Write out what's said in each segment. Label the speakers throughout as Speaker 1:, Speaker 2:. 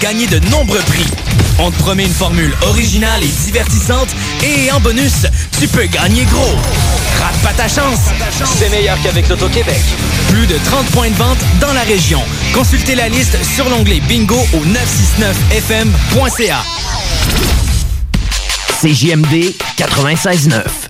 Speaker 1: Gagner de nombreux prix. On te promet une formule originale et divertissante et en bonus, tu peux gagner gros. Rate pas ta chance. C'est meilleur qu'avec l'Auto-Québec. Plus de 30 points de vente dans la région. Consultez la liste sur l'onglet bingo au 969fm.ca.
Speaker 2: CJMD 96.9.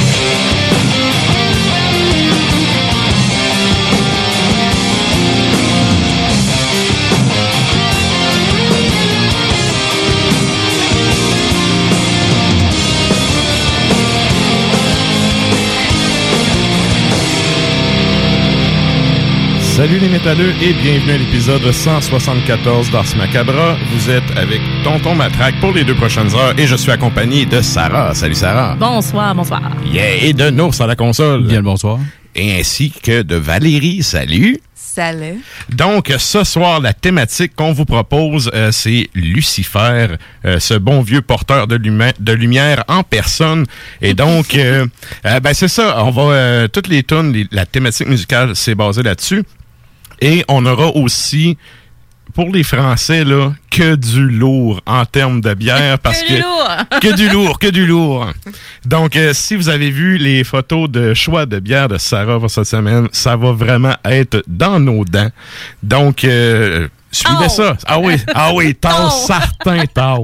Speaker 3: Salut les métalleux et bienvenue à l'épisode 174 d'Ars Macabra. Vous êtes avec Tonton Matraque pour les deux prochaines heures et je suis accompagné de Sarah. Salut Sarah.
Speaker 4: Bonsoir, bonsoir.
Speaker 3: Yeah, et de Nours à la console.
Speaker 5: Bien le bonsoir.
Speaker 3: Et ainsi que de Valérie. Salut.
Speaker 4: Salut.
Speaker 3: Donc, ce soir, la thématique qu'on vous propose, euh, c'est Lucifer, euh, ce bon vieux porteur de, lumi- de lumière en personne. Et donc, euh, euh, ben c'est ça, on va, euh, toutes les tunes, les- la thématique musicale, c'est basé là-dessus. Et on aura aussi, pour les Français, là, que du lourd en termes de bière. parce
Speaker 4: Que du lourd.
Speaker 3: que du lourd, que du lourd. Donc, euh, si vous avez vu les photos de choix de bière de Sarah pour cette semaine, ça va vraiment être dans nos dents. Donc, euh, suivez
Speaker 4: Oh!
Speaker 3: ça. Ah oui, ah oui, tard,
Speaker 4: Oh!
Speaker 3: certain tard.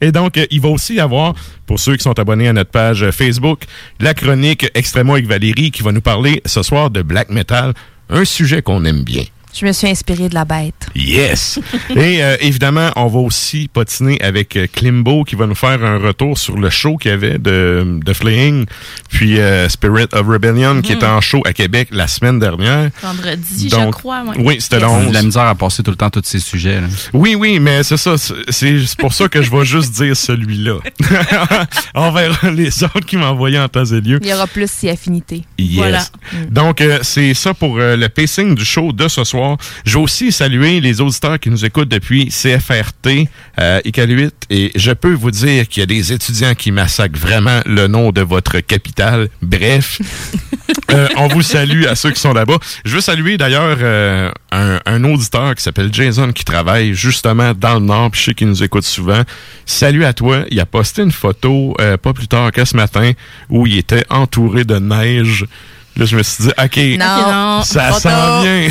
Speaker 3: Et donc, euh, il va aussi y avoir, pour ceux qui sont abonnés à notre page Facebook, la chronique Extrêmement avec Valérie qui va nous parler ce soir de black metal, un sujet qu'on aime bien.
Speaker 4: Je me suis inspirée de la bête.
Speaker 3: Yes! Et euh, évidemment, on va aussi patiner avec euh, Klimbo qui va nous faire un retour sur le show qu'il y avait de, de Fleeing, puis euh, Spirit of Rebellion qui était en show à Québec la semaine dernière.
Speaker 4: Vendredi, je crois. ouais.
Speaker 3: Oui, c'était
Speaker 4: Yes.
Speaker 3: le
Speaker 5: On a
Speaker 3: 11.
Speaker 5: de la misère à passer tout le temps tous ces sujets. là.
Speaker 3: Oui, oui, mais c'est ça. c'est- C'est pour ça que je vais juste dire celui-là. on verra les autres qui m'ont envoyé en temps et lieu.
Speaker 4: Il y aura plus si affinité.
Speaker 3: Yes.
Speaker 4: Voilà.
Speaker 3: Donc, euh, c'est ça pour euh, le pacing du show de ce soir. Je veux aussi saluer les auditeurs qui nous écoutent depuis CFRT, euh, ICAL8, et je peux vous dire qu'il y a des étudiants qui massacrent vraiment le nom de votre capitale. Bref, euh, on vous salue à ceux qui sont là-bas. Je veux saluer d'ailleurs euh, un, un auditeur qui s'appelle Jason qui travaille justement dans le Nord, puis je sais qu'il nous écoute souvent. Salut à toi. Il a posté une photo euh, pas plus tard que ce matin où il était entouré de neige. Là, je me suis dit, OK,
Speaker 4: Non,
Speaker 3: ça
Speaker 4: trop
Speaker 3: s'en
Speaker 4: tôt.
Speaker 3: vient.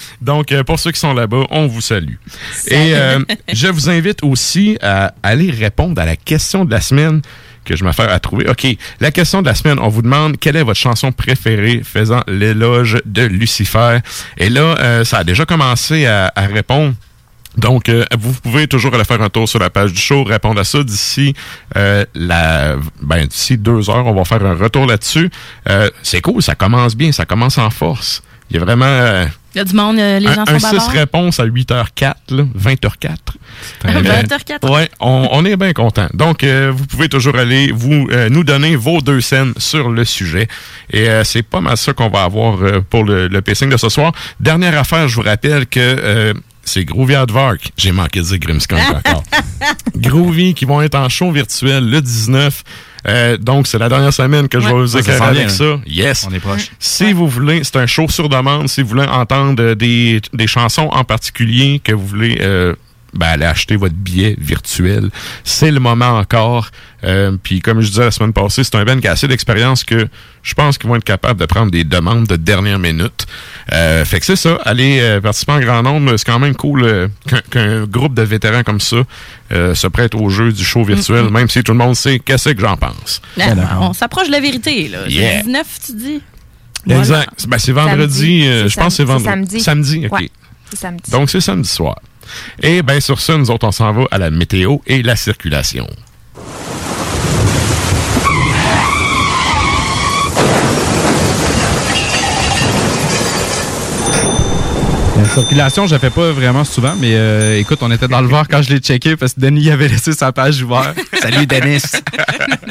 Speaker 3: Donc, euh, pour ceux qui sont là-bas, on vous salue. Et euh, je vous invite aussi à aller répondre à la question de la semaine que je m'affaire à trouver. OK, la question de la semaine, on vous demande quelle est votre chanson préférée faisant l'éloge de Lucifer? Et là, euh, ça a déjà commencé à, à répondre. Donc, euh, vous pouvez toujours aller faire un tour sur la page du show, répondre à ça d'ici euh, la, ben d'ici deux heures, on va faire un retour là-dessus. Euh, c'est cool, ça commence bien, ça commence en force. Il y a vraiment euh,
Speaker 4: Il y a du monde, euh, les
Speaker 3: un,
Speaker 4: gens
Speaker 3: un
Speaker 4: sont
Speaker 3: 6
Speaker 4: bavards.
Speaker 3: réponses à 8h04, là, 20h04.
Speaker 4: un 20h04.
Speaker 3: Ouais, on, on est bien content. Donc, euh, vous pouvez toujours aller vous euh, nous donner vos deux scènes sur le sujet. Et euh, c'est pas mal ça qu'on va avoir euh, pour le, le pacing de ce soir. Dernière affaire, je vous rappelle que euh, c'est Groovy Advark. J'ai manqué de dire Grimmskunk encore. Groovy qui vont être en show virtuel le 19. Euh, donc, c'est la dernière semaine que je vais vous éclairer avec ça. Yes.
Speaker 5: On est proche.
Speaker 3: Si vous voulez, c'est un show sur demande. Si vous voulez entendre des, des chansons en particulier que vous voulez euh, ben, aller acheter votre billet virtuel, c'est le moment encore. Euh, Puis comme je disais la semaine passée, c'est un Ben qui a assez d'expérience que je pense qu'ils vont être capables de prendre des demandes de dernière minute. Euh, fait que c'est ça, aller euh, participer en grand nombre, c'est quand même cool euh, qu'un groupe de vétérans comme ça euh, se prête au jeu du show virtuel, même si tout le monde sait qu'est-ce que j'en pense.
Speaker 4: Là, on s'approche de la vérité. Là.
Speaker 3: Yeah.
Speaker 4: 19, tu dis?
Speaker 3: Exact. Ben, c'est vendredi,
Speaker 6: Samedi.
Speaker 3: euh, je pense que c'est vendredi.
Speaker 6: c'est samedi.
Speaker 3: ok.
Speaker 6: Ouais. Samedi.
Speaker 3: Donc, c'est samedi soir. Et bien, sur ça, nous autres, on s'en va à la météo et la circulation.
Speaker 5: La circulation, je la fais pas vraiment souvent, mais euh, écoute, on était dans le vert quand je l'ai checké parce que Denis avait laissé sa page ouverte. Salut Denis.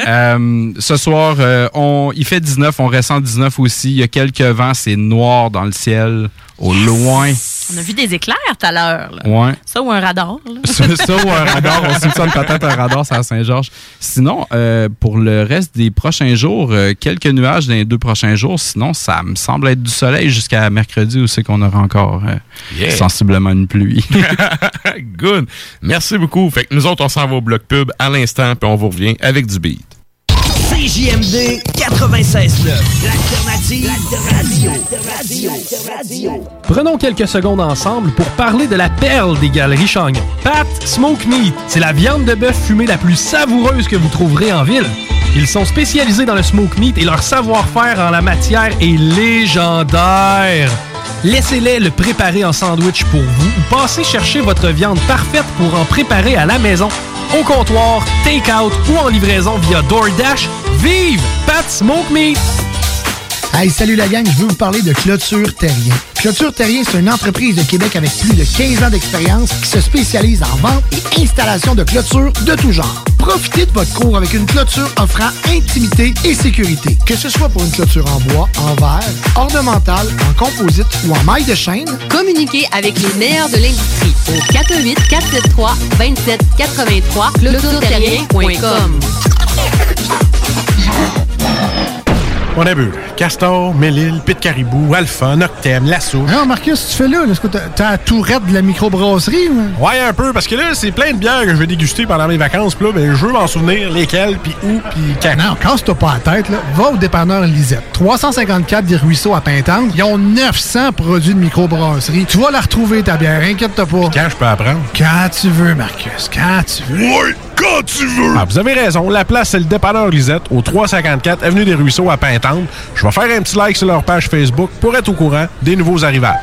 Speaker 5: Euh, ce soir, euh, on, il fait 19, on ressent 19 aussi. Il y a quelques vents, c'est noir dans le ciel, au loin.
Speaker 4: On a vu des éclairs tout à l'heure.
Speaker 5: Ouais.
Speaker 4: Ça ou un radar. là.
Speaker 5: ça, ça ou un radar, on soupçonne peut-être un radar, c'est à Saint-Georges. Sinon, euh, pour le reste des prochains jours, euh, quelques nuages dans les deux prochains jours. Sinon, ça me semble être du soleil jusqu'à mercredi où c'est qu'on aura encore euh,
Speaker 3: Yeah.
Speaker 5: sensiblement une pluie.
Speaker 3: Good. Merci beaucoup. Fait que nous autres, on s'en va au bloc pub à l'instant, puis on vous revient avec du beat.
Speaker 1: CJMD 96.9, l'alternative radio.
Speaker 7: Prenons quelques secondes ensemble pour parler de la perle des galeries Chang. Pat Smoke Meat, c'est la viande de bœuf fumée la plus savoureuse que vous trouverez en ville. Ils sont spécialisés dans le smoke meat et leur savoir-faire en la matière est légendaire. Laissez-les le préparer en sandwich pour vous ou passez chercher votre viande parfaite pour en préparer à la maison, au comptoir, take-out ou en livraison via DoorDash. Vive Pat Smoke Meat!
Speaker 8: Hey, salut la gang, je veux vous parler de Clôture Terrien. Clôture Terrien, c'est une entreprise de Québec avec plus de 15 ans d'expérience qui se spécialise en vente et installation de clôtures de tout genre. Profitez de votre cours avec une clôture offrant intimité et sécurité. Que ce soit pour une clôture en bois, en verre, ornementale, en composite ou en maille de chaîne,
Speaker 9: Communiquez avec les meilleurs de l'industrie au 418 473 27 83 clôtureterrien.com.
Speaker 10: On a vu Castor, Mélile, Pit Caribou, Alpha, Noctem, Lasso.
Speaker 8: Non, Marcus, tu fais là, est-ce que t'as- la tourette de la microbrasserie? ou?
Speaker 10: Ouais, un peu, parce que là, c'est plein de bières que je vais déguster pendant mes vacances. Puis là, ben, je veux m'en souvenir lesquelles, puis où, puis quand.
Speaker 8: Non, casse-toi pas la tête, là. Va au dépanneur Lisette. 354 des Ruisseaux à Pintante. Ils ont 900 produits de microbrasserie. Tu vas la retrouver, ta bière, inquiète-toi pas.
Speaker 10: Quand je peux apprendre?
Speaker 8: Quand tu veux, Marcus, quand tu veux.
Speaker 10: Ouais, quand tu veux! Ah, vous avez raison. La place, c'est le dépanneur Lisette, au 354 Avenue des Ruisseaux à Pintante. Je vais faire un petit like sur leur page Facebook pour être au courant des nouveaux arrivages.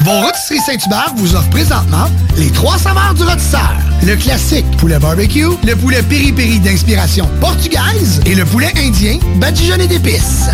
Speaker 8: Vos rôtisseries Saint-Hubert vous offre présentement les trois saveurs du rôtisseur. Le classique poulet barbecue, le poulet piri-piri d'inspiration portugaise et le poulet indien badigeonné d'épices.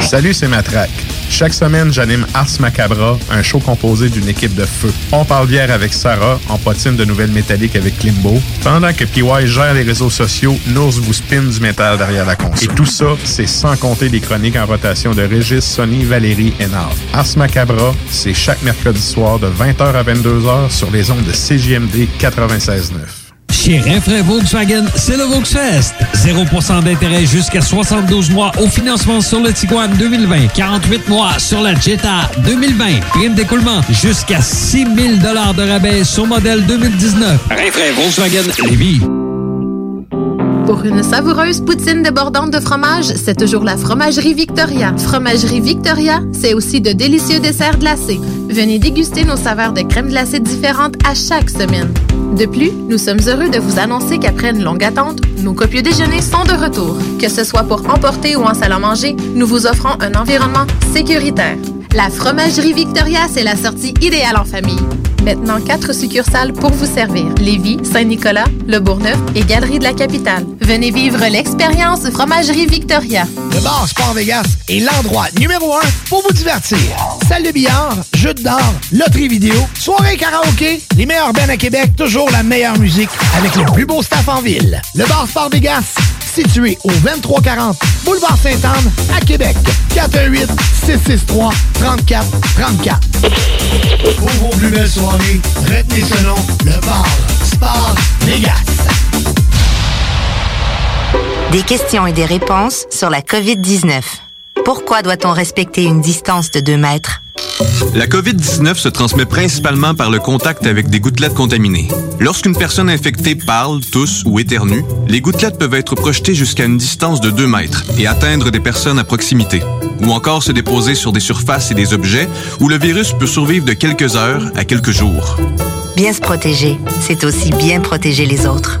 Speaker 3: Salut, c'est Matraque. Chaque semaine, j'anime Ars Macabra, un show composé d'une équipe de feu. On parle bière avec Sarah, on patine de nouvelles métalliques avec Limbo. Pendant que PY gère les réseaux sociaux, Nours vous spin du métal derrière la console. Et tout ça, c'est sans compter les chroniques en rotation de Régis, Sonny, Valérie et Nav. Ars Macabra, c'est chaque mercredi soir de 20h à 22h sur les ondes de CJMD 96.9.
Speaker 11: Chez Renfrais Volkswagen, c'est le Volksfest. 0% d'intérêt jusqu'à 72 mois au financement sur le Tiguan 2020. 48 mois sur la Jetta 2020. Prime d'écoulement jusqu'à 6 000 de rabais sur modèle 2019. Renfrais Volkswagen Lévis.
Speaker 12: Pour une savoureuse poutine débordante de fromage, c'est toujours la Fromagerie Victoria. Fromagerie Victoria, c'est aussi de délicieux desserts glacés. Venez déguster nos saveurs de crème glacée différentes à chaque semaine. De plus, nous sommes heureux de vous annoncer qu'après une longue attente, nos copieux déjeuners sont de retour. Que ce soit pour emporter ou en salle à manger, nous vous offrons un environnement sécuritaire. La Fromagerie Victoria, c'est la sortie idéale en famille. Maintenant, quatre succursales pour vous servir. Lévis, Saint-Nicolas, Le Bourgneuf et Galerie de la Capitale. Venez vivre l'expérience Fromagerie Victoria.
Speaker 8: Le bar Sport Vegas est l'endroit numéro un pour vous divertir. Salle de billard, jeux d'or, loterie vidéo, soirée karaoké, les meilleurs bands à Québec, toujours la meilleure musique avec le plus beau staff en ville. Le bar Sport Vegas, situé au 2340 Boulevard Sainte-Anne à Québec. 418 663 34 34. Pour vos plus belles soirées, retenez ce nom, le bar Sport Vegas.
Speaker 6: Des questions et des réponses sur la COVID-19. Pourquoi doit-on respecter une distance de 2 mètres?
Speaker 13: La COVID-19 se transmet principalement par le contact avec des gouttelettes contaminées. Lorsqu'une personne infectée parle, tousse ou éternue, les gouttelettes peuvent être projetées jusqu'à une distance de 2 mètres et atteindre des personnes à proximité, ou encore se déposer sur des surfaces et des objets où le virus peut survivre de quelques heures à quelques jours.
Speaker 6: Bien se protéger, c'est aussi bien protéger les autres.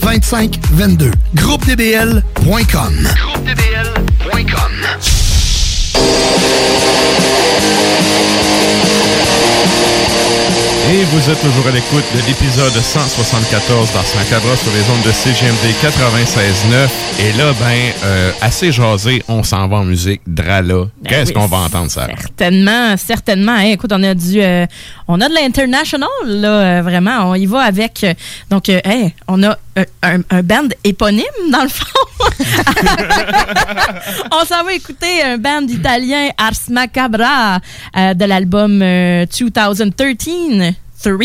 Speaker 8: 418-681-2522. GroupeDBL.com. GroupeDBL.com.
Speaker 3: Et vous êtes toujours à l'écoute de l'épisode 174 d'Ars Macabre sur les ondes de CGMD 96.9. Et là, ben, euh, assez jasé, on s'en va en musique. Drala.
Speaker 4: Ben
Speaker 3: Qu'est-ce
Speaker 4: oui,
Speaker 3: qu'on va entendre, ça?
Speaker 4: Certainement, certainement. Hey, écoute, on a du, euh, on a de l'international là, euh, vraiment. On y va avec. euh, donc, euh, hey, on a un, un band éponyme dans le fond. on s'en va écouter un band italien Ars Macabra euh, de l'album euh, 2013. 3.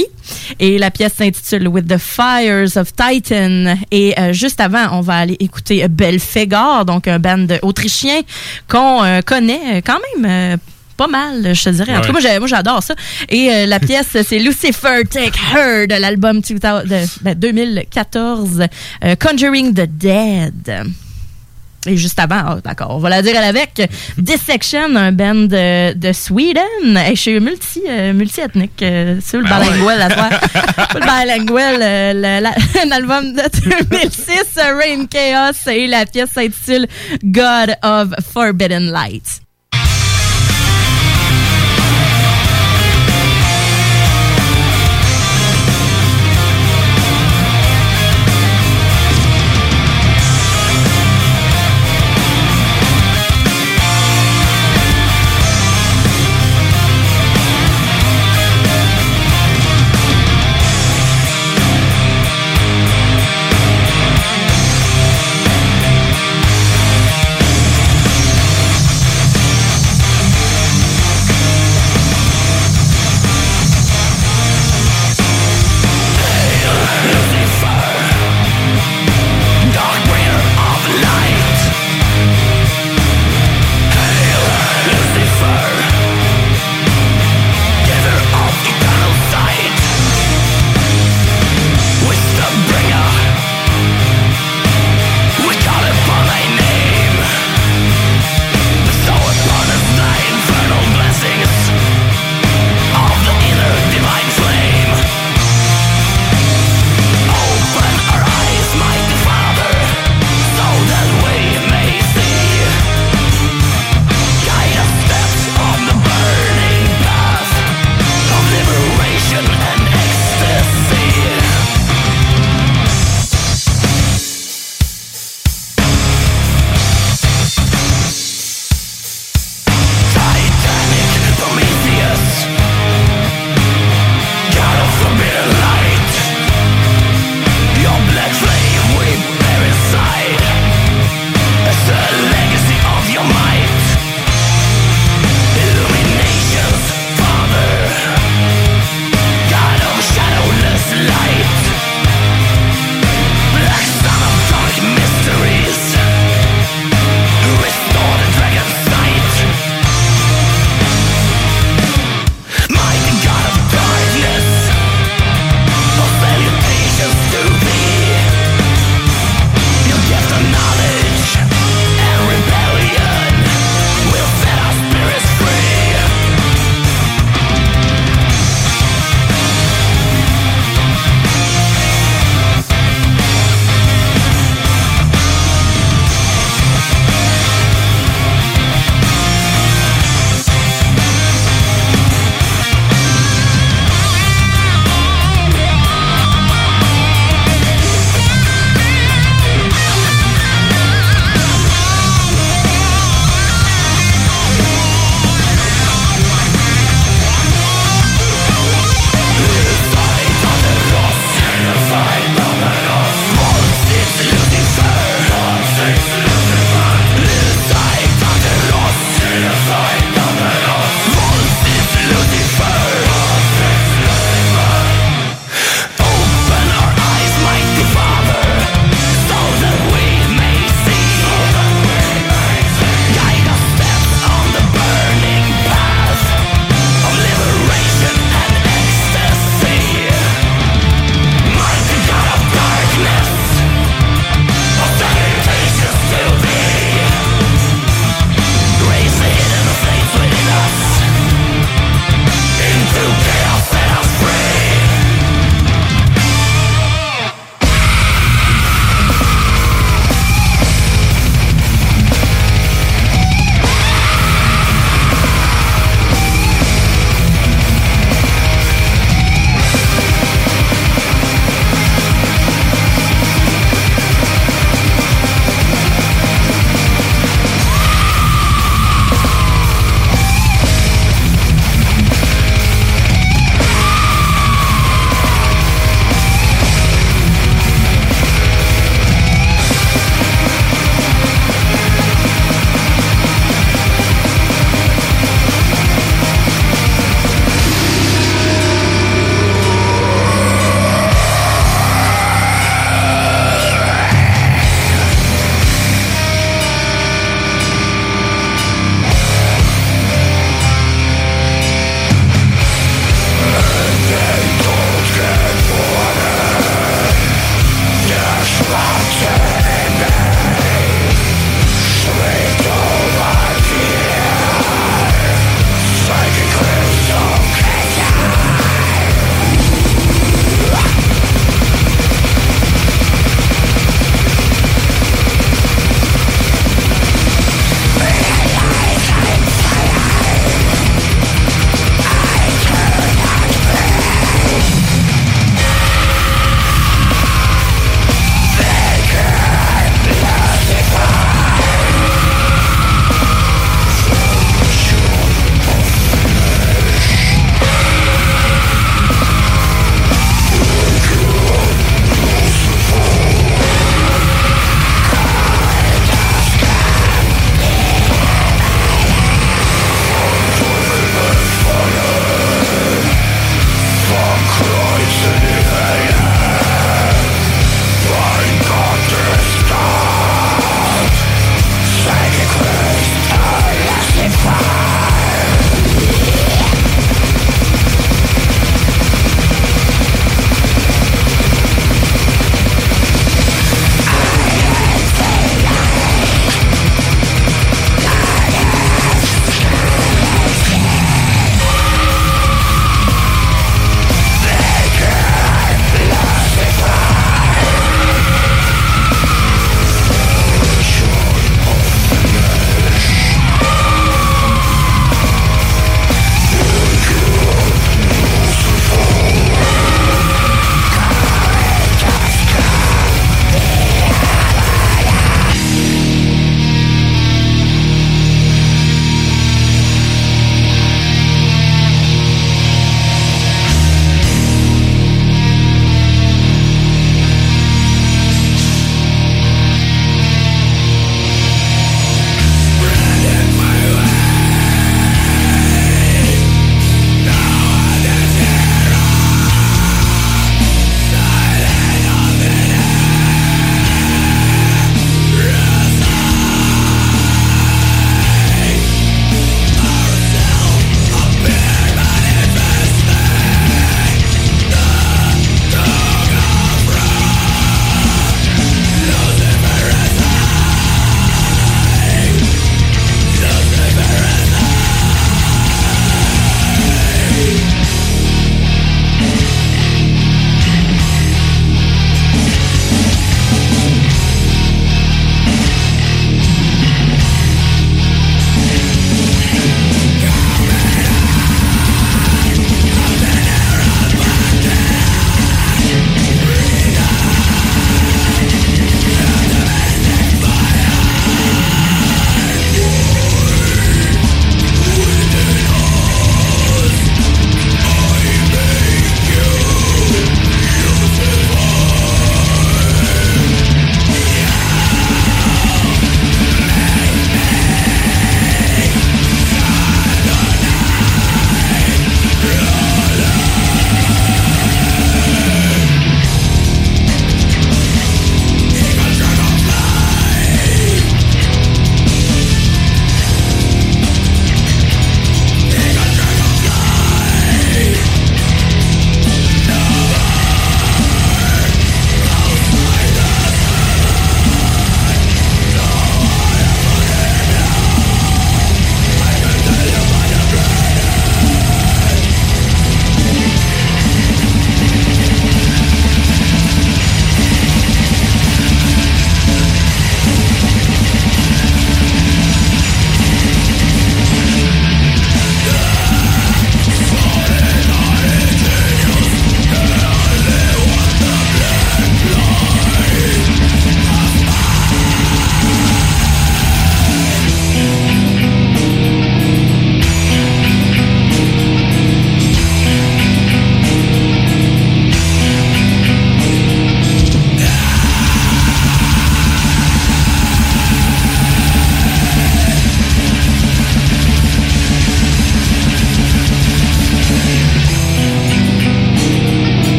Speaker 4: Et la pièce s'intitule With the Fires of Titan. Et euh, juste avant, on va aller écouter Belfegor, donc un band autrichien qu'on euh, connaît euh, quand même. Pas mal, je te dirais. En tout cas, moi, j'adore ça. Et euh, la pièce, c'est Lucifer Take Her de l'album 2000 de- ben, 2014, euh, Conjuring the Dead. Et juste avant, ah, d'accord, on va la dire à l'avec. Dissection, un band de, de Sweden. Et je suis multi, euh, multi-ethnique, euh, sur le
Speaker 3: Ben ouais.
Speaker 4: bilingual à soir. Sur le bilingual, euh, le- la- un album de 2006, euh, Rain Chaos, et la pièce s'intitule God of Forbidden Light.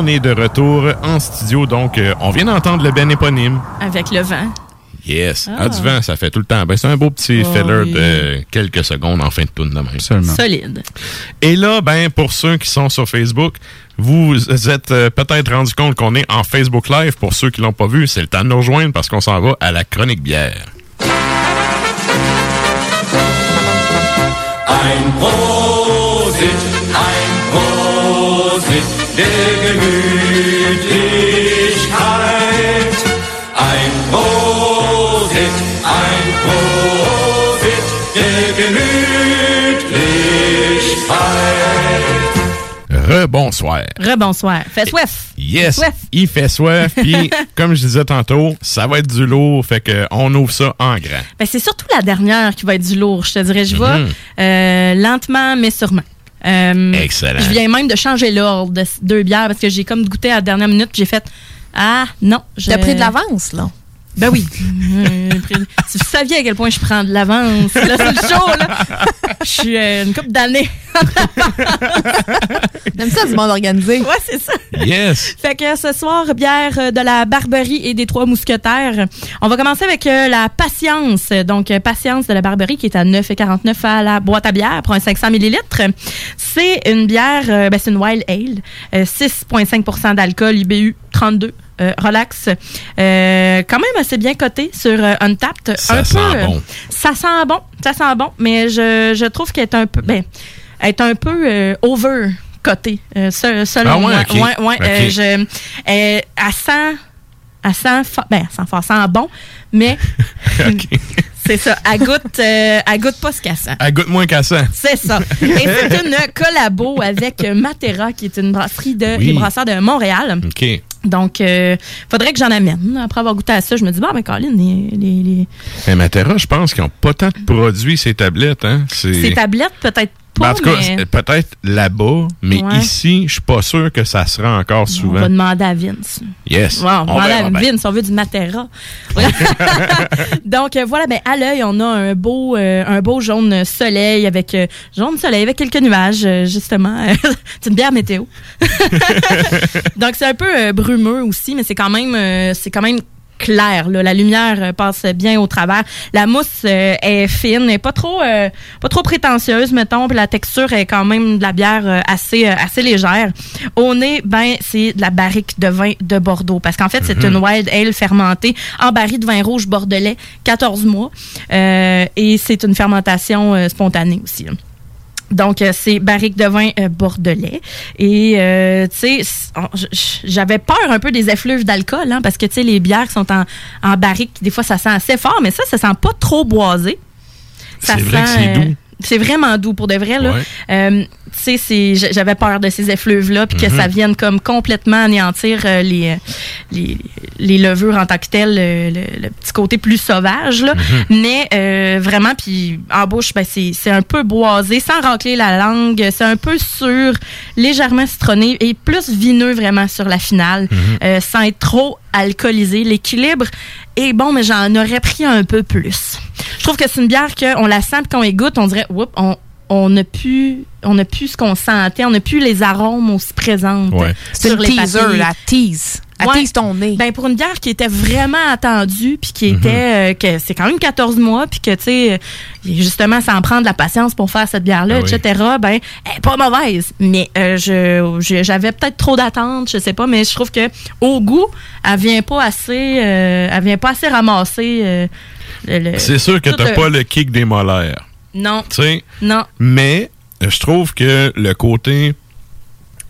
Speaker 3: On est de retour en studio, donc euh, on vient d'entendre le ben éponyme.
Speaker 4: Avec le vent.
Speaker 3: Yes.
Speaker 4: Ah.
Speaker 3: Ah, du vent, ça fait tout le temps. Ben, c'est un beau petit
Speaker 4: Oh,
Speaker 3: filler
Speaker 4: oui.
Speaker 3: de quelques secondes en fin de tune de même.
Speaker 4: Solide.
Speaker 3: Et là, ben, pour ceux qui sont sur Facebook, vous êtes euh, peut-être rendu compte qu'on est en Facebook Live. Pour ceux qui l'ont pas vu, c'est le temps de nous rejoindre parce qu'on s'en va à la chronique bière.
Speaker 14: Ein Prosit, ein Prosit der Gemütlichkeit. Ein Prosit, ein Prosit der Gemütlichkeit.
Speaker 3: Rebonsoir.
Speaker 4: Rebonsoir. Fait soif.
Speaker 3: Yes,
Speaker 4: Soif.
Speaker 3: il fait soif. Puis, comme je disais tantôt, ça va être du lourd. Fait que on ouvre ça en grand.
Speaker 4: Ben, c'est surtout la dernière qui va être du lourd, je te dirais. Je vais
Speaker 3: Mhm.
Speaker 4: euh, lentement, mais sûrement. Euh,
Speaker 3: Excellent.
Speaker 4: Je viens même de changer l'ordre de deux bières parce que j'ai comme goûté à la dernière minute j'ai fait Ah, non. je-
Speaker 15: T'as pris de l'avance, là?
Speaker 4: Ben oui. Si vous saviez à quel point je prends de l'avance, là, c'est le show, là. Je suis euh, une couple d'années.
Speaker 15: T'aimes ça, du monde organisé?
Speaker 4: Ouais, c'est ça.
Speaker 3: Yes.
Speaker 4: Fait que ce soir, bière euh, de la Barberie et des Trois Mousquetaires. On va commencer avec euh, la Patience. Donc, Patience de la Barberie qui est à 9,49 à la boîte à bière pour un 500 ml. C'est une bière, euh, ben, c'est une Wild Ale. Euh, 6,5% d'alcool, IBU 32. Euh, relax. Euh, quand même assez bien coté sur euh, Untapped.
Speaker 3: Ça
Speaker 4: un
Speaker 3: sent
Speaker 4: peu, euh,
Speaker 3: bon.
Speaker 4: Ça sent bon. Ça sent bon. Mais je, je trouve qu'elle est un peu, ben, elle est un peu euh, over côté selon
Speaker 3: Ah ouais,
Speaker 4: moi.
Speaker 3: ok.
Speaker 4: Ouais, ouais,
Speaker 3: Ok.
Speaker 4: euh, je, euh, elle sent, elle sent, ben, elle sent fort, sent bon, mais c'est ça. Elle goûte, euh, elle goûte pas ce qu'elle sent.
Speaker 3: Elle goûte moins qu'à ça.
Speaker 4: C'est ça. Et c'est une collabo avec Matera, qui est une brasserie de,
Speaker 3: Oui.
Speaker 4: les brasseurs de Montréal.
Speaker 3: OK.
Speaker 4: Donc, euh, faudrait que j'en amène. Après avoir goûté à ça, je me dis, bon, ben, Colin, les, les, les-
Speaker 3: Mais Matera, je pense qu'ils n'ont pas tant de produits, ces tablettes. Hein?
Speaker 4: Ces tablettes, peut-être
Speaker 3: Ben, en tout cas,
Speaker 4: mais
Speaker 3: peut-être là-bas, mais
Speaker 4: Ouais.
Speaker 3: ici, je suis pas sûr que ça sera encore
Speaker 4: on
Speaker 3: souvent.
Speaker 4: va demander à Vince.
Speaker 3: Yes.
Speaker 4: On va
Speaker 3: On
Speaker 4: demander à. Vince, on veut du Matera. Donc, euh, voilà, ben, à l'œil, on a un beau, euh, un beau jaune soleil avec, euh, jaune soleil avec quelques nuages, euh, justement. c'est une bière météo. Donc, c'est un peu brumeux aussi, mais c'est quand même, c'est quand même clair. là. La lumière euh, passe bien au travers. La mousse euh, est fine, n'est pas trop, euh, pas trop prétentieuse, mettons. Puis la texture est quand même de la bière euh, assez, assez légère. Au nez, ben c'est de la barrique de vin de Bordeaux, parce qu'en fait c'est
Speaker 14: Mhm.
Speaker 4: une wild ale fermentée en barrique de vin rouge bordelais, 14 mois, Euh, et c'est une fermentation spontanée aussi. là. Donc, euh, c'est barrique de vin euh, bordelais. Et, euh, tu sais, j'avais peur un peu des effluves d'alcool, hein, parce que, tu sais, les bières qui sont en, en barrique, des fois, ça sent assez fort, mais ça, ça sent pas trop boisé. Ça
Speaker 3: C'est vrai que c'est doux.
Speaker 4: C'est vraiment doux, pour de vrai, là.
Speaker 3: Ouais.
Speaker 4: Euh, tu sais, j'avais peur de ces effluves-là, puis que
Speaker 3: Mhm.
Speaker 4: ça vienne comme complètement anéantir euh, les, les, les levures en tant que telles, le, le- le petit côté plus sauvage, là. Mais euh, vraiment, puis en bouche, ben, c'est un peu boisé, sans racler la langue. C'est un peu sûr, légèrement citronné et plus vineux vraiment sur la finale, euh, sans être trop alcoolisé. L'équilibre est bon, mais j'en aurais pris un peu plus. Je trouve que c'est une bière qu'on la sent, qu'on égoute, on dirait, oups, on on n'a plus, on n'a plus ce qu'on sentait, on n'a plus les arômes aussi présentes.
Speaker 3: Ouais.
Speaker 15: C'est
Speaker 4: sur
Speaker 15: une
Speaker 4: les
Speaker 15: teaser,
Speaker 4: papilles.
Speaker 15: la tease. Ton nez.
Speaker 4: Ben pour une bière qui était vraiment attendue puis qui
Speaker 3: Mhm.
Speaker 4: était euh, que c'est quand même 14 mois puis que tu sais euh, justement ça en prend de la patience pour faire cette bière là
Speaker 3: Ah oui.
Speaker 4: etc. Ben elle est pas mauvaise mais euh, je j'avais peut-être trop d'attentes, je sais pas mais je trouve que au goût, elle vient pas assez euh, elle vient pas assez ramasser
Speaker 3: C'est sûr que t'as pas le kick des molaires.
Speaker 4: Non.
Speaker 3: Tu sais?
Speaker 4: Non.
Speaker 3: Mais je trouve que le côté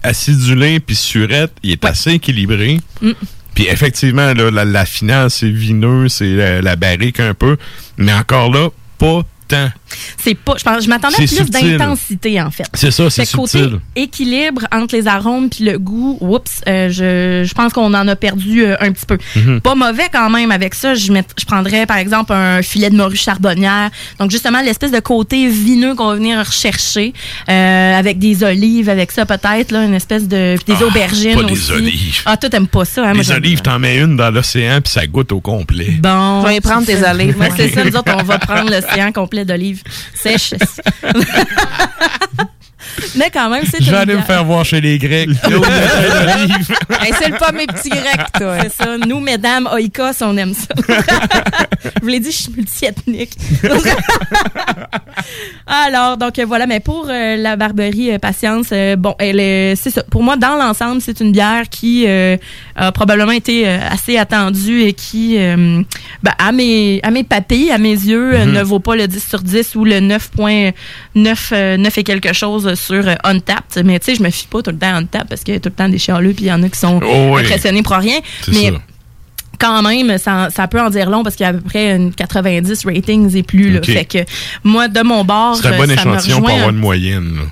Speaker 3: acidulé puis surette, il est assez équilibré.
Speaker 4: Mm.
Speaker 3: Puis effectivement, là, la, la finale, c'est vineux, c'est la, la barrique un peu. Mais encore là, pas
Speaker 4: C'est pas. Je, pense- je m'attendais à plus
Speaker 3: subtil.
Speaker 4: d'intensité, en fait.
Speaker 3: C'est ça, c'est
Speaker 4: Fait que côté
Speaker 3: subtil.
Speaker 4: équilibre entre les arômes puis le goût, oups, euh, je, je pense qu'on en a perdu euh, un petit peu.
Speaker 3: Mhm.
Speaker 4: Pas mauvais quand même avec ça. Je, je prendrais, par exemple, un filet de morue charbonnière. Donc, justement, l'espèce de côté vineux qu'on va venir rechercher euh, avec des olives, avec ça peut-être, là, une espèce de. puis des
Speaker 3: Ah,
Speaker 4: aubergines
Speaker 3: pas des
Speaker 4: aussi.
Speaker 3: olives.
Speaker 4: Ah, toi, t'aimes pas ça, hein?
Speaker 3: Les olives, t'en mets une dans l'océan puis ça goûte au complet.
Speaker 4: Bon.
Speaker 15: Je vais prendre
Speaker 4: c'est
Speaker 15: tes olives,
Speaker 4: Ouais, c'est ça, nous autres, on va prendre l'océan complet d'olives sèches. Mais quand même, c'est
Speaker 3: Je vais
Speaker 4: une
Speaker 3: aller me faire voir chez les Grecs.
Speaker 15: Hey, c'est le pas mes petits grecs, toi.
Speaker 4: C'est ça. Nous, mesdames, Oikos, on aime ça. je vous l'ai dit, je suis multiethnique. Alors, donc euh, voilà, mais pour euh, la Barberie euh, Patience, euh, bon, elle est- c'est ça. Pour moi, dans l'ensemble, c'est une bière qui euh, a probablement été euh, assez attendue et qui, euh, ben, à mes à mes papilles, à mes yeux,
Speaker 16: Mhm.
Speaker 4: ne vaut pas le 10 sur 10 ou le 9.9 euh, 9 et quelque chose sur euh, Untapped. Mais tu sais, je me fie pas tout le temps à Untapped parce qu'il y a tout le temps des chialeux puis il y en a qui sont
Speaker 3: Oh oui.
Speaker 4: impressionnés pour rien. Mais
Speaker 3: ça.
Speaker 4: Quand même, ça, ça peut en dire long parce qu'il y a à peu près une 90 ratings et plus. Là. Fait que moi, de mon bord,
Speaker 3: C'est un bon
Speaker 4: ça me
Speaker 3: échantillon pour avoir
Speaker 4: un
Speaker 3: une moyenne. là.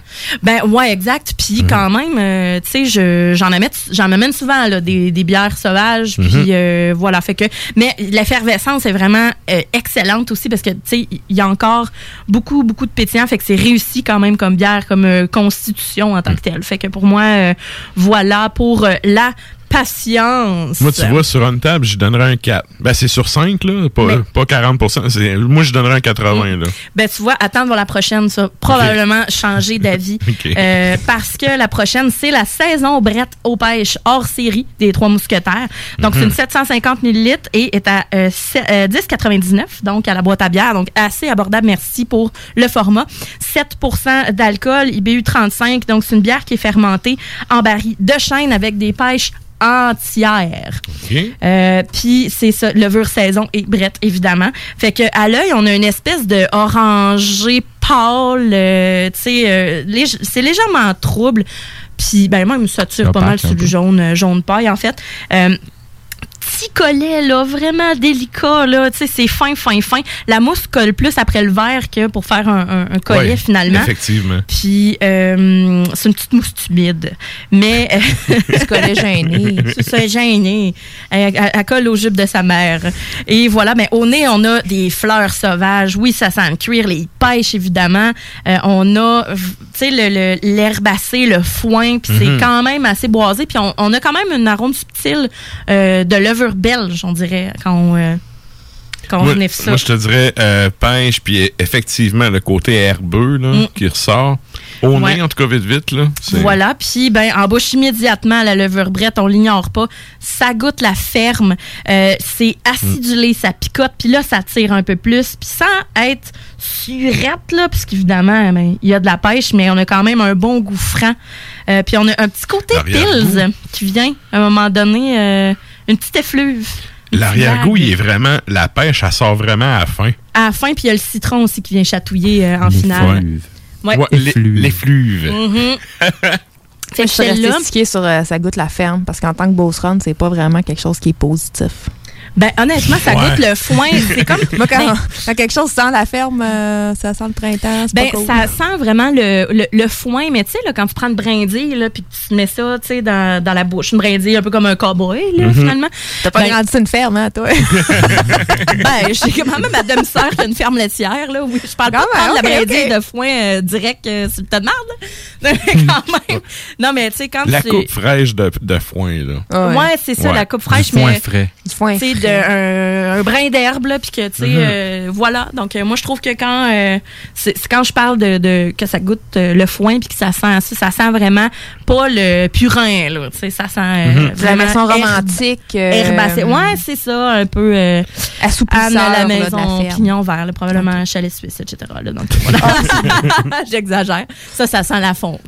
Speaker 4: ben ouais, exact. Puis
Speaker 3: Mhm.
Speaker 4: quand même, euh, tu sais, je- j'en amène, j'en amène souvent là, des, des bières sauvages. Puis
Speaker 3: Mhm.
Speaker 4: euh, voilà, fait que. Mais l'effervescence est vraiment euh, excellente aussi parce que tu sais, il y a encore beaucoup, beaucoup de pétillants. Fait que c'est réussi quand même comme bière, comme euh, constitution en tant
Speaker 3: Mhm.
Speaker 4: que telle. Fait que pour moi, euh, voilà pour la patience.
Speaker 3: Moi, tu vois, sur une table, je donnerais un 4. Ben, c'est sur 5, là, pas,
Speaker 4: Mais-
Speaker 3: pas 40 c'est- Moi, je donnerais un 80, là.
Speaker 4: Ben, tu vois, attendre la prochaine, ça. Probablement changer d'avis. Euh, parce que la prochaine, c'est la saison Brette aux pêches hors série des Trois Mousquetaires. Donc, c'est
Speaker 3: Mhm.
Speaker 4: une 750 ml et est à euh, euh, 10,99, donc à la boîte à bière. Donc, assez abordable. Merci pour le format. 7% d'alcool, IBU 35. Donc, c'est une bière qui est fermentée en baril de chêne avec des pêches entières. Euh, Puis c'est ça, levure saison et brette, évidemment. Fait que à l'œil, on a une espèce de orangé pâle, euh, tu sais, euh, lég- c'est légèrement trouble. Puis ben même ça tire pas mal sur du jaune, jaune paille en fait. Euh, petit collet, là, vraiment délicat, là, tu sais, c'est fin, fin, fin. La mousse colle plus après le verre que pour faire un, un- un collet,
Speaker 3: Ouais,
Speaker 4: finalement.
Speaker 3: Effectivement.
Speaker 4: Puis, euh, c'est une petite mousse humide. Mais.
Speaker 15: Tu collet gêné.
Speaker 4: c'est ça, gêné. Elle, elle- elle colle aux jupes de sa mère. Et voilà, mais au nez, on a des fleurs sauvages. Oui, ça sent le cuir, les pêches, évidemment. Euh, on a, tu sais, le- le- l'herbacé, le, foin, puis
Speaker 3: Mhm.
Speaker 4: c'est quand même assez boisé. Puis on, on a quand même une arôme subtile euh, de levure belge, on dirait, quand on, euh, quand on ça.
Speaker 3: moi, je te dirais euh, pêche, puis effectivement, le côté herbeux là,
Speaker 4: Mm.
Speaker 3: qui ressort. Au
Speaker 4: Ouais.
Speaker 3: nez, en tout cas, vite, vite. Là,
Speaker 4: Voilà, puis ben en bouche immédiatement la levure brette, on l'ignore pas. Ça goûte la ferme, euh, c'est acidulé, ça picote, puis là ça tire un peu plus, puis sans être surette là, puisqu'évidemment ben, il y a de la pêche, mais on a quand même un bon goût franc. Euh, puis on a un petit côté pils qui vient à un moment donné, euh, une petite effluve.
Speaker 3: L'arrière-goût, il est vraiment. La pêche, elle sort vraiment à la fin.
Speaker 4: À la fin, puis il y a le citron aussi qui vient chatouiller euh, en finale. Ouais.
Speaker 3: Ouais, les- L'effluve.
Speaker 4: Mhm.
Speaker 15: Que je suis stickée sur euh, ça goûte la ferme parce qu'en tant que Beauce Run, c'est pas vraiment quelque chose qui est positif.
Speaker 4: Ben honnêtement, ça
Speaker 15: Ouais.
Speaker 4: goûte le foin. C'est comme
Speaker 15: Moi, quand,
Speaker 4: Ben,
Speaker 15: quand quelque chose sent la ferme, euh, ça sent le printemps.
Speaker 4: Ben,
Speaker 15: pas cool.
Speaker 4: ça sent vraiment le, le, le foin, mais tu sais, là, quand tu prends une brindille, là, puis que tu te mets ça, tu sais, dans, dans la bouche, une brindille un peu comme un cowboy, là,
Speaker 15: Mhm.
Speaker 4: finalement.
Speaker 15: T'as pas
Speaker 4: Ben,
Speaker 15: grandi sur une ferme, hein, toi?
Speaker 4: ben, j'ai quand même ma demi-sœur qui a une ferme laitière, là. Oui, je parle pas de
Speaker 15: Quand même,
Speaker 4: prendre la
Speaker 15: ok,
Speaker 4: brindille de foin euh, direct euh, sur le tas de marde, quand même. Non, mais tu sais, quand
Speaker 3: La
Speaker 4: tu...
Speaker 3: coupe fraîche de, de foin, là.
Speaker 4: Ouais, c'est ça,
Speaker 3: Ouais.
Speaker 4: la coupe fraîche,
Speaker 3: Du foin
Speaker 4: mais
Speaker 3: frais.
Speaker 15: Du foin frais.
Speaker 4: De un, un brin d'herbe là, puis que tu sais,
Speaker 3: Mhm.
Speaker 4: euh, voilà. Donc euh, moi je trouve que quand euh, c'est quand je parle de, de que ça goûte euh, le foin puis que ça sent ça, ça sent vraiment pas le purin là, tu sais, ça sent euh,
Speaker 15: Mhm.
Speaker 4: vraiment
Speaker 15: La maison
Speaker 4: herbe-
Speaker 15: romantique, euh,
Speaker 4: herbacé. Ouais, c'est ça, un peu euh,
Speaker 15: Assoupisseur,
Speaker 4: Anne à la
Speaker 15: là, de la
Speaker 4: maison, pignon vert, là, probablement chalet suisse, etc. Là, donc voilà. J'exagère. Ça, ça sent la fondue.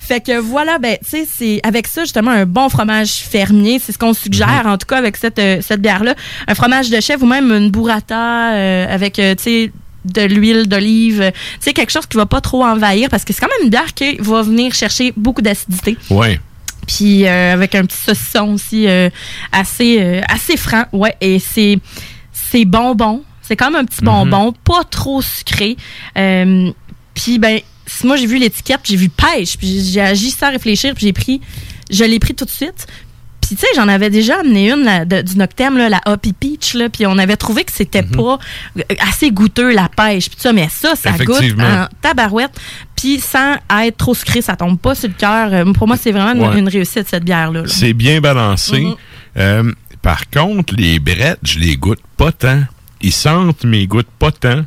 Speaker 4: Fait que voilà, ben, tu sais, c'est avec ça, justement, un bon fromage fermier. C'est ce qu'on suggère, en tout cas, avec cette, euh, cette bière-là. Un fromage de chèvre ou même une burrata euh, avec, euh, tu sais, de l'huile d'olive. quelque chose qui va pas trop envahir parce que c'est quand même une bière qui va venir chercher beaucoup d'acidité.
Speaker 3: Ouais.
Speaker 4: Puis euh, avec un petit saucisson aussi euh, assez, euh, assez franc. Ouais, et c'est, c'est bonbon. C'est comme un petit bonbon, pas trop sucré. Puis ben, si moi j'ai vu l'étiquette, j'ai vu pêche, puis j'ai agi sans réfléchir, puis j'ai pris, je l'ai pris tout de suite. Puis tu sais, j'en avais déjà amené une là, de- du Noctem, là, la Hoppy Peach, là, puis on avait trouvé que c'était pas euh, assez goûteux la pêche, puis ça, mais ça, ça goûte en tabarouette, puis sans être trop sucré, ça tombe pas sur le cœur. Euh, Pour moi, c'est vraiment une,
Speaker 3: Ouais.
Speaker 4: une réussite cette bière-là. là.
Speaker 3: C'est bien balancé.
Speaker 4: Mhm.
Speaker 3: Euh, par contre, les brettes, je les goûte pas tant. Ils sentent, mais ils goûtent pas tant.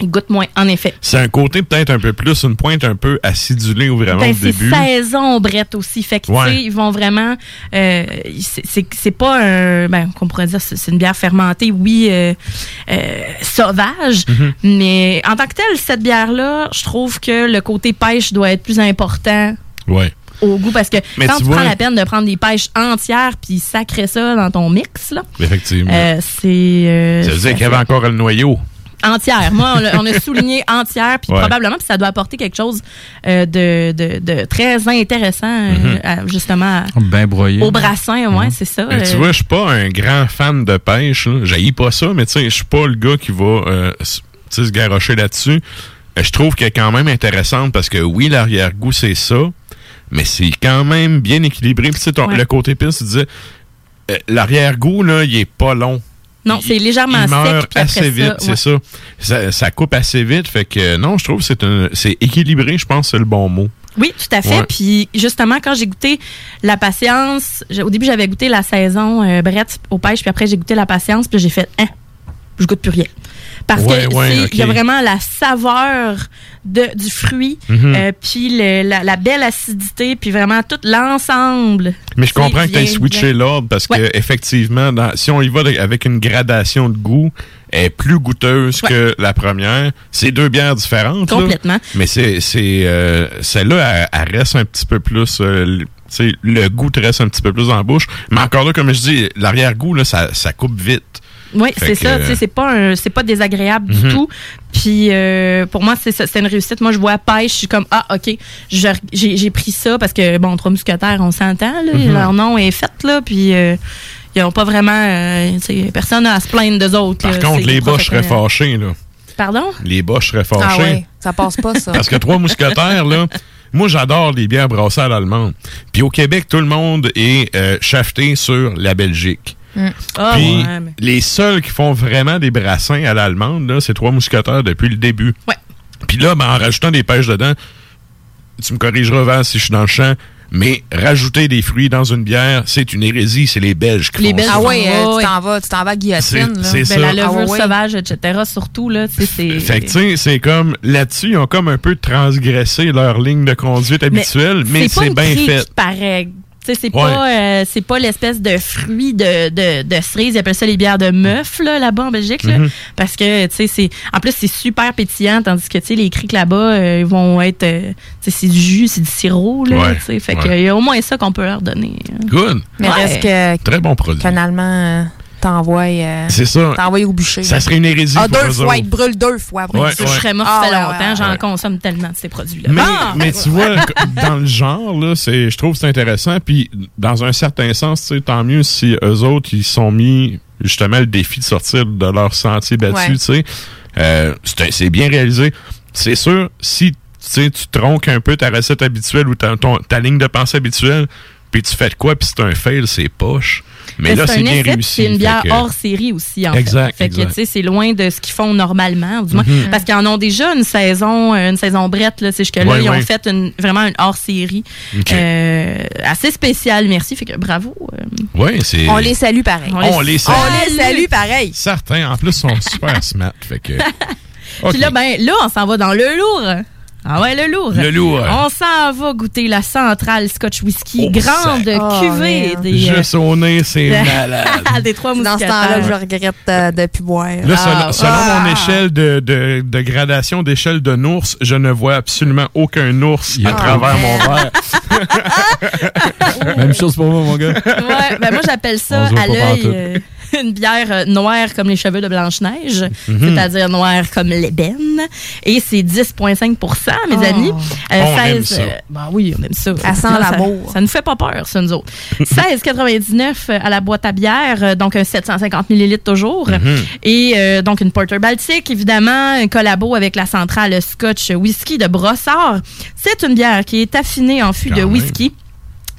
Speaker 4: Il goûte moins, en effet.
Speaker 3: C'est un côté peut-être un peu plus, une pointe un peu acidulée ou vraiment
Speaker 4: Ben,
Speaker 3: au
Speaker 4: c'est
Speaker 3: début.
Speaker 4: saison brette aussi. Fait que, tu
Speaker 3: Ouais.
Speaker 4: sais, ils vont vraiment. euh, c'est- pas un. Ben, qu'on pourrait dire, c'est une bière fermentée, oui, euh, euh, sauvage.
Speaker 3: Mhm.
Speaker 4: Mais en tant que telle, cette bière-là, je trouve que le côté pêche doit être plus important
Speaker 3: Ouais.
Speaker 4: au goût parce que
Speaker 3: Mais
Speaker 4: quand
Speaker 3: tu vois-
Speaker 4: prends la peine de prendre des pêches entières puis sacrer ça dans ton mix, là,
Speaker 3: Effectivement.
Speaker 4: euh, c'est. euh,
Speaker 3: ça veut dire qu'il y avait encore le noyau.
Speaker 4: Entière. Moi, on, a souligné entière, puis
Speaker 3: Ouais.
Speaker 4: probablement, puis ça doit apporter quelque chose euh, de, de, de très intéressant, euh,
Speaker 3: Mhm.
Speaker 4: à- justement, à-
Speaker 5: Ben broyé.
Speaker 4: au brassin, ouais, c'est ça.
Speaker 3: Tu
Speaker 4: euh,
Speaker 3: vois, je suis pas un grand fan de pêche. J'haïs pas ça, mais tu sais, je suis pas le gars qui va euh, se garrocher là-dessus. Je trouve qu'elle est quand même intéressante parce que oui, l'arrière-goût, c'est ça, mais c'est quand même bien équilibré. Puis tu sais, ton-
Speaker 4: Ouais.
Speaker 3: le côté pisse, tu disais, l'arrière-goût, là, il est pas long.
Speaker 4: Non, c'est légèrement
Speaker 3: il
Speaker 4: sec,
Speaker 3: meurt
Speaker 4: après
Speaker 3: assez vite,
Speaker 4: ça,
Speaker 3: c'est
Speaker 4: ouais.
Speaker 3: ça. ça. Ça coupe assez vite, fait que non, je trouve que c'est équilibré, je pense c'est le bon mot.
Speaker 4: Oui, tout à fait.
Speaker 3: Ouais.
Speaker 4: Puis justement, quand j'ai goûté la patience, au début, j'avais goûté la saison euh, brette au pêche, puis après, j'ai goûté la patience, puis j'ai fait, hein, je goûte plus rien. Parce
Speaker 3: Ouais,
Speaker 4: que
Speaker 3: ouais,
Speaker 4: y a vraiment la saveur de, du fruit,
Speaker 3: Mhm.
Speaker 4: euh, puis la, la belle acidité, puis vraiment tout l'ensemble.
Speaker 3: Mais je comprends que tu aies switché l'ordre parce
Speaker 4: Ouais.
Speaker 3: que effectivement, dans- si on y va avec une gradation de goût, elle est plus goûteuse que la première. C'est deux bières différentes. là.
Speaker 4: Complètement.
Speaker 3: mais c'est euh, celle-là, elle, elle reste un petit peu plus. euh, le- goût te reste un petit peu plus en bouche. Mais encore là, comme je dis, l'arrière-goût, là, ça, ça coupe vite.
Speaker 4: Oui, c'est
Speaker 3: que,
Speaker 4: ça. C'est pas un- c'est pas désagréable
Speaker 3: Mhm.
Speaker 4: du tout. Puis euh, pour moi, c'est ça, c'est une réussite. Moi, je vois pêche, je suis comme ah ok, j'ai j'ai pris ça parce que bon, trois mousquetaires, on s'entend là,
Speaker 3: Mhm.
Speaker 4: leur nom est fait là, puis euh, ils ont pas vraiment, euh, personne n'a à se plaindre d'eux autres.
Speaker 3: Par
Speaker 4: là.
Speaker 3: contre, les boches seraient fâchés. Là.
Speaker 4: Pardon?
Speaker 3: Les boches seraient
Speaker 15: Ah
Speaker 3: fâchés.
Speaker 15: ouais, ça passe pas, ça.
Speaker 3: Parce que trois mousquetaires, là, moi, j'adore les bières brassées à l'allemande. Puis au Québec, tout le monde est euh, shafté sur la Belgique.
Speaker 4: Ah,
Speaker 3: Puis
Speaker 4: ouais, mais-
Speaker 3: les seuls qui font vraiment des brassins à l'allemande, là, c'est trois mousquetaires depuis le début.
Speaker 4: Ouais.
Speaker 3: Puis là, ben, en rajoutant des pêches dedans, tu me corrigeras, Val, si je suis dans le champ, mais rajouter des fruits dans une bière, c'est une hérésie. C'est les Belges qui
Speaker 4: Les
Speaker 3: font
Speaker 4: Belges
Speaker 3: ça.
Speaker 15: Ah ouais, euh,
Speaker 4: Ouais,
Speaker 15: tu t'en vas, tu t'en vas à guillotine.
Speaker 3: C'est-
Speaker 4: Ben, la levure
Speaker 15: Ah ouais.
Speaker 4: sauvage, etc. Surtout là, c'est.
Speaker 3: Fait que, tu sais, c'est comme, là-dessus, ils ont comme un peu transgressé leur ligne de conduite habituelle, mais, c'est bien fait.
Speaker 4: C'est
Speaker 3: Ouais.
Speaker 4: pas, euh, c'est pas l'espèce de fruit de, de, de cerise. Ils appellent ça les bières de meuf, là, là-bas en Belgique, là.
Speaker 3: Mhm.
Speaker 4: Parce que, tu sais, c'est, en plus, c'est super pétillant, tandis que, tu sais, les criques là-bas, euh, ils vont être, euh, tu sais, c'est du jus, c'est du sirop, là,
Speaker 3: Ouais.
Speaker 4: tu sais. Fait
Speaker 3: Ouais.
Speaker 4: qu'il y a au moins ça qu'on peut leur donner. hein.
Speaker 3: Good.
Speaker 15: Mais
Speaker 4: Ouais.
Speaker 15: reste que
Speaker 3: Très bon produit.
Speaker 15: qu'un Allemand euh, euh, au bûcher.
Speaker 3: Ça serait une hérésie
Speaker 15: Ah, deux
Speaker 3: eux
Speaker 15: fois, il te brûle deux fois. après
Speaker 3: Ouais,
Speaker 15: ça.
Speaker 4: Je serais mort
Speaker 15: Ah,
Speaker 4: ça fait
Speaker 15: ouais,
Speaker 4: longtemps.
Speaker 15: ouais,
Speaker 4: J'en consomme tellement de ces produits-là.
Speaker 3: Mais,
Speaker 4: Ah!
Speaker 3: mais tu vois, dans le genre, là, c'est, je trouve que c'est intéressant. Puis, dans un certain sens, tant mieux si eux autres, ils sont mis justement le défi de sortir de leur sentier battu,
Speaker 15: Ouais.
Speaker 3: tu sais. Euh, c'est, bien réalisé. C'est sûr, si tu sais, tu tronques un peu ta recette habituelle ou ta, ton- ta ligne de pensée habituelle, puis tu fais de quoi, puis c'est un fail, c'est poche. Mais là, c'est bien réussi.
Speaker 4: C'est une bière
Speaker 3: que-
Speaker 4: hors série aussi, en
Speaker 3: Exact,
Speaker 4: fait. Fait que,
Speaker 3: exact.
Speaker 4: tu sais, c'est loin de ce qu'ils font normalement, du moins.
Speaker 3: Mhm.
Speaker 4: Parce qu'ils en ont déjà une saison, euh, une saison brette, là. C'est jusque-là,
Speaker 3: Ouais,
Speaker 4: ils ont fait une, vraiment une hors série. Euh, assez spéciale, merci. Fait que bravo. euh.
Speaker 3: Ouais, c'est.
Speaker 15: On les salue pareil.
Speaker 3: On les salue.
Speaker 15: On les salue pareil.
Speaker 3: Certains, en plus, sont super smart. Fait que.
Speaker 4: Puis là, ben, là, on s'en va dans le lourd. Ah ouais, le lourd.
Speaker 3: Le lourd.
Speaker 4: On s'en va goûter la centrale Scotch Whisky,
Speaker 3: Oh,
Speaker 4: grande
Speaker 3: ça-
Speaker 15: Oh,
Speaker 4: cuvée des, euh,
Speaker 3: Juste au nez, c'est malade.
Speaker 4: des trois
Speaker 15: dans ce temps-là que je regrette euh, de plus boire.
Speaker 3: Là, selon,
Speaker 4: Ah,
Speaker 3: selon
Speaker 15: ah.
Speaker 3: mon échelle de, de, de gradation d'échelle de nours, je ne vois absolument aucun ours à
Speaker 5: Ah,
Speaker 3: travers mon verre.
Speaker 5: Même chose pour moi, mon gars.
Speaker 4: Ouais, ben moi j'appelle ça à l'œil une bière euh, noire comme les cheveux de Blanche-Neige,
Speaker 3: Mhm.
Speaker 4: c'est-à-dire noire comme l'ébène. Et c'est 10,5% mes
Speaker 15: Oh.
Speaker 4: amis.
Speaker 3: On aime ça.
Speaker 4: ben oui, on aime ça.
Speaker 15: Elle sent
Speaker 4: Ça-
Speaker 15: l'amour.
Speaker 4: Ça, nous fait pas peur, ça, nous autres. 16,99 à la boîte à bière, euh, donc un 750 millilitres toujours.
Speaker 3: Mhm.
Speaker 4: Et euh, donc une Porter Baltic, évidemment, un collabo avec la centrale Scotch Whisky de Brossard. C'est une bière qui est affinée en fût
Speaker 3: Quand
Speaker 4: de
Speaker 3: même.
Speaker 4: whisky.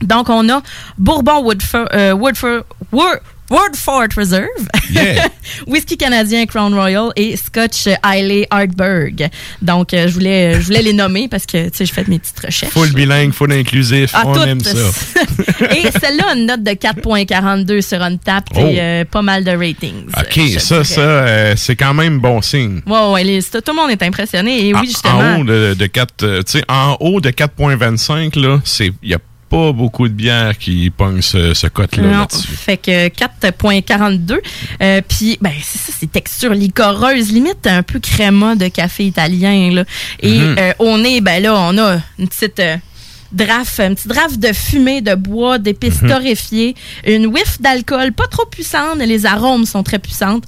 Speaker 4: Donc, on a Bourbon Woodford, euh, Woodford, Wood- Word Fort Reserve,
Speaker 3: Yeah.
Speaker 4: Whisky canadien Crown Royal et Scotch Islay Hartberg. Donc, euh, je voulais, je voulais les nommer parce que, tu sais, j'ai fait mes petites recherches.
Speaker 3: Full bilingue, full inclusif.
Speaker 4: Ah,
Speaker 3: on
Speaker 4: toutes.
Speaker 3: aime ça.
Speaker 4: et celle-là a une note de 4.42 sur Untapped
Speaker 3: Oh.
Speaker 4: et euh, pas mal de ratings.
Speaker 3: OK, ça,
Speaker 4: dirais.
Speaker 3: ça, euh, c'est quand même bon signe.
Speaker 4: Ouais, ouais, les- tout le monde est impressionné. Et oui, justement.
Speaker 3: En haut de, de 4, euh, tu sais, en haut de 4.25, là, c'est, il y a pas beaucoup de bières qui pognent ce, ce cote-là
Speaker 4: Non,
Speaker 3: là-dessus.
Speaker 4: fait que 4.42. Euh, Puis, ben, c'est ça, c'est texture licoreuse, limite un peu créma de café italien. Là. Et
Speaker 3: Mhm.
Speaker 4: euh, au nez, ben là, on a une petite euh, draft, une petite draft de fumée, de bois, d'épices
Speaker 3: Mhm.
Speaker 4: torréfiées, une whiff d'alcool pas trop puissante, les arômes sont très puissantes.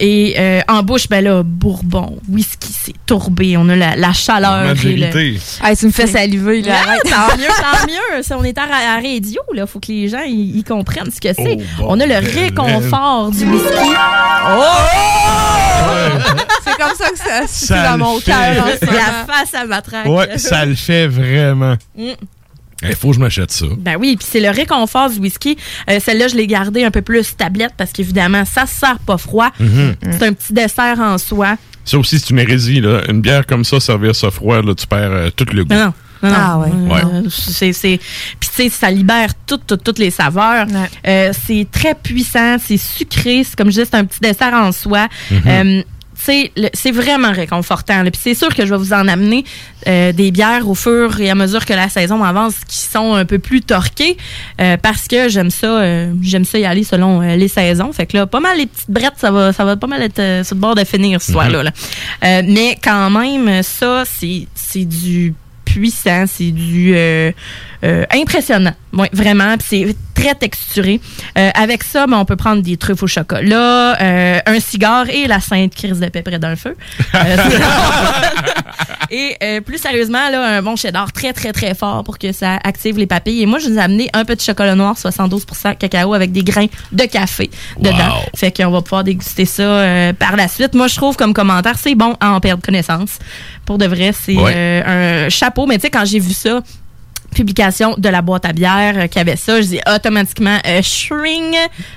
Speaker 4: Et euh, en bouche, ben là, bourbon, whisky, c'est tourbé. On a la, la chaleur. et le-
Speaker 15: Hey, tu me fais saliver, là. arrête.
Speaker 4: tant mieux, tant mieux. Ça, on est à, à radio, là. Faut que les gens ils comprennent ce que c'est.
Speaker 15: Oh,
Speaker 4: on a le réconfort du whisky. Oh!
Speaker 15: C'est comme ça que ça se
Speaker 3: Ça
Speaker 15: fait dans
Speaker 3: le
Speaker 15: mon
Speaker 3: fait.
Speaker 15: cœur.
Speaker 4: La face à matraque.
Speaker 3: Ouais, ça le fait vraiment.
Speaker 4: Mm.
Speaker 3: Il faut que je m'achète ça.
Speaker 4: Ben oui, puis c'est le réconfort du whisky. Euh, Celle-là, je l'ai gardée un peu plus tablette parce qu'évidemment, ça se sert pas froid.
Speaker 3: Mhm.
Speaker 4: C'est un petit dessert en soi.
Speaker 3: Ça aussi, c'est une hérésie, là. Une bière comme ça, servir ça froid, là, tu perds euh, tout le goût.
Speaker 4: Non, non.
Speaker 15: Ah ouais.
Speaker 4: Euh, c'est, c'est... Puis tu sais, ça libère toutes, toutes, toutes les saveurs. Euh, c'est très puissant, c'est sucré. C'est comme c'est un petit dessert en soi.
Speaker 3: Mhm.
Speaker 4: Euh, c'est vraiment réconfortant. là. Puis c'est sûr que je vais vous en amener euh, des bières au fur et à mesure que la saison avance qui sont un peu plus torquées euh, parce que j'aime ça euh, j'aime ça y aller selon les saisons. Fait que là, pas mal les petites brettes, ça va, ça va pas mal être sur le bord de finir ce soir-là. là. Euh, mais quand même, ça, c'est du puissant, c'est du euh, euh, impressionnant. Ouais, vraiment, puis c'est très texturé. Euh, avec ça, ben, on peut prendre des truffes au chocolat, un cigare et la sainte crise de paix près d'un feu. Et plus sérieusement, là, un bon cheddar très, très, très fort pour que ça active les papilles. Et moi, je vous ai amené un peu de chocolat noir, 72% cacao avec des grains de café dedans. Fait qu'on va pouvoir déguster ça par la suite. Moi, je trouve comme commentaire, c'est bon à en perdre connaissance. Pour de vrai, c'est
Speaker 3: Ouais.
Speaker 4: euh, un chapeau. Mais tu sais, quand j'ai vu ça, publication de la boîte à bière euh, qui avait ça, je dis automatiquement euh, Shring.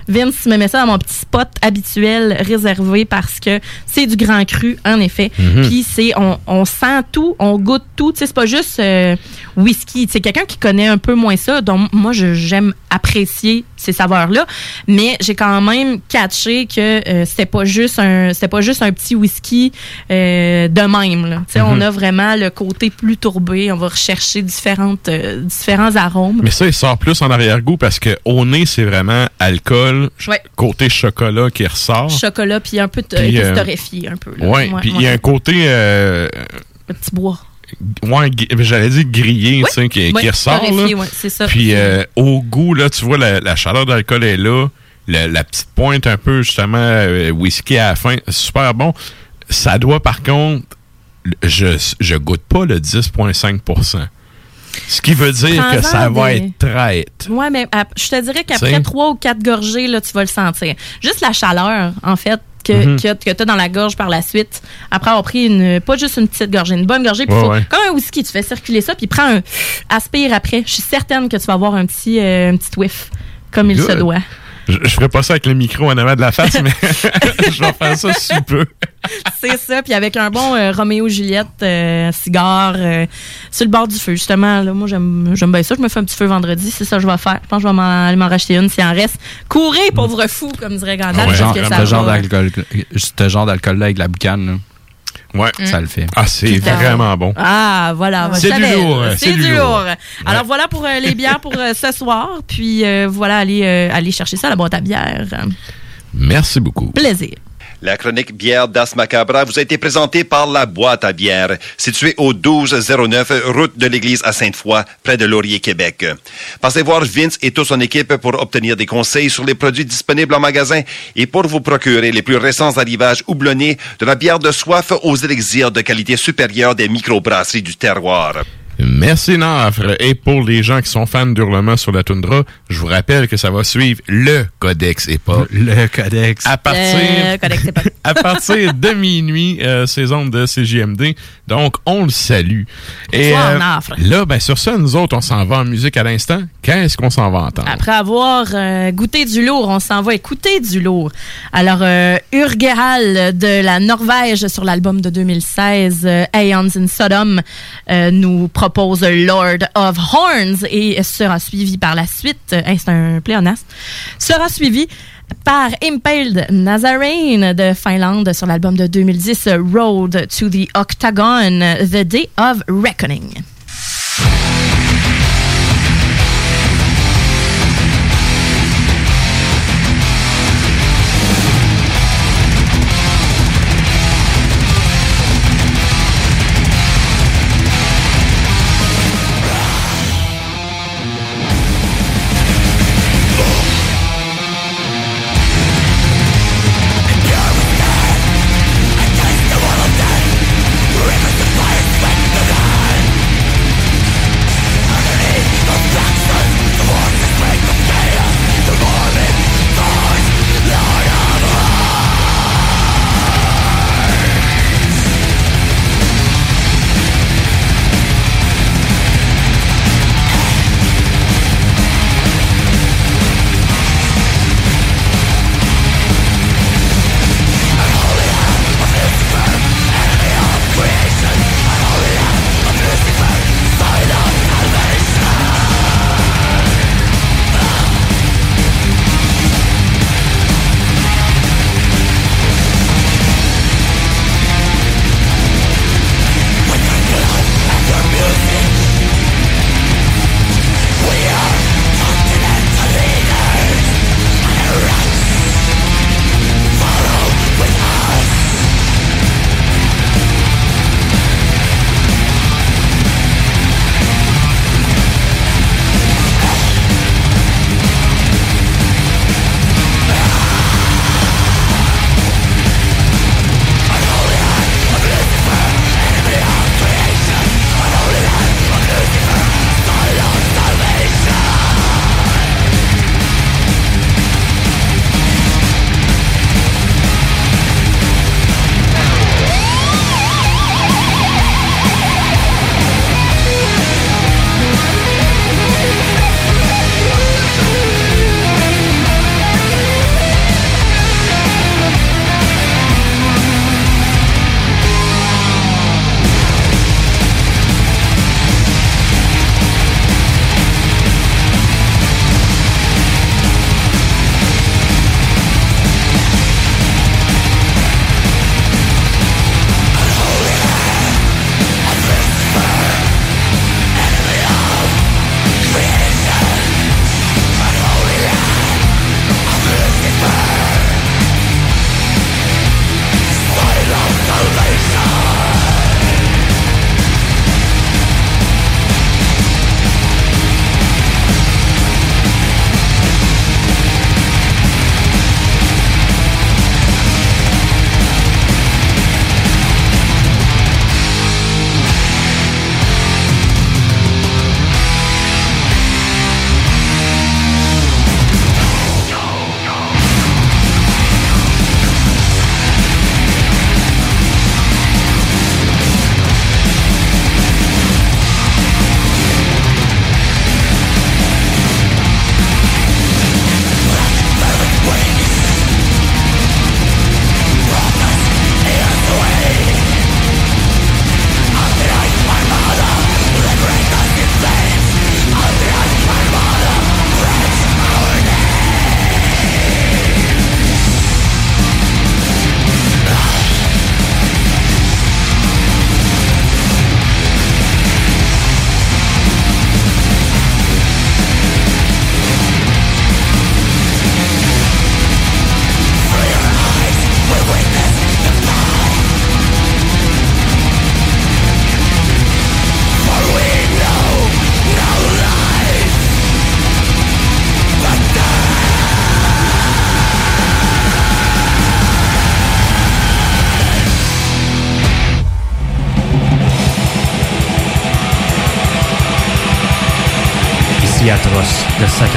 Speaker 4: Vince me met ça dans mon petit spot habituel réservé parce que c'est du grand cru en effet.
Speaker 3: Mhm.
Speaker 4: Puis c'est on, on sent tout, on goûte tout, tu sais c'est pas juste euh, whisky, c'est quelqu'un qui connaît un peu moins ça donc moi je- j'aime apprécier ces saveurs là, mais j'ai quand même catché que euh, c'était pas juste un c'était pas juste un petit whisky euh, de même là. Sais
Speaker 3: Mhm.
Speaker 4: on a vraiment le côté plus tourbé, on va rechercher différentes euh, différents arômes.
Speaker 3: Mais ça, il sort plus en arrière-goût parce que au nez, c'est vraiment alcool,
Speaker 4: Ouais.
Speaker 3: côté chocolat qui ressort.
Speaker 4: Chocolat puis un peu épices
Speaker 3: euh,
Speaker 4: un peu là.
Speaker 3: Ouais, puis il y a un côté,
Speaker 4: le petit bois.
Speaker 3: Ouais, j'allais dire grillé, tu sais, qui, qui ressort. là.
Speaker 4: ça.
Speaker 3: Puis euh, au goût, là, tu vois, la, la chaleur d'alcool est là. La, la petite pointe un peu, justement, euh, whisky à la fin. Super bon. Ça doit, par contre, je, je goûte pas le 10,5% Ce qui veut dire que ça va être traite.
Speaker 4: Ouais, mais je te dirais qu'après trois ou quatre gorgées, là, tu vas le sentir. Juste la chaleur, en fait, que,
Speaker 3: Mhm.
Speaker 4: que, que tu as dans la gorge par la suite, après avoir pris une, pas juste une petite gorgée, une bonne gorgée, puis
Speaker 3: Ouais,
Speaker 4: faut-
Speaker 3: ouais.
Speaker 4: comme un whisky, tu fais circuler ça, puis prends un aspire après. Je suis certaine que tu vas avoir un petit, euh, un petit whiff, comme il se doit.
Speaker 3: Je, je ferai pas ça avec le micro en avant de la face, mais je vais faire ça sous peu.
Speaker 4: C'est ça, puis avec un bon euh, Roméo Juliette euh, cigare euh, sur le bord du feu, justement. Là, moi, j'aime j'aime bien ça. Je me fais un petit feu vendredi, c'est ça que je vais faire. Je pense que je vais m'en aller m'en racheter une s'il en reste. Courez, pauvre fou, comme dirait Gandalf,
Speaker 5: Ouais,
Speaker 4: parce
Speaker 5: genre,
Speaker 4: que
Speaker 5: ce
Speaker 4: ça
Speaker 5: genre d'alcool-là avec la boucane, là.
Speaker 3: Ouais.
Speaker 5: Ça le fait.
Speaker 3: Ah, c'est vraiment bon.
Speaker 4: Ah, voilà.
Speaker 3: C'est du lourd,
Speaker 4: C'est du lourd. Alors, voilà pour euh, les bières pour euh, ce soir. Puis, euh, voilà, allez, allez chercher ça à la boîte à bière.
Speaker 3: Merci beaucoup.
Speaker 4: Plaisir.
Speaker 17: La chronique bière d'As Macabra vous a été présentée par la boîte à bière, située au 1209 route de l'église à Sainte-Foy, près de Laurier, Québec. Passez voir Vince et toute son équipe pour obtenir des conseils sur les produits disponibles en magasin et pour vous procurer les plus récents arrivages houblonnés de la bière de soif aux élixirs de qualité supérieure des microbrasseries du terroir.
Speaker 3: Merci Nafre. Et pour les gens qui sont fans d'Hurlement sur la toundra, je vous rappelle que ça va suivre le Codex Hip-Hop.
Speaker 5: Le Codex.
Speaker 3: À partir,
Speaker 4: Le Codex
Speaker 3: à partir de minuit, euh, saison de CJMD. Donc, on le salue. Et
Speaker 4: Bonsoir, Nafre.
Speaker 3: là, ben, sur ça, nous autres, on s'en va en musique à l'instant. Qu'est-ce qu'on s'en va entendre?
Speaker 4: Après avoir euh, goûté du lourd, on s'en va écouter du lourd. Alors, euh, Urgeral de la Norvège sur l'album de 2016, euh, Aeons in Sodom, euh, nous propose Lord of Horns et sera suivi par la suite, hey, c'est un pléonasme, sera suivi par Impaled Nazarene de Finlande sur l'album de 2010, Road to the Octagon, The Day of Reckoning.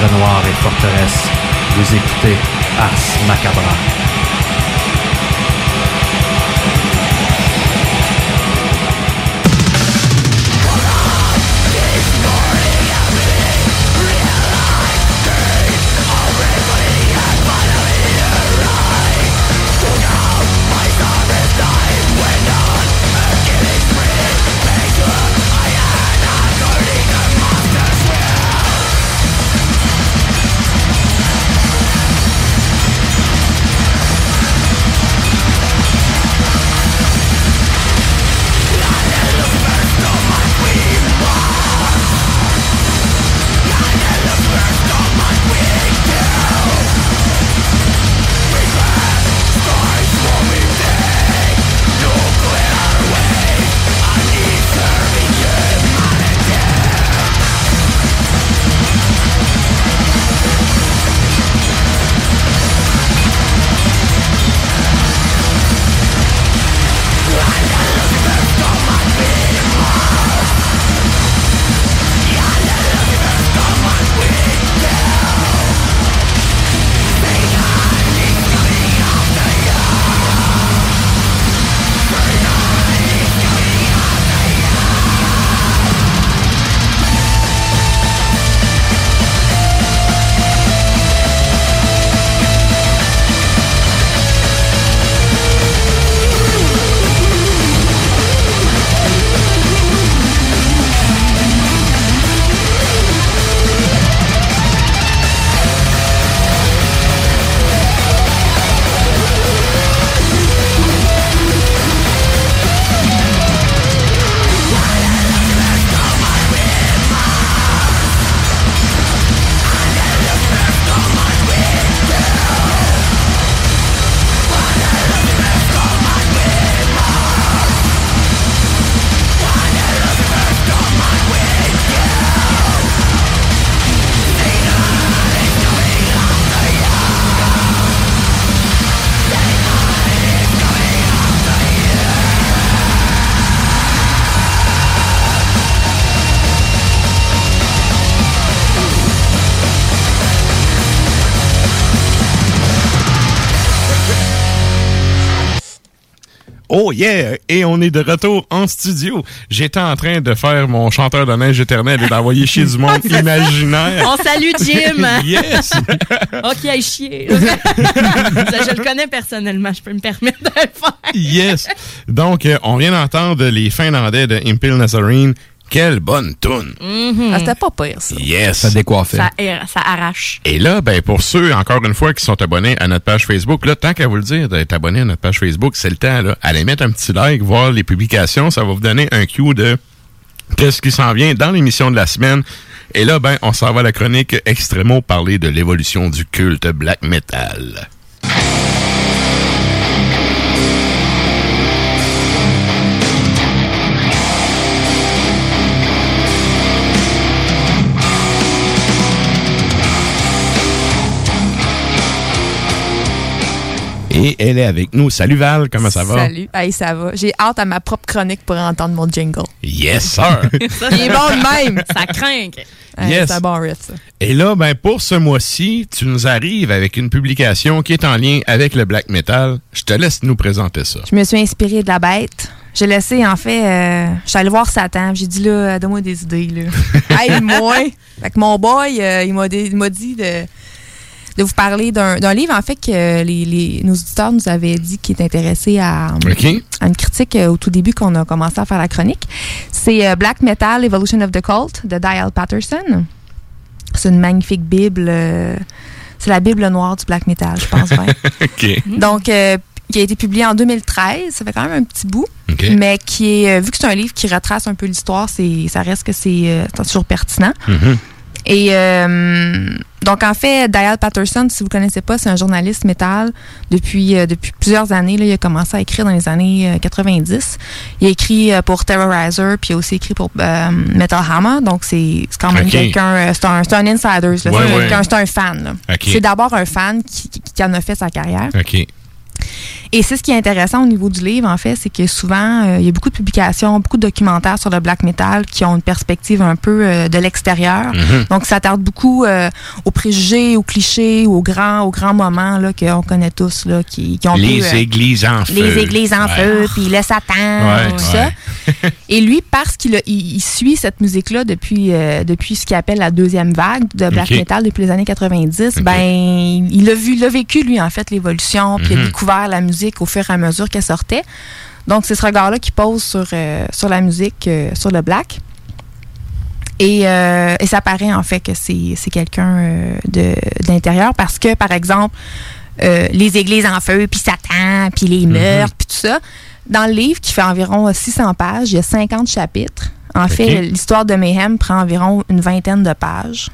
Speaker 16: De sacre noir et forteresse. Vous écoutez Ars Macabra.
Speaker 3: Yeah! Et on est de retour en studio. J'étais en train de faire mon chanteur de neige éternel et d'envoyer chier du monde imaginaire.
Speaker 4: On salue Jim!
Speaker 3: Yes!
Speaker 4: ok, aille chier. Ça, je le connais personnellement, je peux me permettre de le faire.
Speaker 3: Yes! Donc, euh, on vient d'entendre les Finlandais de Impale Nazarene. Quelle bonne tune!
Speaker 4: Mhm.
Speaker 15: Ah, C'était pas pire, ça.
Speaker 3: Yes!
Speaker 5: Ça décoiffait.
Speaker 4: Ça, er- ça arrache.
Speaker 3: Et là, ben pour ceux, encore une fois, qui sont abonnés à notre page Facebook, là, tant qu'à vous le dire d'être abonné à notre page Facebook, c'est le temps, là. Allez mettre un petit like, voir les publications, ça va vous donner un cue de qu'est-ce qui s'en vient dans l'émission de la semaine. Et là, ben, on s'en va à la chronique Extremo parler de l'évolution du culte black metal. Et elle est avec nous. Salut Val, comment ça va?
Speaker 15: Salut. Hey, ça va. J'ai hâte à ma propre chronique pour entendre mon jingle.
Speaker 3: Yes, sir!
Speaker 15: Il est bon de même.
Speaker 4: Ça craint.
Speaker 15: Hey,
Speaker 3: Yes.
Speaker 15: C'est un bon riff, ça.
Speaker 3: Et là, ben, pour ce mois-ci, tu nous arrives avec une publication qui est en lien avec le black metal. Je te laisse nous présenter ça.
Speaker 15: Je me suis inspirée de la bête. J'ai laissé, en fait, euh, je suis allée voir Satan. J'ai dit, là, donne-moi des idées, là. Aide-moi. fait que mon boy, euh, il m'a dé- il m'a dit de, de vous parler d'un livre, en fait, que les, les- nos auditeurs nous avaient dit qu'il est intéressé à, une critique euh, au tout début qu'on a commencé à faire la chronique. C'est euh, Black Metal Evolution of the Cult de Dial Patterson. C'est une magnifique Bible. euh, c'est la Bible noire du black metal, je pense. bien.
Speaker 3: OK.
Speaker 15: Donc, euh, qui a été publié en 2013. Ça fait quand même un petit bout. Mais qui est, vu que c'est un livre qui retrace un peu l'histoire, c'est, ça reste que c'est euh, toujours pertinent.
Speaker 3: Mhm.
Speaker 15: Et euh, donc, en fait, Dial Patterson, si vous ne connaissez pas, c'est un journaliste métal depuis, euh, depuis plusieurs années. Là, il a commencé à écrire dans les années euh, 90. Il a écrit euh, pour Terrorizer, puis il a aussi écrit pour euh, Metal Hammer. Donc, c'est quand même quelqu'un, euh, c'est un, insider, c'est
Speaker 3: Ouais,
Speaker 15: un fan. C'est d'abord un fan qui, en a fait sa carrière. Et c'est ce qui est intéressant au niveau du livre, en fait, c'est que souvent, euh, il y a beaucoup de publications, beaucoup de documentaires sur le black metal qui ont une perspective un peu euh, de l'extérieur.
Speaker 3: Mhm.
Speaker 15: Donc, ça tarde beaucoup euh, aux préjugés, aux clichés, aux grands, aux grands moments là, qu'on connaît tous, là, qui, qui ont
Speaker 3: Les
Speaker 15: pu,
Speaker 3: églises en feu.
Speaker 15: les églises en
Speaker 3: Ouais.
Speaker 15: feu, puis le Satan,
Speaker 3: Ouais,
Speaker 15: tout
Speaker 3: ouais.
Speaker 15: ça. Et lui, parce qu'il a- il, il suit cette musique-là depuis, depuis ce qu'il appelle la deuxième vague de black metal depuis les années 90, ben, il a vu, il a vécu, lui, en fait, l'évolution, puis il a
Speaker 3: Mhm.
Speaker 15: Découvert la musique au fur et à mesure qu'elle sortait. Donc, c'est ce regard-là qu'il pose sur, euh, sur la musique, euh, sur le black. Et, euh, et ça paraît, en fait, que c'est c'est quelqu'un euh, de- d'intérieur parce que, par exemple, euh, les églises en feu, puis Satan, puis les meurtres, puis tout ça. Dans le livre, qui fait environ 600 pages, il y a 50 chapitres. En fait, l'histoire de Mayhem prend environ une vingtaine de pages.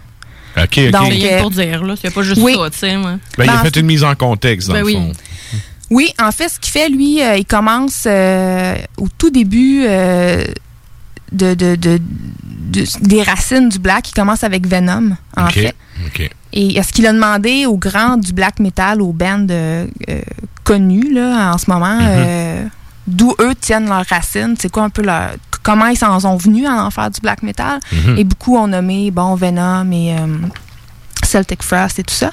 Speaker 3: OK, OK.
Speaker 15: Donc,
Speaker 4: C'est rien
Speaker 15: euh,
Speaker 4: pour dire, là. C'est pas juste
Speaker 15: oui.
Speaker 4: ça, tu sais, moi.
Speaker 3: Ben, il a
Speaker 15: Ben,
Speaker 3: fait une mise en contexte, dans
Speaker 4: Ben
Speaker 3: le
Speaker 4: oui.
Speaker 3: fond.
Speaker 15: Oui, en fait, ce qu'il fait, lui, euh, il commence euh, au tout début euh, de, de- de- de- des racines du black. Il commence avec Venom, en fait. Et ce qu'il a demandé aux grands du black metal, aux bands connus là, en ce moment,
Speaker 3: Mhm.
Speaker 15: euh, d'où eux tiennent leurs racines, c'est quoi un peu leur. comment ils s'en sont venus à en faire du black metal.
Speaker 3: Mhm.
Speaker 15: Et beaucoup ont nommé, bon, Venom et Celtic Frost et tout ça.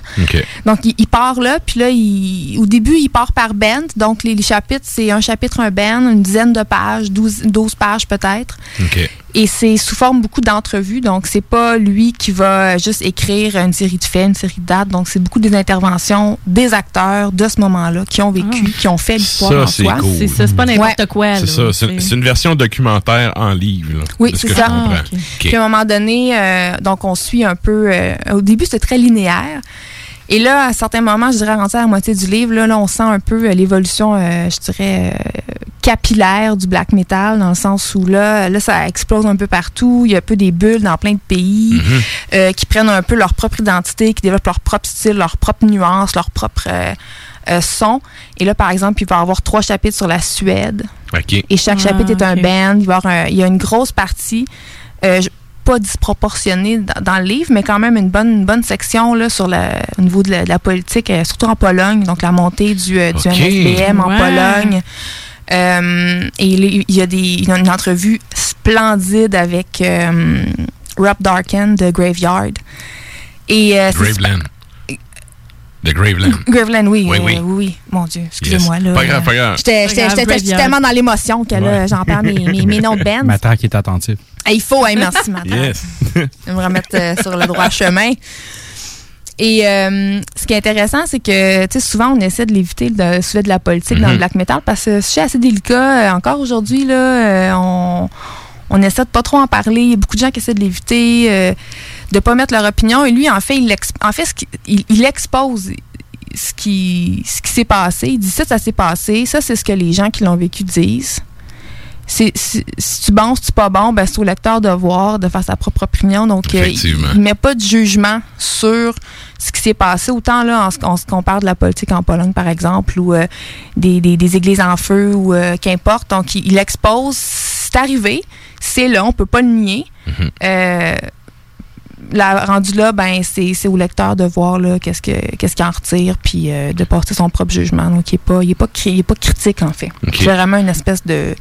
Speaker 15: Donc, il, il part là, puis là, il- au début, il part par band. Donc, les, les chapitres, c'est un chapitre, un band, une dizaine de pages, 12, 12 pages peut-être. Et c'est sous forme beaucoup d'entrevues. Donc, c'est pas lui qui va juste écrire une série de faits, une série de dates. Donc, c'est beaucoup des interventions des acteurs de ce moment-là qui ont vécu, qui ont fait l'histoire
Speaker 3: Ça,
Speaker 15: en
Speaker 3: c'est
Speaker 15: soi.
Speaker 3: cool.
Speaker 4: C'est ça, c'est pas n'importe quoi.
Speaker 3: C'est ça. C'est une version documentaire en livre. là,
Speaker 15: Oui,
Speaker 3: ce
Speaker 15: c'est ça. Ah. Puis à un moment donné, euh, donc on suit un peu. euh, au début, c'était très linéaire. Et là, à certains moments, je dirais rendu à la moitié du livre, là, là on sent un peu euh, l'évolution, euh, je dirais, euh, capillaire du black metal, dans le sens où là, là, ça explose un peu partout. Il y a un peu des bulles dans plein de pays euh, qui prennent un peu leur propre identité, qui développent leur propre style, leur propre nuance, leur propre euh, euh, son. Et là, par exemple, il va y avoir trois chapitres sur la Suède.
Speaker 3: OK.
Speaker 15: Et chaque
Speaker 4: Ah,
Speaker 15: chapitre est un band. Il, va y avoir un- il y a une grosse partie, euh, je- pas disproportionnée dans, dans le livre, mais quand même une bonne, une bonne section là, sur au niveau de la, de la politique, euh, surtout en Pologne. Donc la montée du, euh, du. NSBM en
Speaker 4: Ouais.
Speaker 15: Pologne. Euh, et il y a des, une entrevue splendide avec euh, Rob Darken de Graveyard. Et, euh,
Speaker 3: Graveland. The Graveland.
Speaker 15: Graveland, oui,
Speaker 3: Oui,
Speaker 15: euh,
Speaker 3: oui.
Speaker 15: oui, oui. Mon Dieu, excusez-moi.
Speaker 3: Yes.
Speaker 15: là.
Speaker 3: Pas grave, pas grave.
Speaker 15: J'étais tellement dans l'émotion que là,
Speaker 5: Ouais.
Speaker 15: j'en perds mes, mes, mes noms de band.
Speaker 5: Matin qui est attentif.
Speaker 15: Ah, il faut, hein, merci, madame.
Speaker 3: Yes.
Speaker 15: Je vais me remettre euh, sur le droit chemin. Et euh, ce qui est intéressant, c'est que tu sais, souvent, on essaie de l'éviter, le sujet de la politique dans le
Speaker 3: Mhm.
Speaker 15: black metal, parce que c'est assez délicat. Euh, Encore aujourd'hui, là, euh, on, on essaie de pas trop en parler. Il y a beaucoup de gens qui essaient de l'éviter, euh, de pas mettre leur opinion. Et lui, en fait, il, ex- en fait, ce qu'il- il, il expose ce qui, ce qui s'est passé. Il dit ça, ça s'est passé. Ça, c'est ce que les gens qui l'ont vécu disent. C'est, si tu bon, si tu pas bon, ben, c'est au lecteur de voir, de faire sa propre opinion. Donc, euh, il, il met pas de jugement sur ce qui s'est passé. Autant là, en ce qu'on parle de la politique en Pologne, par exemple, ou euh, des, des- des églises en feu, ou euh, qu'importe. Donc, il, il expose, c'est arrivé, c'est là, on peut pas le nier.
Speaker 3: Mhm.
Speaker 15: Euh, la, rendu là, ben, c'est c'est au lecteur de voir là, qu'est-ce que qu'est-ce qu'il en retire, puis euh, de porter son propre jugement. Donc, il n'est pas, il est pas, cri- il est pas critique, en fait.
Speaker 3: Ok.
Speaker 15: C'est vraiment une espèce de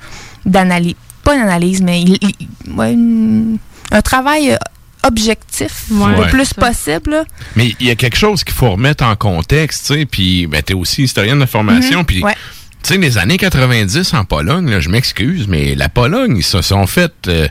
Speaker 15: d'analyse. Pas une analyse, mais il, il- ouais, une- un travail euh, objectif,
Speaker 4: Ouais.
Speaker 15: le plus possible. là.
Speaker 3: Mais il y a quelque chose qu'il faut remettre en contexte, tu sais, puis ben, t'es aussi historienne de formation,
Speaker 15: Mhm,
Speaker 3: puis
Speaker 15: ouais.
Speaker 3: tu sais, les années 90 en Pologne, là, je m'excuse, mais la Pologne, ils se sont fait, euh,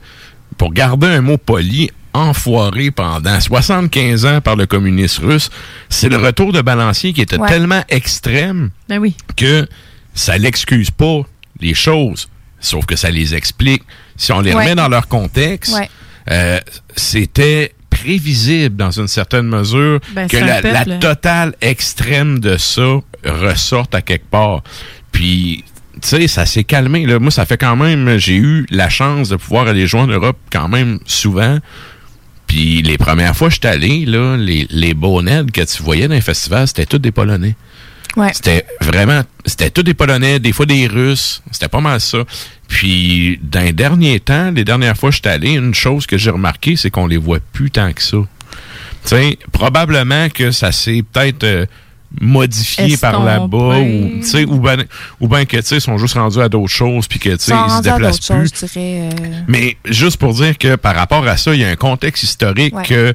Speaker 3: pour garder un mot poli, enfoirés pendant 75 ans par le communiste russe. C'est le retour de balancier qui était
Speaker 4: Ouais.
Speaker 3: tellement extrême
Speaker 4: Ben oui.
Speaker 3: que ça l'excuse pas les choses, sauf que ça les explique. Si on les
Speaker 15: Ouais.
Speaker 3: remet dans leur contexte,
Speaker 15: Ouais.
Speaker 3: euh, c'était prévisible dans une certaine mesure
Speaker 4: Ben,
Speaker 3: que la, totale extrême de ça ressorte à quelque part. Puis, tu sais, ça s'est calmé. Là. Moi, ça fait quand même, j'ai eu la chance de pouvoir aller jouer en Europe quand même souvent. Puis les premières fois que j'étais allé, là, les, les bonnets que tu voyais dans les festivals, c'était tous des Polonais.
Speaker 15: Ouais.
Speaker 3: C'était vraiment, c'était tous des Polonais, des fois des Russes, c'était pas mal ça. Puis, dans les derniers temps, les dernières fois que j'étais allé, une chose que j'ai remarqué, c'est qu'on les voit plus tant que ça. Tu sais, probablement que ça s'est peut-être euh, modifiés par là-bas ou tu sais ou ben ou ben que tu sais ils sont juste rendus à d'autres choses puis que tu sais ils se déplacent plus.
Speaker 15: choses, je dirais. euh,
Speaker 3: Mais juste pour dire que par rapport à ça, il y a un contexte historique
Speaker 15: Ouais.
Speaker 3: que,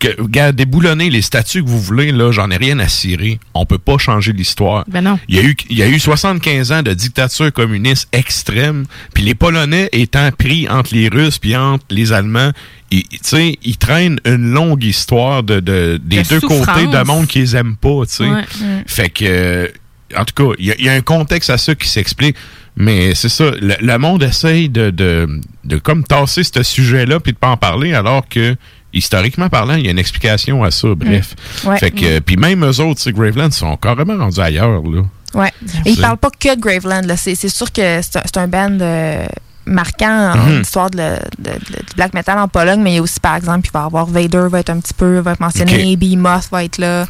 Speaker 3: que regarde, déboulonner les statuts que vous voulez, là, j'en ai rien à cirer. On peut pas changer l'histoire.
Speaker 4: Ben non.
Speaker 3: Il y a eu, il y a eu 75 ans de dictature communiste extrême, puis les Polonais étant pris entre les Russes puis entre les Allemands, ils, tu sais, ils traînent une longue histoire de, de- des
Speaker 4: De
Speaker 3: deux
Speaker 4: souffrance.
Speaker 3: côtés de monde qu'ils aiment pas, tu sais.
Speaker 4: Ouais.
Speaker 3: Fait que, euh, en tout cas, il y, y a un contexte à ça qui s'explique. Mais c'est ça, le, le monde essaye de, de, de comme tasser ce sujet-là puis de pas en parler, alors que historiquement parlant, il y a une explication à ça. Bref.
Speaker 15: Ouais.
Speaker 3: Fait que, puis même eux autres, sais, Graveland sont carrément rendus ailleurs là.
Speaker 15: Ouais. Et il
Speaker 3: C'est-
Speaker 15: parle pas que de Graveland. là. C'est sûr que c'est un, band euh, marquant en
Speaker 3: Mhm.
Speaker 15: histoire de de- de- du black metal en Pologne, mais il y a aussi, par exemple, il va y avoir Vader va être un petit peu, va être mentionné,
Speaker 3: Ok.
Speaker 15: Behemoth va être là.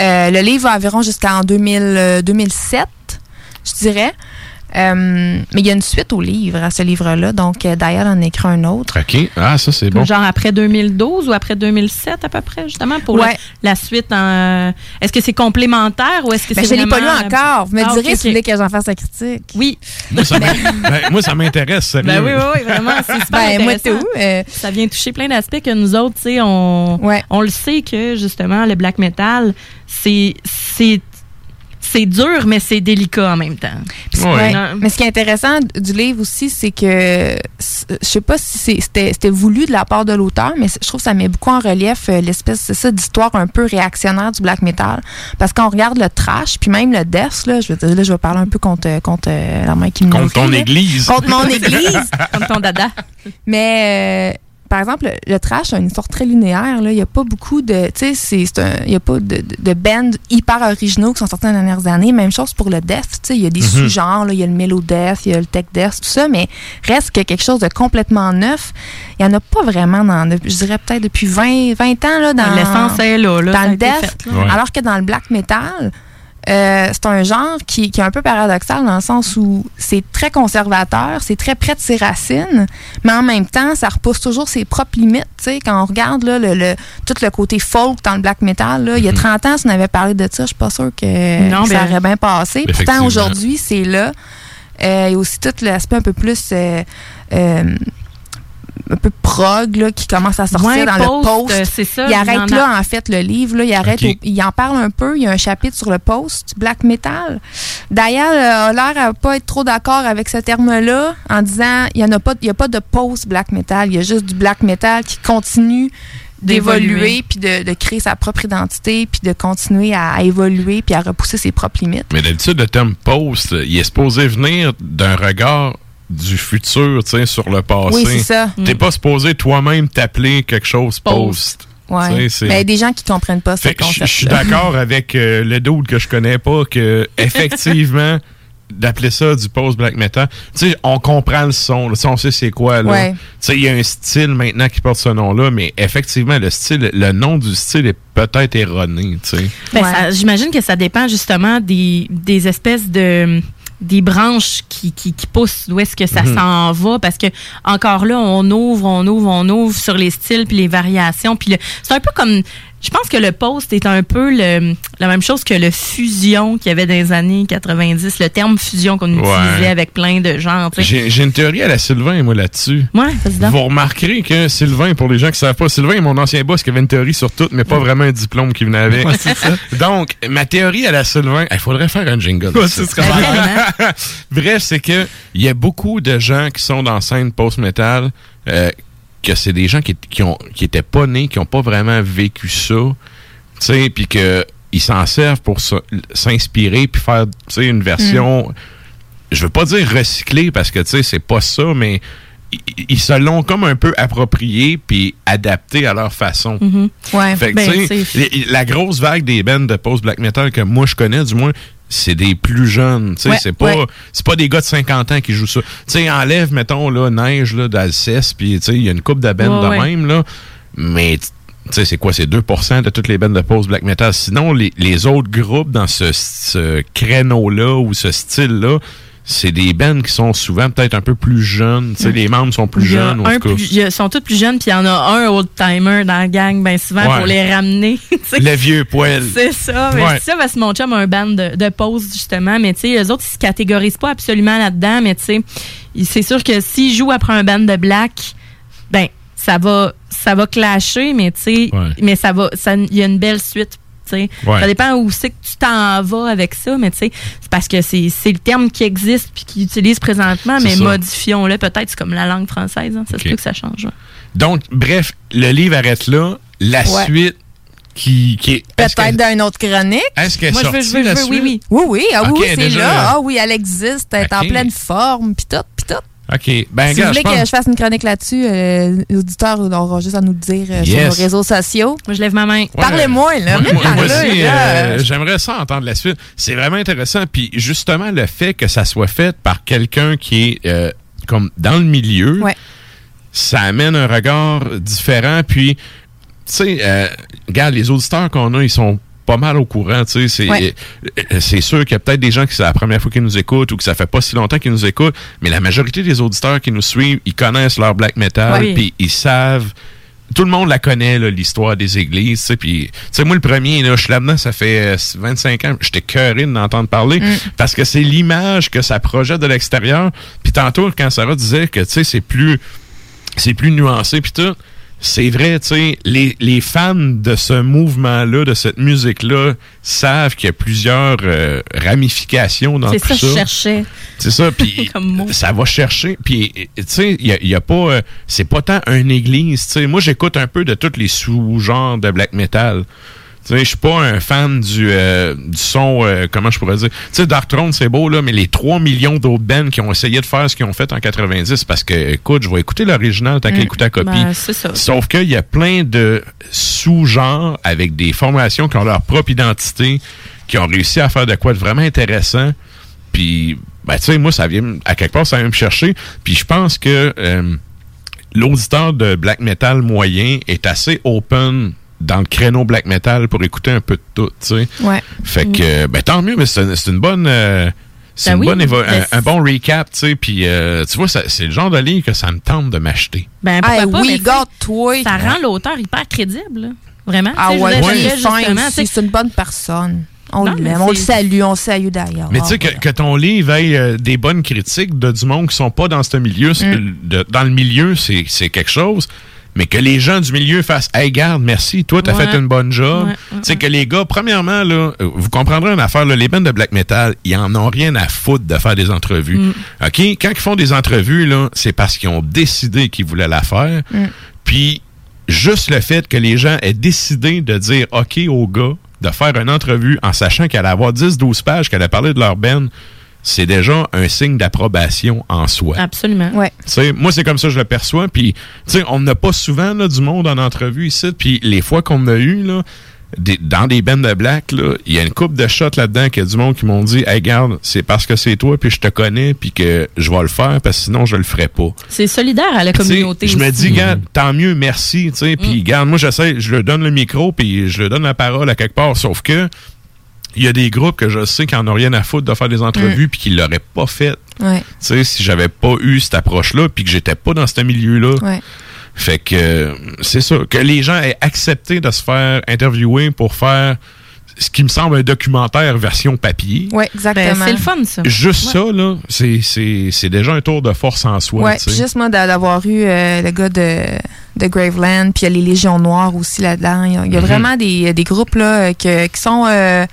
Speaker 15: Euh, le livre va environ jusqu'en 2000, euh, 2007, je dirais. Euh, mais il y a une suite au livre, à ce livre-là. Donc, en a écrit un autre.
Speaker 3: OK. Ah, ça, c'est bon.
Speaker 4: Genre après 2012 ou après 2007 à peu près, justement, pour
Speaker 15: Ouais.
Speaker 4: la, la suite. en- Est-ce que c'est complémentaire ou est-ce que
Speaker 15: Ben,
Speaker 4: c'est
Speaker 15: je ne l'ai pas lu encore. Vous me
Speaker 4: Ah,
Speaker 15: direz
Speaker 4: ok,
Speaker 15: si vous voulez que j'en fasse la critique.
Speaker 4: Oui.
Speaker 3: Moi, ça ben, m'intéresse, sérieux.
Speaker 4: Ben oui, oui, oui, vraiment, c'est super
Speaker 15: Ben, moi,
Speaker 4: intéressant.
Speaker 15: tout, euh,
Speaker 4: Ça vient toucher plein d'aspects que nous autres, tu sais, on, on le sait que, justement, le black metal, c'est c'est dur, mais c'est délicat en même temps.
Speaker 15: Ouais. Mais ce qui est intéressant du livre aussi, c'est que je sais pas si c'est- c'était c'était voulu de la part de l'auteur, mais je trouve que ça met beaucoup en relief euh, l'espèce c'est ça d'histoire un peu réactionnaire du black metal. Parce qu'on regarde le trash, puis même le death, là, je veux dire, là, je vais parler un peu contre, contre euh, la main qui me
Speaker 3: Contre ton
Speaker 15: là.
Speaker 3: église.
Speaker 15: Contre mon église.
Speaker 4: Comme ton dada.
Speaker 15: Mais euh, par exemple, le, trash a une histoire très linéaire. Il n'y a pas beaucoup de. Tu sais, c'est- c'est un- il n'y a pas de, de, de bands hyper originaux qui sont sortis dans les dernières années. Même chose pour le death. Tu sais, il y a des
Speaker 18: Mhm.
Speaker 15: sous-genres. là. Il y a le mellow death, il y a le tech death, tout ça. Mais reste que quelque chose de complètement neuf. Il n'y en a pas vraiment dans. Je dirais peut-être depuis 20, 20 ans. Là, dans,
Speaker 4: L'essence est là, là,
Speaker 15: dans le death.
Speaker 4: fait, là. Ouais.
Speaker 15: Alors que dans le black metal. Euh, c'est un genre qui, qui est un peu paradoxal dans le sens où c'est très conservateur, c'est très près de ses racines, mais en même temps, ça repousse toujours ses propres limites. tu sais. Quand on regarde là, le, le- tout le côté folk dans le black metal, là, il y a 30 ans, si on avait parlé de ça, je suis pas sûre que,
Speaker 4: Non,
Speaker 15: que ça
Speaker 4: ben,
Speaker 15: aurait bien passé. Pourtant, aujourd'hui, c'est là. Euh, il y a aussi tout l'aspect un peu plus... euh, euh, un peu prog là, qui commence à sortir
Speaker 4: Ouais,
Speaker 15: dans
Speaker 4: post,
Speaker 15: le post.
Speaker 4: euh, c'est ça,
Speaker 15: il
Speaker 4: il
Speaker 15: arrête
Speaker 4: en a-
Speaker 15: là, en fait, le livre. Là, il, arrête au- il en parle un peu. Il y a un chapitre sur le post, black metal. Dial euh, a l'air à pas être trop d'accord avec ce terme-là en disant il n'y a, pas- il y a pas de post black metal. Il y a juste du black metal qui continue d'évoluer
Speaker 4: D'évoluer.
Speaker 15: puis de, de créer sa propre identité puis de continuer à, à évoluer puis à repousser ses propres limites.
Speaker 3: Mais d'habitude, le terme post, il est supposé venir d'un regard du futur, tu sais, sur le passé.
Speaker 15: Oui, c'est ça.
Speaker 3: T'es
Speaker 15: Mm.
Speaker 3: pas supposé toi-même t'appeler quelque chose post.
Speaker 15: Ouais. Mais il y a des gens qui comprennent pas
Speaker 3: Fait je
Speaker 15: concept.
Speaker 3: je suis d'accord avec euh, le dude que je connais pas que effectivement d'appeler ça du post black metal. Tu sais, on comprend le son, là, Tu sais, on sait c'est quoi là.
Speaker 15: Ouais.
Speaker 3: Tu sais, il y a un style maintenant qui porte ce nom-là, mais effectivement le style, le nom du style est peut-être erroné. Tu sais.
Speaker 4: Ben, J'imagine que ça dépend justement des, des espèces de des branches qui, qui, qui poussent. D'où est-ce que ça
Speaker 3: Mhm.
Speaker 4: s'en va? Parce que encore là on ouvre on ouvre on ouvre sur les styles puis les variations. Puis le- c'est un peu comme je pense que le post est un peu le, la même chose que le fusion qu'il y avait dans les années 90 le terme fusion qu'on
Speaker 3: Ouais.
Speaker 4: utilisait avec plein de sais.
Speaker 3: J'ai une théorie à la Sylvain, moi, là-dessus.
Speaker 4: Ouais.
Speaker 3: Vous remarquerez que Sylvain, pour les gens qui savent pas, Sylvain est mon ancien boss qui avait une théorie sur tout, mais pas vraiment un diplôme qui venait avec.
Speaker 5: Ouais, c'est ça.
Speaker 3: Donc, ma théorie à la Sylvain, il faudrait faire un jingle. Bref, c'est que il y a beaucoup de gens qui sont dans la scène post-metal, euh, que c'est des gens qui, qui, ont, qui étaient pas nés, qui ont pas vraiment vécu ça, tu sais, puis que ils s'en servent pour s'inspirer puis faire, tu sais, une version je veux pas dire recyclé parce que tu sais c'est pas ça mais ils, se l'ont comme un peu approprié puis adapté à leur façon.
Speaker 15: Mhm. Ouais.
Speaker 3: Fait que,
Speaker 15: Ben,
Speaker 3: les- la grosse vague des bands de post black metal que moi je connais du moins c'est des plus jeunes,
Speaker 15: Ouais,
Speaker 3: c'est pas
Speaker 15: ouais.
Speaker 3: pas des gars de 50 ans qui jouent ça. Tu sais, enlève mettons là neige là d'Alceste puis il y a une coupe de bands de même là, mais c'est quoi c'est 2% de toutes les bandes de post black metal? Sinon les, les autres groupes dans ce, ce créneau là ou ce style là c'est des bands qui sont souvent peut-être un peu plus jeunes. Les membres sont plus jeunes. en
Speaker 4: un
Speaker 3: tout cas.
Speaker 4: plus- ils sont tous plus jeunes, puis il y en a un old-timer dans la gang, ben souvent,
Speaker 3: Ouais.
Speaker 4: pour les ramener.
Speaker 3: Le vieux poêle.
Speaker 4: C'est ça. Mais
Speaker 3: Ouais.
Speaker 4: c'est ça, parce que mon chum a un band de, de pause, justement. Mais tu sais, eux autres, ils se catégorisent pas absolument là-dedans. Mais tu sais, c'est sûr que s'ils jouent après un band de black, ben, ça va, ça va clasher, mais tu sais,
Speaker 3: Ouais.
Speaker 4: mais ça va, ça- il y a une belle suite.
Speaker 3: Ouais.
Speaker 4: Ça dépend où c'est que tu t'en vas avec ça, mais tu sais, c'est parce que c'est c'est le terme qui existe puis qu'ils utilisent présentement, mais modifions-le peut-être, c'est comme la langue française, hein, ça se peut que ça change. ouais.
Speaker 3: Donc, bref, le livre arrête là. La
Speaker 15: Ouais.
Speaker 3: suite qui, qui est.
Speaker 15: Peut-être
Speaker 3: que-
Speaker 15: d'une autre chronique.
Speaker 3: Est-ce qu'elle est
Speaker 4: Moi, je veux,
Speaker 3: sortie,
Speaker 4: je veux, je veux, oui,
Speaker 3: suite?
Speaker 4: oui.
Speaker 15: Oui, oui, ah oui, c'est là. Ah oui, elle existe, elle est en pleine forme, pis tout.
Speaker 3: OK. Ben,
Speaker 15: si vous voulez
Speaker 3: je pense-
Speaker 15: que je fasse une chronique là-dessus, euh, les auditeurs auront juste à nous le dire euh, sur nos réseaux sociaux.
Speaker 4: Moi, je lève ma main.
Speaker 3: Ouais.
Speaker 15: Parlez-moi, là.
Speaker 3: Moi, aussi, euh, j'aimerais ça entendre la suite. C'est vraiment intéressant. Puis justement, le fait que ça soit fait par quelqu'un qui est euh, comme dans le milieu,
Speaker 15: Ouais.
Speaker 3: ça amène un regard différent. Puis, tu sais, euh, regarde, les auditeurs qu'on a, ils sont pas mal au courant, tu sais, c'est
Speaker 15: Ouais.
Speaker 3: euh, c'est sûr qu'il y a peut-être des gens qui c'est la première fois qu'ils nous écoutent ou que ça fait pas si longtemps qu'ils nous écoutent, mais la majorité des auditeurs qui nous suivent, ils connaissent leur black metal, puis ils savent tout le monde la connaît, l'histoire des églises. tu sais, Puis, tu sais, moi, le premier, là, je suis là-dedans, ça fait euh, 25 ans. J'étais cœuré d'entendre parler
Speaker 15: Mm.
Speaker 3: parce que c'est l'image que ça projette de l'extérieur. Puis tantôt, quand Sarah disait que, tu sais, c'est plus, c'est plus nuancé, puis tout, c'est vrai, tu sais, les, les fans de ce mouvement-là, de cette musique-là, savent qu'il y a plusieurs euh, ramifications dans
Speaker 4: C'est
Speaker 3: tout
Speaker 4: ça
Speaker 3: ça.
Speaker 4: que je cherchais.
Speaker 3: C'est ça, puis ça va chercher. Puis, tu sais, il y a, y a pas... euh, c'est pas tant une église, tu sais. Moi, j'écoute un peu de tous les sous-genres de black metal. Tu sais, je suis pas un fan du, euh, du son, euh, comment je pourrais dire? Tu sais, Dark Throne, c'est beau, là, mais les 3 millions d'autres bands qui ont essayé de faire ce qu'ils ont fait en 90, parce que, écoute, je vais écouter l'original tant qu'à
Speaker 4: Mm.
Speaker 3: écouter la copie.
Speaker 4: Ben, ça.
Speaker 3: Sauf qu'il y a plein de sous-genres avec des formations qui ont leur propre identité, qui ont réussi à faire de quoi de vraiment intéressant. Puis, ben, tu sais, moi, ça vient, à quelque part, ça vient me chercher. Puis, je pense que euh, l'auditeur de black metal moyen est assez open dans le créneau black metal pour écouter un peu de tout, tu sais.
Speaker 15: Ouais.
Speaker 3: Fait que, ben, tant mieux, mais c'est une, bonne. euh, c'est
Speaker 4: Ben
Speaker 3: une
Speaker 4: oui,
Speaker 3: un, un bon recap, tu sais. Puis, euh, tu vois, c'est le genre de livre que ça me tente de m'acheter.
Speaker 4: Ben, pourquoi
Speaker 15: Hey,
Speaker 4: pas,
Speaker 15: oui,
Speaker 4: mais
Speaker 15: garde-toi.
Speaker 4: Ça rend l'auteur hyper crédible. Vraiment.
Speaker 15: Ah ouais, c'est une bonne personne. On l'aime, on le salue, on le salue d'ailleurs.
Speaker 3: Mais tu sais, que, que ton livre ait euh, des bonnes critiques de du monde qui sont pas dans ce milieu,
Speaker 15: Mm.
Speaker 3: de- dans le milieu, c'est quelque chose. Mais que les gens du milieu fassent Hey, garde, merci, toi, t'as
Speaker 4: Ouais.
Speaker 3: fait une bonne job.
Speaker 4: Ouais, ouais,
Speaker 3: tu sais, que les gars, premièrement, là, euh, vous comprendrez une affaire, là, les bandes de black metal, ils en ont rien à foutre de faire des entrevues.
Speaker 4: Mm.
Speaker 3: OK? Quand ils font des entrevues, là, c'est parce qu'ils ont décidé qu'ils voulaient la faire.
Speaker 15: Mm.
Speaker 3: Puis, juste le fait que les gens aient décidé de dire OK au gars de faire une entrevue en sachant qu'elle allait avoir 10-12 pages, qu'elle allait parler de leur ben, c'est déjà un signe d'approbation en soi.
Speaker 4: Absolument.
Speaker 15: Ouais.
Speaker 3: Tu sais, moi, c'est comme ça que je le perçois. Puis, tu sais, on n'a pas souvent là, du monde en entrevue ici. Puis, les fois qu'on a eu, là, des- dans des bands de black, là, il y a une coupe de shots là-dedans qu'il y a du monde qui m'ont dit Hey, garde, c'est parce que c'est toi, puis je te connais, puis que je vais le faire, parce que sinon, je le ferai pas.
Speaker 4: C'est solidaire à la communauté.
Speaker 3: Je me dis, garde, tant mieux, merci. tu sais, Puis, garde, moi, j'essaie, je lui donne le micro, puis je lui donne la parole à quelque part. Sauf que, il y a des groupes que je sais qui en ont rien à foutre de faire des entrevues, puis qui l'auraient pas fait.
Speaker 15: Ouais.
Speaker 3: Tu sais, si j'avais pas eu cette approche-là, puis que j'étais pas dans ce milieu-là.
Speaker 15: Ouais.
Speaker 3: Fait que, c'est ça. Que les gens aient accepté de se faire interviewer pour faire ce qui me semble un documentaire version papier.
Speaker 15: Ouais, exactement.
Speaker 4: Ben, c'est le fun, ça.
Speaker 3: Juste
Speaker 4: Ouais.
Speaker 3: ça, là, c'est- c'est c'est déjà un tour de force en soi.
Speaker 15: Puis juste moi d'a- d'avoir eu euh, le gars de, de Graveland, puis il y a les Légions Noires aussi là-dedans. Il y a, il y a
Speaker 3: Mhm.
Speaker 15: vraiment des, des groupes là, euh, que- qui sont, euh,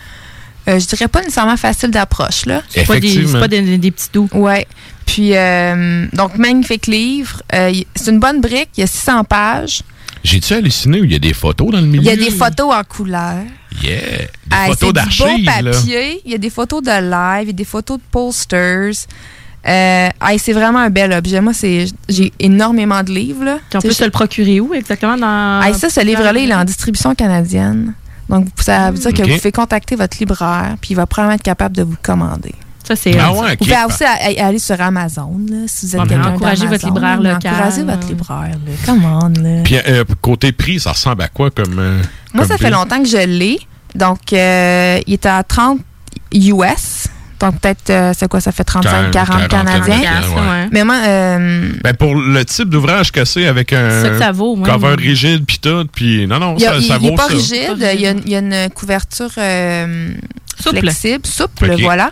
Speaker 15: euh, je dirais pas nécessairement faciles d'approche. là.
Speaker 4: C'est pas des, pas des, des petits doux.
Speaker 15: Ouais. Puis, euh, donc, magnifique livre. Euh, y- c'est une bonne brique. Il y a 600 pages.
Speaker 3: J'ai-tu halluciné où il y a des photos dans le milieu?
Speaker 15: Il y a des photos en couleur.
Speaker 3: Yeah! Des photos
Speaker 15: c'est du
Speaker 3: d'archives,
Speaker 15: beau
Speaker 3: là.
Speaker 15: papier. Il y a des photos de live, il y a des photos de posters. Euh, hey, c'est vraiment un bel objet. Moi, c'est j'ai énormément de livres. Là. Tu sais,
Speaker 4: se le procurer où exactement? Dans...
Speaker 15: Hey, ça, ce livre-là, il est en distribution canadienne. Donc, ça veut dire que vous pouvez contacter votre libraire, puis il va probablement être capable de vous commander.
Speaker 4: Ça, c'est.
Speaker 3: Ah ouais,
Speaker 15: Vous
Speaker 3: ok.
Speaker 15: pouvez aussi aller sur Amazon, là, si vous êtes
Speaker 4: Ouais,
Speaker 15: quelqu'un
Speaker 4: encouragez votre libraire
Speaker 15: là.
Speaker 4: local.
Speaker 15: Encouragez votre libraire, là. Come on, là.
Speaker 3: Puis, euh, côté prix, ça ressemble à quoi comme. euh,
Speaker 15: Moi,
Speaker 3: comme
Speaker 15: ça fait longtemps que je l'ai. Donc, euh, il est à 30 US. Donc, peut-être, euh, c'est quoi, ça fait 35, 40,
Speaker 3: 40
Speaker 15: Canadiens.
Speaker 3: Ouais.
Speaker 15: Mais moi, euh,
Speaker 3: Ben pour le type d'ouvrage que c'est avec un
Speaker 15: Ça ça vaut, ouais.
Speaker 3: cover rigide puis tout, puis non non
Speaker 15: il
Speaker 3: ça, ça
Speaker 15: n'est
Speaker 3: vaut
Speaker 15: pas
Speaker 3: ça.
Speaker 15: rigide. Il y, a, une- il y a une couverture euh,
Speaker 4: Souple.
Speaker 15: flexible, souple, voilà.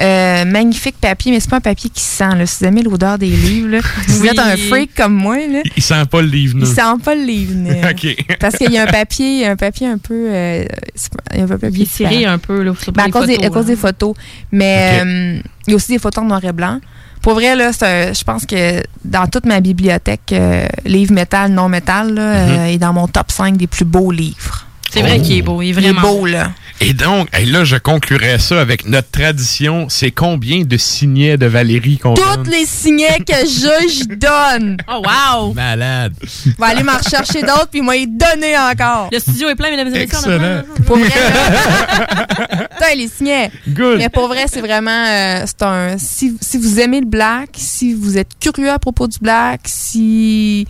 Speaker 15: Euh, magnifique papier, mais c'est pas un papier qui sent. Là. Si vous aimez l'odeur des livres, là, si vous
Speaker 4: Oui.
Speaker 15: êtes un freak comme moi, là,
Speaker 3: Il sent pas le livre
Speaker 15: il sent pas le livre. là.
Speaker 3: OK.
Speaker 15: Parce qu'il y a un papier, un papier un peu. euh, pas- il y a un papier
Speaker 4: Il est tiré un peu, là, sur
Speaker 15: Ben, à, cause des,
Speaker 4: photos,
Speaker 15: à cause des photos. Mais euh, il y a aussi des photos en noir et blanc. Pour vrai, là, c'est un- je pense que dans toute ma bibliothèque, euh, livre métal, non métal, là, euh, est dans mon top 5 des plus beaux livres.
Speaker 4: C'est vrai qu'il est beau. Il est
Speaker 15: Il est
Speaker 4: vraiment
Speaker 15: beau, là.
Speaker 3: Et donc, hey, là, je conclurais ça avec notre tradition. C'est combien de signets de Valérie qu'on
Speaker 15: Toutes les signets que j'y donne.
Speaker 4: Oh, wow!
Speaker 3: Malade.
Speaker 15: Je vais aller m'en rechercher d'autres, puis moi, y donner encore.
Speaker 4: Le studio est plein, mesdames et messieurs.
Speaker 3: Excellent.
Speaker 15: Pour vrai. Putain, les signets.
Speaker 3: Good.
Speaker 15: Mais pour vrai, c'est vraiment. euh, c'est un. Si, si vous aimez le black, si vous êtes curieux à propos du black, si.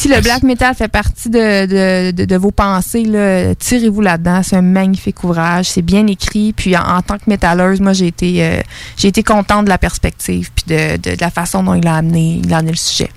Speaker 15: Si le black metal fait partie de, de, de- de vos pensées, là, tirez-vous là-dedans. C'est un magnifique ouvrage. C'est bien écrit. Puis en, en tant que métalleuse, moi, j'ai été, euh, j'ai été contente de la perspective puis de, de- de la façon dont il a amené, il a amené le sujet.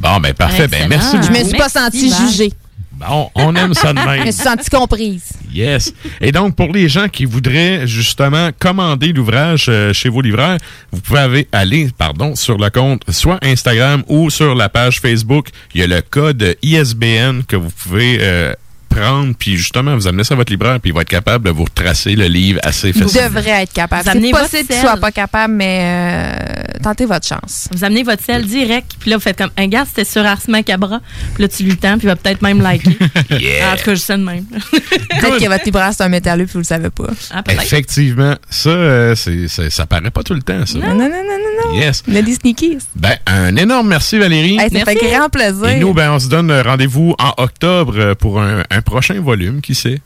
Speaker 3: Bon, ben parfait. Ben merci
Speaker 15: Je
Speaker 3: beaucoup.
Speaker 15: me suis pas sentie jugée.
Speaker 3: Bon, on aime ça de
Speaker 15: Je
Speaker 3: même.
Speaker 15: me suis sentie comprise.
Speaker 3: Yes. Et donc, pour les gens qui voudraient justement commander l'ouvrage euh, chez vos libraires, vous pouvez aller, aller, pardon, sur le compte soit Instagram ou sur la page Facebook. Il y a le code ISBN que vous pouvez euh, prendre, puis justement, vous amenez ça à votre libraire, puis il va être capable de vous retracer le livre assez
Speaker 15: Vous
Speaker 3: facilement.
Speaker 15: devrez être capable.
Speaker 4: Vous amenez
Speaker 15: C'est
Speaker 4: votre
Speaker 15: possible qu'il
Speaker 4: sel.
Speaker 15: soit pas capable, mais euh, tentez votre chance.
Speaker 4: Vous amenez votre sel direct, puis là, vous faites comme, un gars, c'était sur Ars Macabra, puis là, tu lui tends, puis il va peut-être même liker.
Speaker 3: Yeah.
Speaker 4: En tout cas, je sais de même.
Speaker 15: Peut-être que votre libraire, c'est un métalleux, puis vous le savez pas.
Speaker 4: Ah.
Speaker 3: Effectivement, ça, euh, c'est, c'est- ça paraît pas tout le temps, ça.
Speaker 15: Non, non, non, non, non.
Speaker 3: Yes.
Speaker 15: Il y a des sneakies.
Speaker 3: Ben, un énorme merci, Valérie.
Speaker 15: Hey, ça fait grand plaisir.
Speaker 3: Et nous, ben, on se donne rendez-vous en octobre euh, pour un, un prochain volume, qui sait?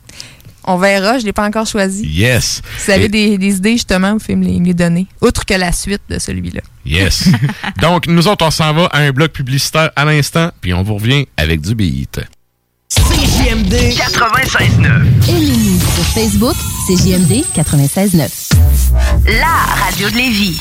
Speaker 15: On verra, je l'ai pas encore choisi.
Speaker 3: Yes.
Speaker 15: Si vous avez
Speaker 3: Et-
Speaker 15: des, des idées, justement, vous pouvez me les, me les donner. Outre que la suite de celui-là.
Speaker 3: Yes. Donc, nous autres, on s'en va à un bloc publicitaire à l'instant, puis on vous revient avec du beat.
Speaker 2: CJMD 96.9.
Speaker 9: Aimez-nous sur Facebook, c'est JMD 96.9.
Speaker 6: La radio de Lévis.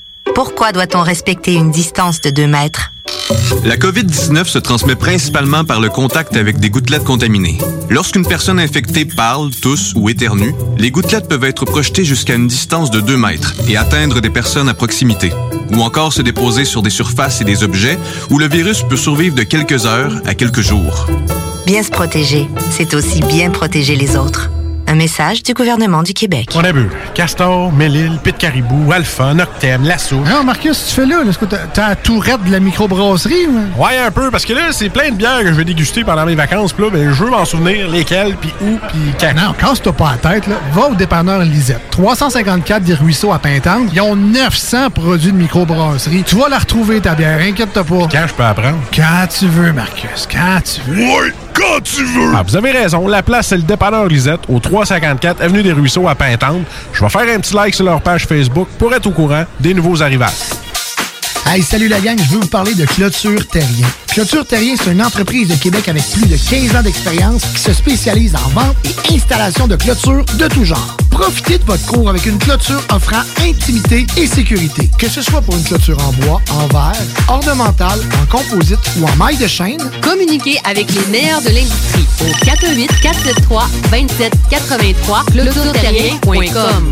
Speaker 6: Pourquoi doit-on respecter une distance de 2 mètres?
Speaker 13: La COVID-19 se transmet principalement par le contact avec des gouttelettes contaminées. Lorsqu'une personne infectée parle, tousse ou éternue, les gouttelettes peuvent être projetées jusqu'à une distance de 2 mètres et atteindre des personnes à proximité, ou encore se déposer sur des surfaces et des objets où le virus peut survivre de quelques heures à quelques jours.
Speaker 6: Bien se protéger, c'est aussi bien protéger les autres. Un message du gouvernement du Québec.
Speaker 10: On a bu. Castor, Mélile, Pit Caribou, Alpha, Noctem, La Souche.
Speaker 8: Non, Marcus, tu fais là? Est-ce que t'as t'as la tourette de la microbrasserie? ou-
Speaker 10: Ouais, un peu, parce que là, c'est plein de bières que je vais déguster pendant mes vacances. Puis là, ben, je veux m'en souvenir lesquelles, puis où, puis quand.
Speaker 8: Non, casse-toi pas la tête, là. Va au dépanneur Lisette. 354 des Ruisseaux à Pintante. Ils ont 900 produits de microbrasserie. Tu vas la retrouver, ta bière. Inquiète-toi pas.
Speaker 10: Quand je peux apprendre?
Speaker 8: Quand tu veux, Marcus. Quand tu veux.
Speaker 10: Ouais, quand tu veux! Ah, vous avez raison. La place, c'est le dépanneur Lisette, au 354 Avenue des Ruisseaux à Pintante. Je vais faire un petit like sur leur page Facebook pour être au courant des nouveaux arrivages.
Speaker 8: Hey, salut la gang, je veux vous parler de Clôture Terrien. Clôture Terrien, c'est une entreprise de Québec avec plus de 15 ans d'expérience qui se spécialise en vente et installation de clôtures de tout genre. Profitez de votre cours avec une clôture offrant intimité et sécurité. Que ce soit pour une clôture en bois, en verre, ornementale, en composite ou en maille de chaîne,
Speaker 9: Communiquez avec les meilleurs de l'industrie au 418 473 27 83 clôtureterrien.com.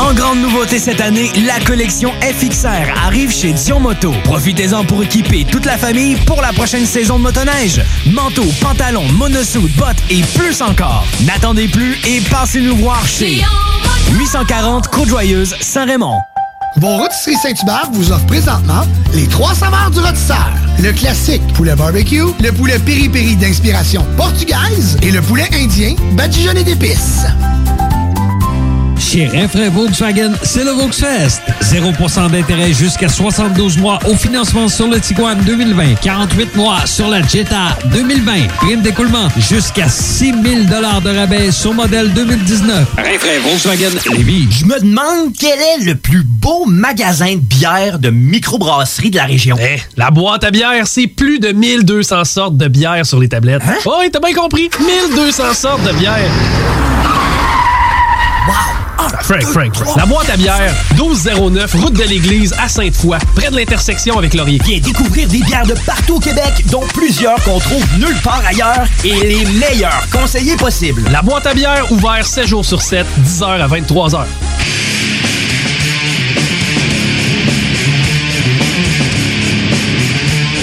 Speaker 1: En grande nouveauté cette année, la collection FXR arrive chez Dion Moto. Profitez-en pour équiper toute la famille pour la prochaine saison de motoneige. Manteaux, pantalons, monosuit, bottes et plus encore. N'attendez plus et passez-nous voir chez 840 Côte-Joyeuse, Saint-Raymond.
Speaker 8: Vos rôtisseries Saint-Hubert vous offrent présentement les trois saveurs du rôtisseur. Le classique poulet barbecue, le poulet piri-piri d'inspiration portugaise et le poulet indien badigeonné d'épices.
Speaker 11: Chez Renfrais Volkswagen, c'est le Volksfest. 0% d'intérêt jusqu'à 72 mois au financement sur le Tiguan 2020. 48 mois sur la Jetta 2020. Prime d'écoulement jusqu'à 6 000 de rabais sur modèle 2019. Renfrais Volkswagen Lévis.
Speaker 2: Je me demande quel est le plus beau magasin de bière de microbrasserie de la région.
Speaker 7: Eh, la boîte à bière, c'est plus de 1200 sortes de bière sur les tablettes.
Speaker 2: Hein?
Speaker 7: Oh, oui, t'as bien compris. 1200 sortes de bière. Frank, Frank, Frank. La boîte à bière, 1209, route de l'église à Sainte-Foy, près de l'intersection avec Laurier.
Speaker 2: Viens découvrir des bières de partout au Québec, dont plusieurs qu'on trouve nulle part ailleurs et les meilleurs conseillers possibles.
Speaker 7: La boîte à bière, ouvert 7 jours sur 7, 10h à 23h.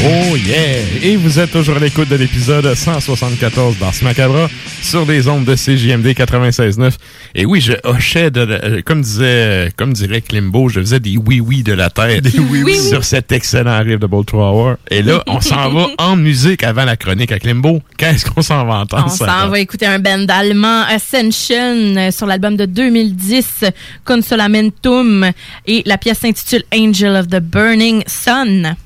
Speaker 3: Oh yeah! Et vous êtes toujours à l'écoute de l'épisode 174 d'Ars Macabra sur les ondes de CJMD 96.9. Et oui, je hochais, de, euh, comme disait, comme dirait Klimbo, je faisais des oui-oui de la tête
Speaker 4: Des oui-oui.
Speaker 3: sur cet excellent riff de Bolt Hour. Et là, on s'en va en musique avant la chronique à Klimbo. Qu'est-ce qu'on s'en va entendre?
Speaker 4: On s'en va écouter un band allemand, Ascension, euh, sur l'album de 2010, Consolamentum, et la pièce s'intitule Angel of the Burning Sun.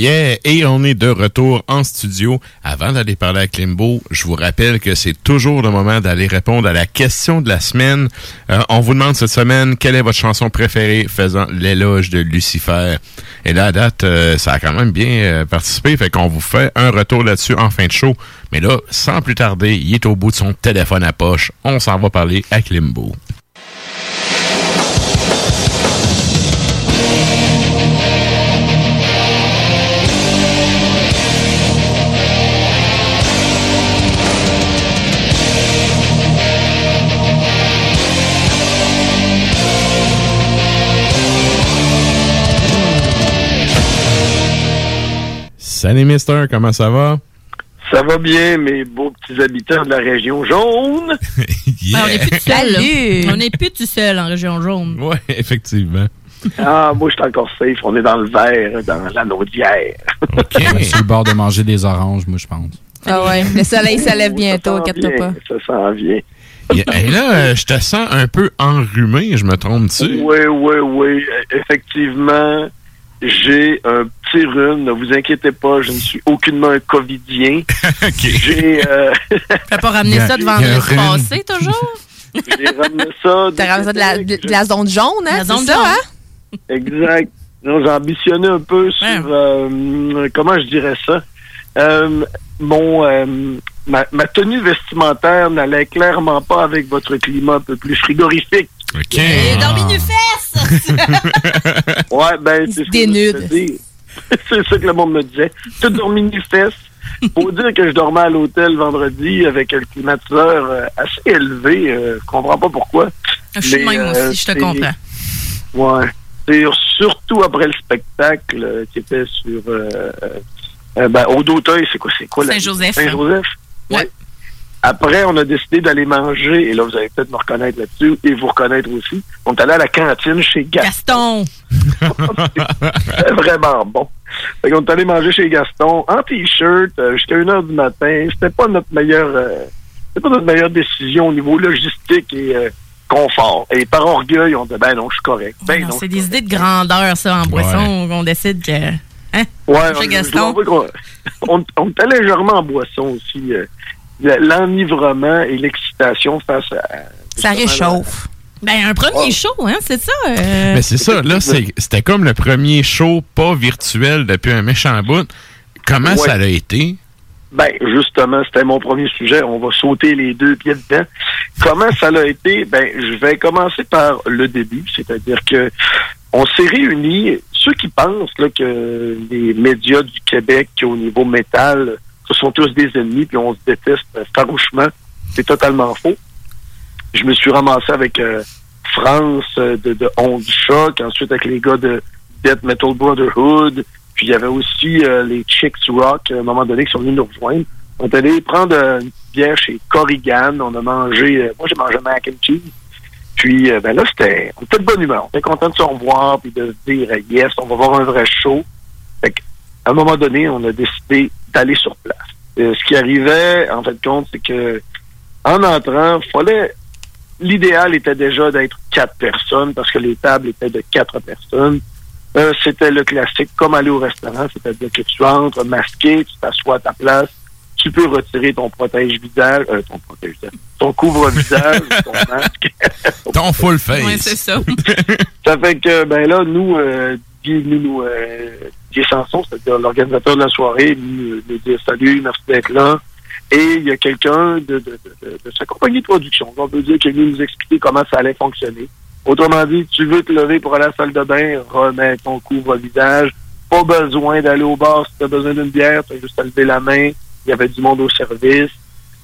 Speaker 3: Et on est de retour en studio. Avant d'aller parler à Klimbo, je vous rappelle que c'est toujours le moment d'aller répondre à la question de la semaine. Euh, on vous demande cette semaine quelle est votre chanson préférée faisant l'éloge de Lucifer? Et là, date, euh, ça a quand même bien euh, participé, fait qu'on vous fait un retour là-dessus en fin de show. Mais là, sans plus tarder, il est au bout de son téléphone à poche. On s'en va parler à Klimbo. Salut Mister, comment ça va?
Speaker 18: Ça va bien, mes beaux petits habitants de la région jaune.
Speaker 4: Ah, on n'est plus tout seul. là. On n'est plus tout seul en région jaune.
Speaker 3: Ouais, effectivement.
Speaker 18: Ah, moi, je suis encore safe. On est dans le vert, dans l'anneau d'hier.
Speaker 5: Ouais, sur le bord de manger des oranges, moi, je pense.
Speaker 15: Ah ouais, le soleil se lève bientôt, inquiète-toi pas.
Speaker 18: Ça s'en vient.
Speaker 3: Et là, je te sens un peu enrhumé, je me trompe-tu?
Speaker 18: Oui, oui, oui. Euh, Effectivement, j'ai un petit rhume. Ne vous inquiétez pas, je ne suis aucunement un covidien. J'ai euh,
Speaker 4: T'as pas ramené ça de
Speaker 18: Il y a un
Speaker 4: vendredi
Speaker 18: rhume.
Speaker 4: passé, toujours?
Speaker 18: j'ai ramené ça.
Speaker 15: T'as ramené ça de la, de la zone jaune, hein?
Speaker 4: La zone
Speaker 15: ça,
Speaker 4: jaune.
Speaker 15: hein?
Speaker 18: Exact. Non, j'ai ambitionné un peu sur euh, comment je dirais ça? Euh, mon euh, ma, ma tenue vestimentaire n'allait clairement pas avec votre climat un peu plus frigorifique.
Speaker 3: OK.
Speaker 4: Et dormi nu fesse!
Speaker 18: Ouais, ben c'est ça.
Speaker 15: dénude.
Speaker 18: que je veux dire. C'est ça que le monde me disait. Tu dormi nu fesses. Faut dire que je dormais à l'hôtel vendredi avec un climatiseur euh, assez élevé. euh, je comprends pas pourquoi.
Speaker 4: Je suis
Speaker 18: Mais,
Speaker 4: même
Speaker 18: euh,
Speaker 4: aussi, je te comprends.
Speaker 18: Ouais. C'est surtout après le spectacle euh, qui était sur euh, euh, ben, au Dauteuil, c'est quoi, c'est quoi la-
Speaker 4: Saint-Joseph.
Speaker 18: Saint-Joseph? Ouais. Après, on a décidé d'aller manger, et là, vous allez peut-être me reconnaître là-dessus, et vous reconnaître aussi. On est allé à la cantine chez Gaston.
Speaker 4: Gaston!
Speaker 18: C'était vraiment bon. Fait qu'on est allé manger chez Gaston en t-shirt euh, jusqu'à 1h du matin. C'était pas notre meilleure euh, c'était pas notre meilleure décision au niveau logistique et euh, confort. Et par orgueil, on dit ben non, je suis correct. Ben
Speaker 4: Non,
Speaker 18: non.
Speaker 4: c'est des idées de grandeur, ça, en boisson, qu'on décide que. Hein?
Speaker 18: Ouais,
Speaker 4: Chez
Speaker 18: on-
Speaker 4: Gaston.
Speaker 18: on, on était légèrement en boisson aussi. euh, L'enivrement et l'excitation face à.
Speaker 15: Ça réchauffe.
Speaker 4: Ben, un premier show, hein, c'est ça. euh,
Speaker 3: Mais c'est ça, là, c'était comme le premier show pas virtuel depuis un méchant bout. Comment
Speaker 18: Ouais.
Speaker 3: ça a été?
Speaker 18: Ben, justement, c'était mon premier sujet. On va sauter les deux pieds dedans. Comment ça l'a été? Ben, je vais commencer par le début, c'est-à-dire que on s'est réunis. Ceux qui pensent là, que les médias du Québec au niveau métal, ce sont tous des ennemis, puis on se déteste farouchement, c'est totalement faux. Je me suis ramassé avec euh, France euh, de, de On du Choc, ensuite avec les gars de Death Metal Brotherhood, puis il y avait aussi euh, les Chicks Rock, à un moment donné, qui sont venus nous rejoindre. On est allé prendre euh, une bière chez Corrigan, on a mangé, euh, moi j'ai mangé mac and cheese, puis euh, ben là, c'était, on était de bonne humeur, on était content de se revoir, puis de se dire, euh, yes, on va voir un vrai show. Fait qu'à un moment donné, on a décidé d'aller sur place. Euh, ce qui arrivait, en fait, compte, c'est que en entrant, fallait l'idéal était déjà d'être quatre personnes parce que les tables étaient de quatre personnes. Euh, c'était le classique, comme aller au restaurant, c'est-à-dire que tu entres masqué, tu t'assois à ta place, tu peux retirer ton protège-visage, euh, ton protège ton couvre-visage, ton masque.
Speaker 3: Ton full face.
Speaker 4: Ouais, c'est ça.
Speaker 18: Ça fait que, ben là, nous, euh, venu nous, Guy Sanson, c'est-à-dire l'organisateur de la soirée, nous, nous dire salut, merci d'être là. Et il y a quelqu'un de, de, de, de- sa compagnie de production, on peut dire, qui est nous expliquer comment ça allait fonctionner. Autrement dit, tu veux te lever pour aller à la salle de bain, remets ton couvre-visage. Pas besoin d'aller au bar si tu as besoin d'une bière, tu as juste à lever la main. Il y avait du monde au service.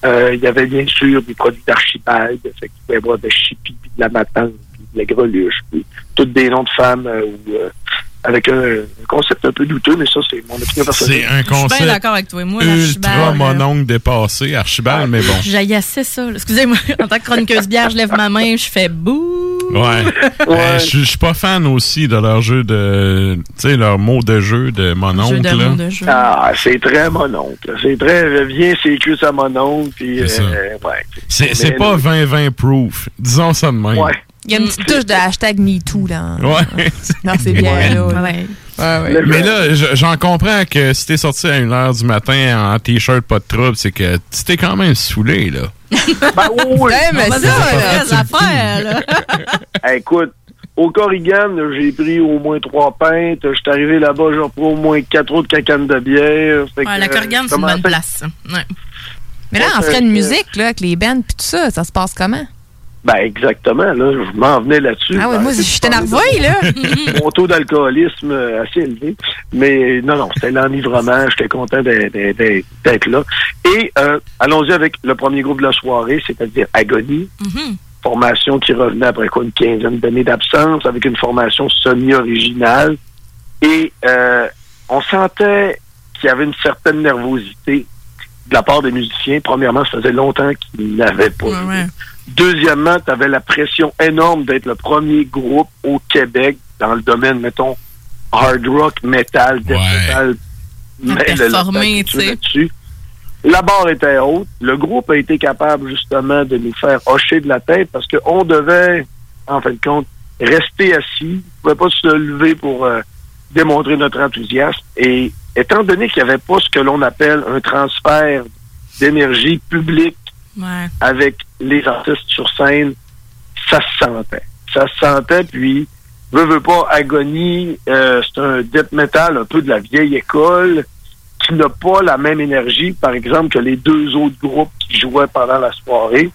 Speaker 18: Euh, il y avait bien sûr des produits d'archipel, fait que tu pouvais boire de chipi, puis de la matante, puis de la greluche, puis toutes des noms de femmes euh, euh, avec un, un concept un peu douteux, mais ça, c'est mon opinion personnelle.
Speaker 3: C'est un
Speaker 4: Je suis bien
Speaker 3: concept
Speaker 4: d'accord avec toi. Moi,
Speaker 3: ultra
Speaker 4: euh,
Speaker 3: mononcle dépassé, archibald, mais bon.
Speaker 4: J'aillassais ça. Excusez-moi, en tant que chroniqueuse bière, je lève ma main, je fais bouh.
Speaker 3: Ouais. Euh, Je je suis pas fan aussi de leur jeu de. Tu sais, leur mot de jeu de mononcle.
Speaker 4: de de jeu.
Speaker 18: Ah, c'est très mon oncle. C'est très, viens, c'est cuisse à mon oncle, puis,
Speaker 3: C'est ça.
Speaker 18: euh, ouais.
Speaker 3: C'est c'est
Speaker 18: Mais-
Speaker 3: pas 20-20 proof. Disons ça de même.
Speaker 18: Ouais.
Speaker 15: Il y a une petite touche de hashtag MeToo dans,
Speaker 3: Ouais.
Speaker 15: dans ces bières-là. là.
Speaker 4: Ouais.
Speaker 15: Ouais, ouais.
Speaker 3: Mais là, je- j'en comprends que si t'es sorti à 1h du matin en t-shirt, pas de trouble, c'est que tu t'es quand même saoulé, là.
Speaker 18: Ben oui,
Speaker 15: mais ça, là,
Speaker 4: vraies affaires, là.
Speaker 18: Hey, écoute, au Corrigan, j'ai pris au moins trois pintes. Je suis arrivé là-bas, j'ai repris au moins quatre autres cacanes de bière. Fait
Speaker 4: Ouais,
Speaker 18: que,
Speaker 4: la Corrigan,
Speaker 18: euh,
Speaker 4: c'est une bonne place. Ouais.
Speaker 15: Mais là, en frais de musique, là, avec les bands puis tout ça, ça se passe comment?
Speaker 18: Ben, exactement, là, je m'en venais là-dessus.
Speaker 15: Ah ouais,
Speaker 18: Ben,
Speaker 15: moi,
Speaker 18: c'est
Speaker 15: j'étais nerveux, là.
Speaker 18: Mon taux d'alcoolisme euh, assez élevé. Mais non, non, c'était l'enivrement. J'étais content d'être- là. Et euh, allons-y avec le premier groupe de la soirée, c'est-à-dire Agonie.
Speaker 4: Mhm.
Speaker 18: Formation qui revenait après quoi, une quinzaine d'années d'absence, avec une formation semi-originale. Et euh, on sentait qu'il y avait une certaine nervosité de la part des musiciens. Premièrement, ça faisait longtemps qu'ils n'avaient pas
Speaker 4: Ouais,
Speaker 18: joué.
Speaker 4: ouais.
Speaker 18: Deuxièmement, tu avais la pression énorme d'être le premier groupe au Québec dans le domaine, mettons, hard rock, metal, death metal.
Speaker 4: De
Speaker 18: mais le-
Speaker 4: tu.
Speaker 18: La barre était haute. Le groupe a été capable justement de nous faire hocher de la tête parce qu'on devait, en fin de compte, rester assis. On ne pouvait pas se lever pour euh, démontrer notre enthousiasme. Et étant donné qu'il n'y avait pas ce que l'on appelle un transfert d'énergie publique
Speaker 4: Ouais.
Speaker 18: avec les artistes sur scène, ça se sentait. Ça se sentait, puis, veux, veux pas, Agonie, euh, c'est un death metal un peu de la vieille école, qui n'a pas la même énergie, par exemple, que les deux autres groupes qui jouaient pendant la soirée.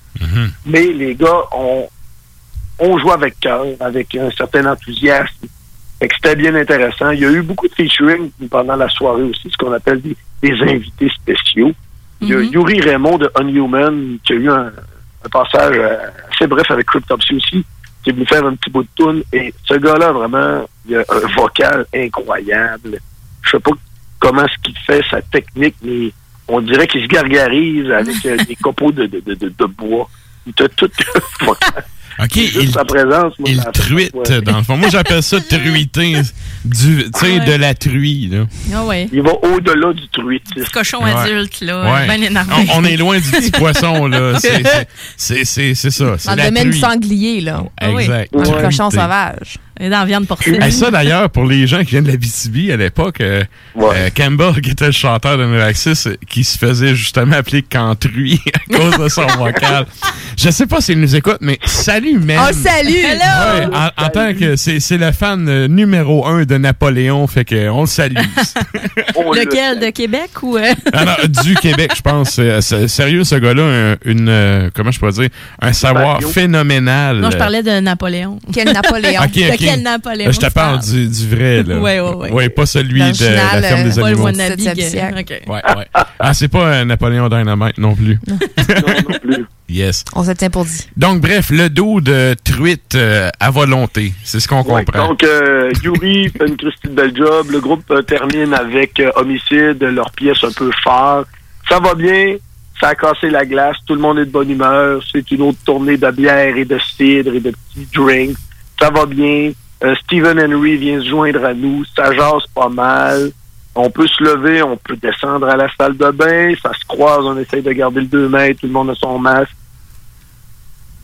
Speaker 18: Mais les gars ont, ont joué avec cœur, avec un certain enthousiasme. C'était bien intéressant. Il y a eu beaucoup de featuring pendant la soirée aussi, ce qu'on appelle des, des invités spéciaux. Il y a Yuri Raymond de Unhuman qui a eu un, un passage euh, assez bref avec Cryptopsy aussi, qui est venu faire un petit bout de tune. Et ce gars-là, vraiment, il a un vocal incroyable. Je sais pas comment ce qu'il fait, sa technique, mais on dirait qu'il se gargarise avec euh, des copeaux de, de, de, de, de bois. Il a tout le vocal.
Speaker 3: OK,
Speaker 18: Juste
Speaker 3: il,
Speaker 18: sa présence, moi,
Speaker 3: il truite,
Speaker 18: ouais.
Speaker 3: dans le fond. Moi, j'appelle ça truiter, du, tu sais,
Speaker 4: Ouais.
Speaker 3: de la truie, là.
Speaker 4: Ah ouais.
Speaker 18: Il va au-delà du truitisme.
Speaker 4: Petit cochon
Speaker 3: Ouais.
Speaker 4: adulte, là.
Speaker 3: Ouais.
Speaker 4: Bien énervé.
Speaker 3: On, on est loin du petit poisson, là. C'est- ça. C'est
Speaker 15: Dans le domaine du
Speaker 3: truie.
Speaker 15: sanglier, là.
Speaker 4: Ah oui.
Speaker 3: Exact. Truité.
Speaker 15: cochon sauvage.
Speaker 4: Et dans la viande porcine.
Speaker 3: Hey, ça, d'ailleurs, pour les gens qui viennent de la BTB à l'époque, euh, euh, Campbell, qui était le chanteur de Miraxis, euh, qui se faisait justement appeler Cantrui à cause de son vocal. Je sais pas s'il nous écoute, mais salut, man!
Speaker 15: Oh, salut!
Speaker 3: Ouais, en, en tant que c'est c'est le fan euh, numéro un de Napoléon, fait que on le salue.
Speaker 4: Lequel, de Québec ou... euh?
Speaker 3: Ah non, du Québec, je pense. C'est- Sérieux, ce gars-là, un- une, comment je pourrais dire, un savoir phénoménal.
Speaker 4: Non, je parlais de Napoléon.
Speaker 15: Quel Napoléon?
Speaker 3: Ok,
Speaker 4: De
Speaker 3: Euh, Je te parle du, du vrai, là.
Speaker 4: Ouais, ouais, ouais.
Speaker 3: Ouais, pas celui de la ferme des
Speaker 4: euh, pas le
Speaker 3: animaux.
Speaker 4: wannabe.
Speaker 15: 17e
Speaker 4: que-
Speaker 15: siècle.
Speaker 4: OK.
Speaker 3: Ouais, ouais. Ah, c'est pas un Napoléon Dynamite non plus. Yes.
Speaker 15: On se tient pour dit.
Speaker 3: Donc, bref, le dos de truite euh, à volonté. C'est ce qu'on
Speaker 18: Ouais,
Speaker 3: comprend.
Speaker 18: donc, euh, Yuri fait une Christine belle job. Le groupe euh, termine avec euh, Homicide, leur pièce un peu phare. Ça va bien. Ça a cassé la glace. Tout le monde est de bonne humeur. C'est une autre tournée de bière et de cidre et de petits drinks. Ça va bien. Euh, Stephen Henry vient se joindre à nous. Ça jase pas mal. On peut se lever, on peut descendre à la salle de bain. Ça se croise, on essaye de garder le 2 mètres. Tout le monde a son masque.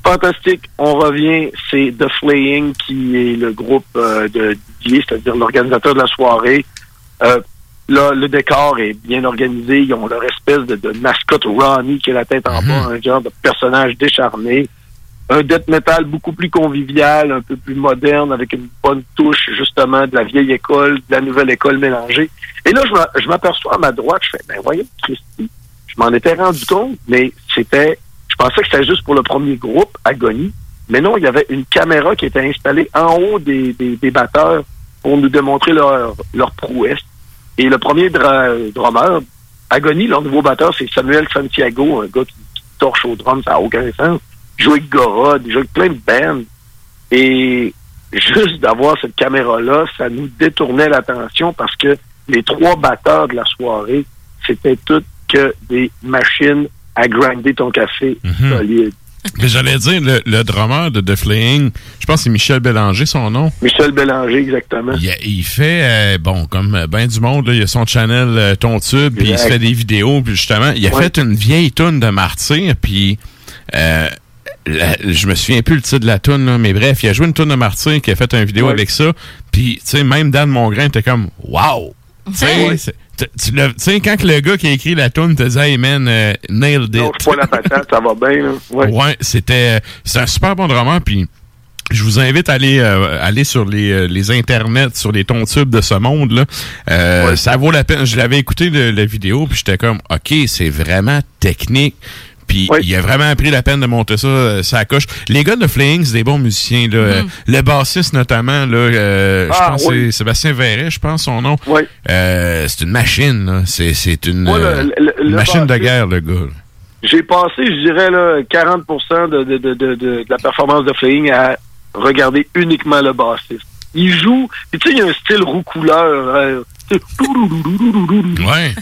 Speaker 18: Fantastique. On revient, c'est The Flaying qui est le groupe euh, de Didier, c'est-à-dire l'organisateur de la soirée. Euh, là, le décor est bien organisé. Ils ont leur espèce de, de mascotte Ronnie qui est la tête en bas, un genre de personnage décharné. Un death metal beaucoup plus convivial, un peu plus moderne, avec une bonne touche justement de la vieille école, de la nouvelle école mélangée. Et là, je m'a- je m'aperçois à ma droite, je fais, ben voyons, Christy, je m'en étais rendu compte, mais c'était, je pensais que c'était juste pour le premier groupe, Agonie, mais non, il y avait une caméra qui était installée en haut des, des, batteurs pour nous démontrer leur, leur prouesse. Et le premier dra- drummer, Agonie, leur nouveau batteur, c'est Samuel Santiago, un gars qui, qui torche au drum, ça n'a aucun sens. Il joue avec Gorod, il joue avec plein de bands. Et juste d'avoir cette caméra-là, ça nous détournait l'attention parce que les trois batteurs de la soirée, c'était toutes que des machines à grinder ton café solide.
Speaker 3: Mais j'allais dire, le, le drummer de The Flaying, je pense que c'est Michel Bélanger, son nom.
Speaker 18: Michel Bélanger, exactement.
Speaker 3: Il, il fait, euh, bon, comme ben du monde, là, il a son channel euh, Ton Tube, puis il se fait des vidéos, puis justement, il a
Speaker 18: Ouais.
Speaker 3: fait une vieille toune de Martyr, puis euh, la- je me souviens plus le titre de la tune là, mais bref, il a joué une tune de Martin qui a fait une vidéo avec ça. Puis, tu sais, même Dan Mongrain était comme, wow! Tu sais, quand que le gars qui a écrit la tune te dit, hey man, euh, nailed it.
Speaker 18: Non, pas la patate, ça va bien. Là. Ouais.
Speaker 3: Ouais, c'était c'est un super bon drummer puis je vous invite à aller euh, aller sur les, euh, les internets, sur les tons-tubes de ce monde là. Euh, Ça vaut la peine. Je l'avais écouté le- la vidéo puis j'étais comme OK, c'est vraiment technique. Puis il a vraiment pris la peine de monter ça, euh, ça coche. Les gars de Flaying, c'est des bons musiciens. Là. Euh, Le bassiste notamment, là, euh, je
Speaker 18: Mm-hmm. Ah,
Speaker 3: pense que
Speaker 18: oui.
Speaker 3: c'est Sébastien Verret, je pense son nom. Euh, c'est une machine. là. C'est une
Speaker 18: Ouais, le-
Speaker 3: euh,
Speaker 18: le- le-
Speaker 3: une
Speaker 18: le
Speaker 3: machine de guerre, le gars.
Speaker 18: J'ai passé, je dirais, là, 40 de, de, la performance de Flaying à regarder uniquement le bassiste. Il joue, puis tu sais, il y a un style roux-couleur.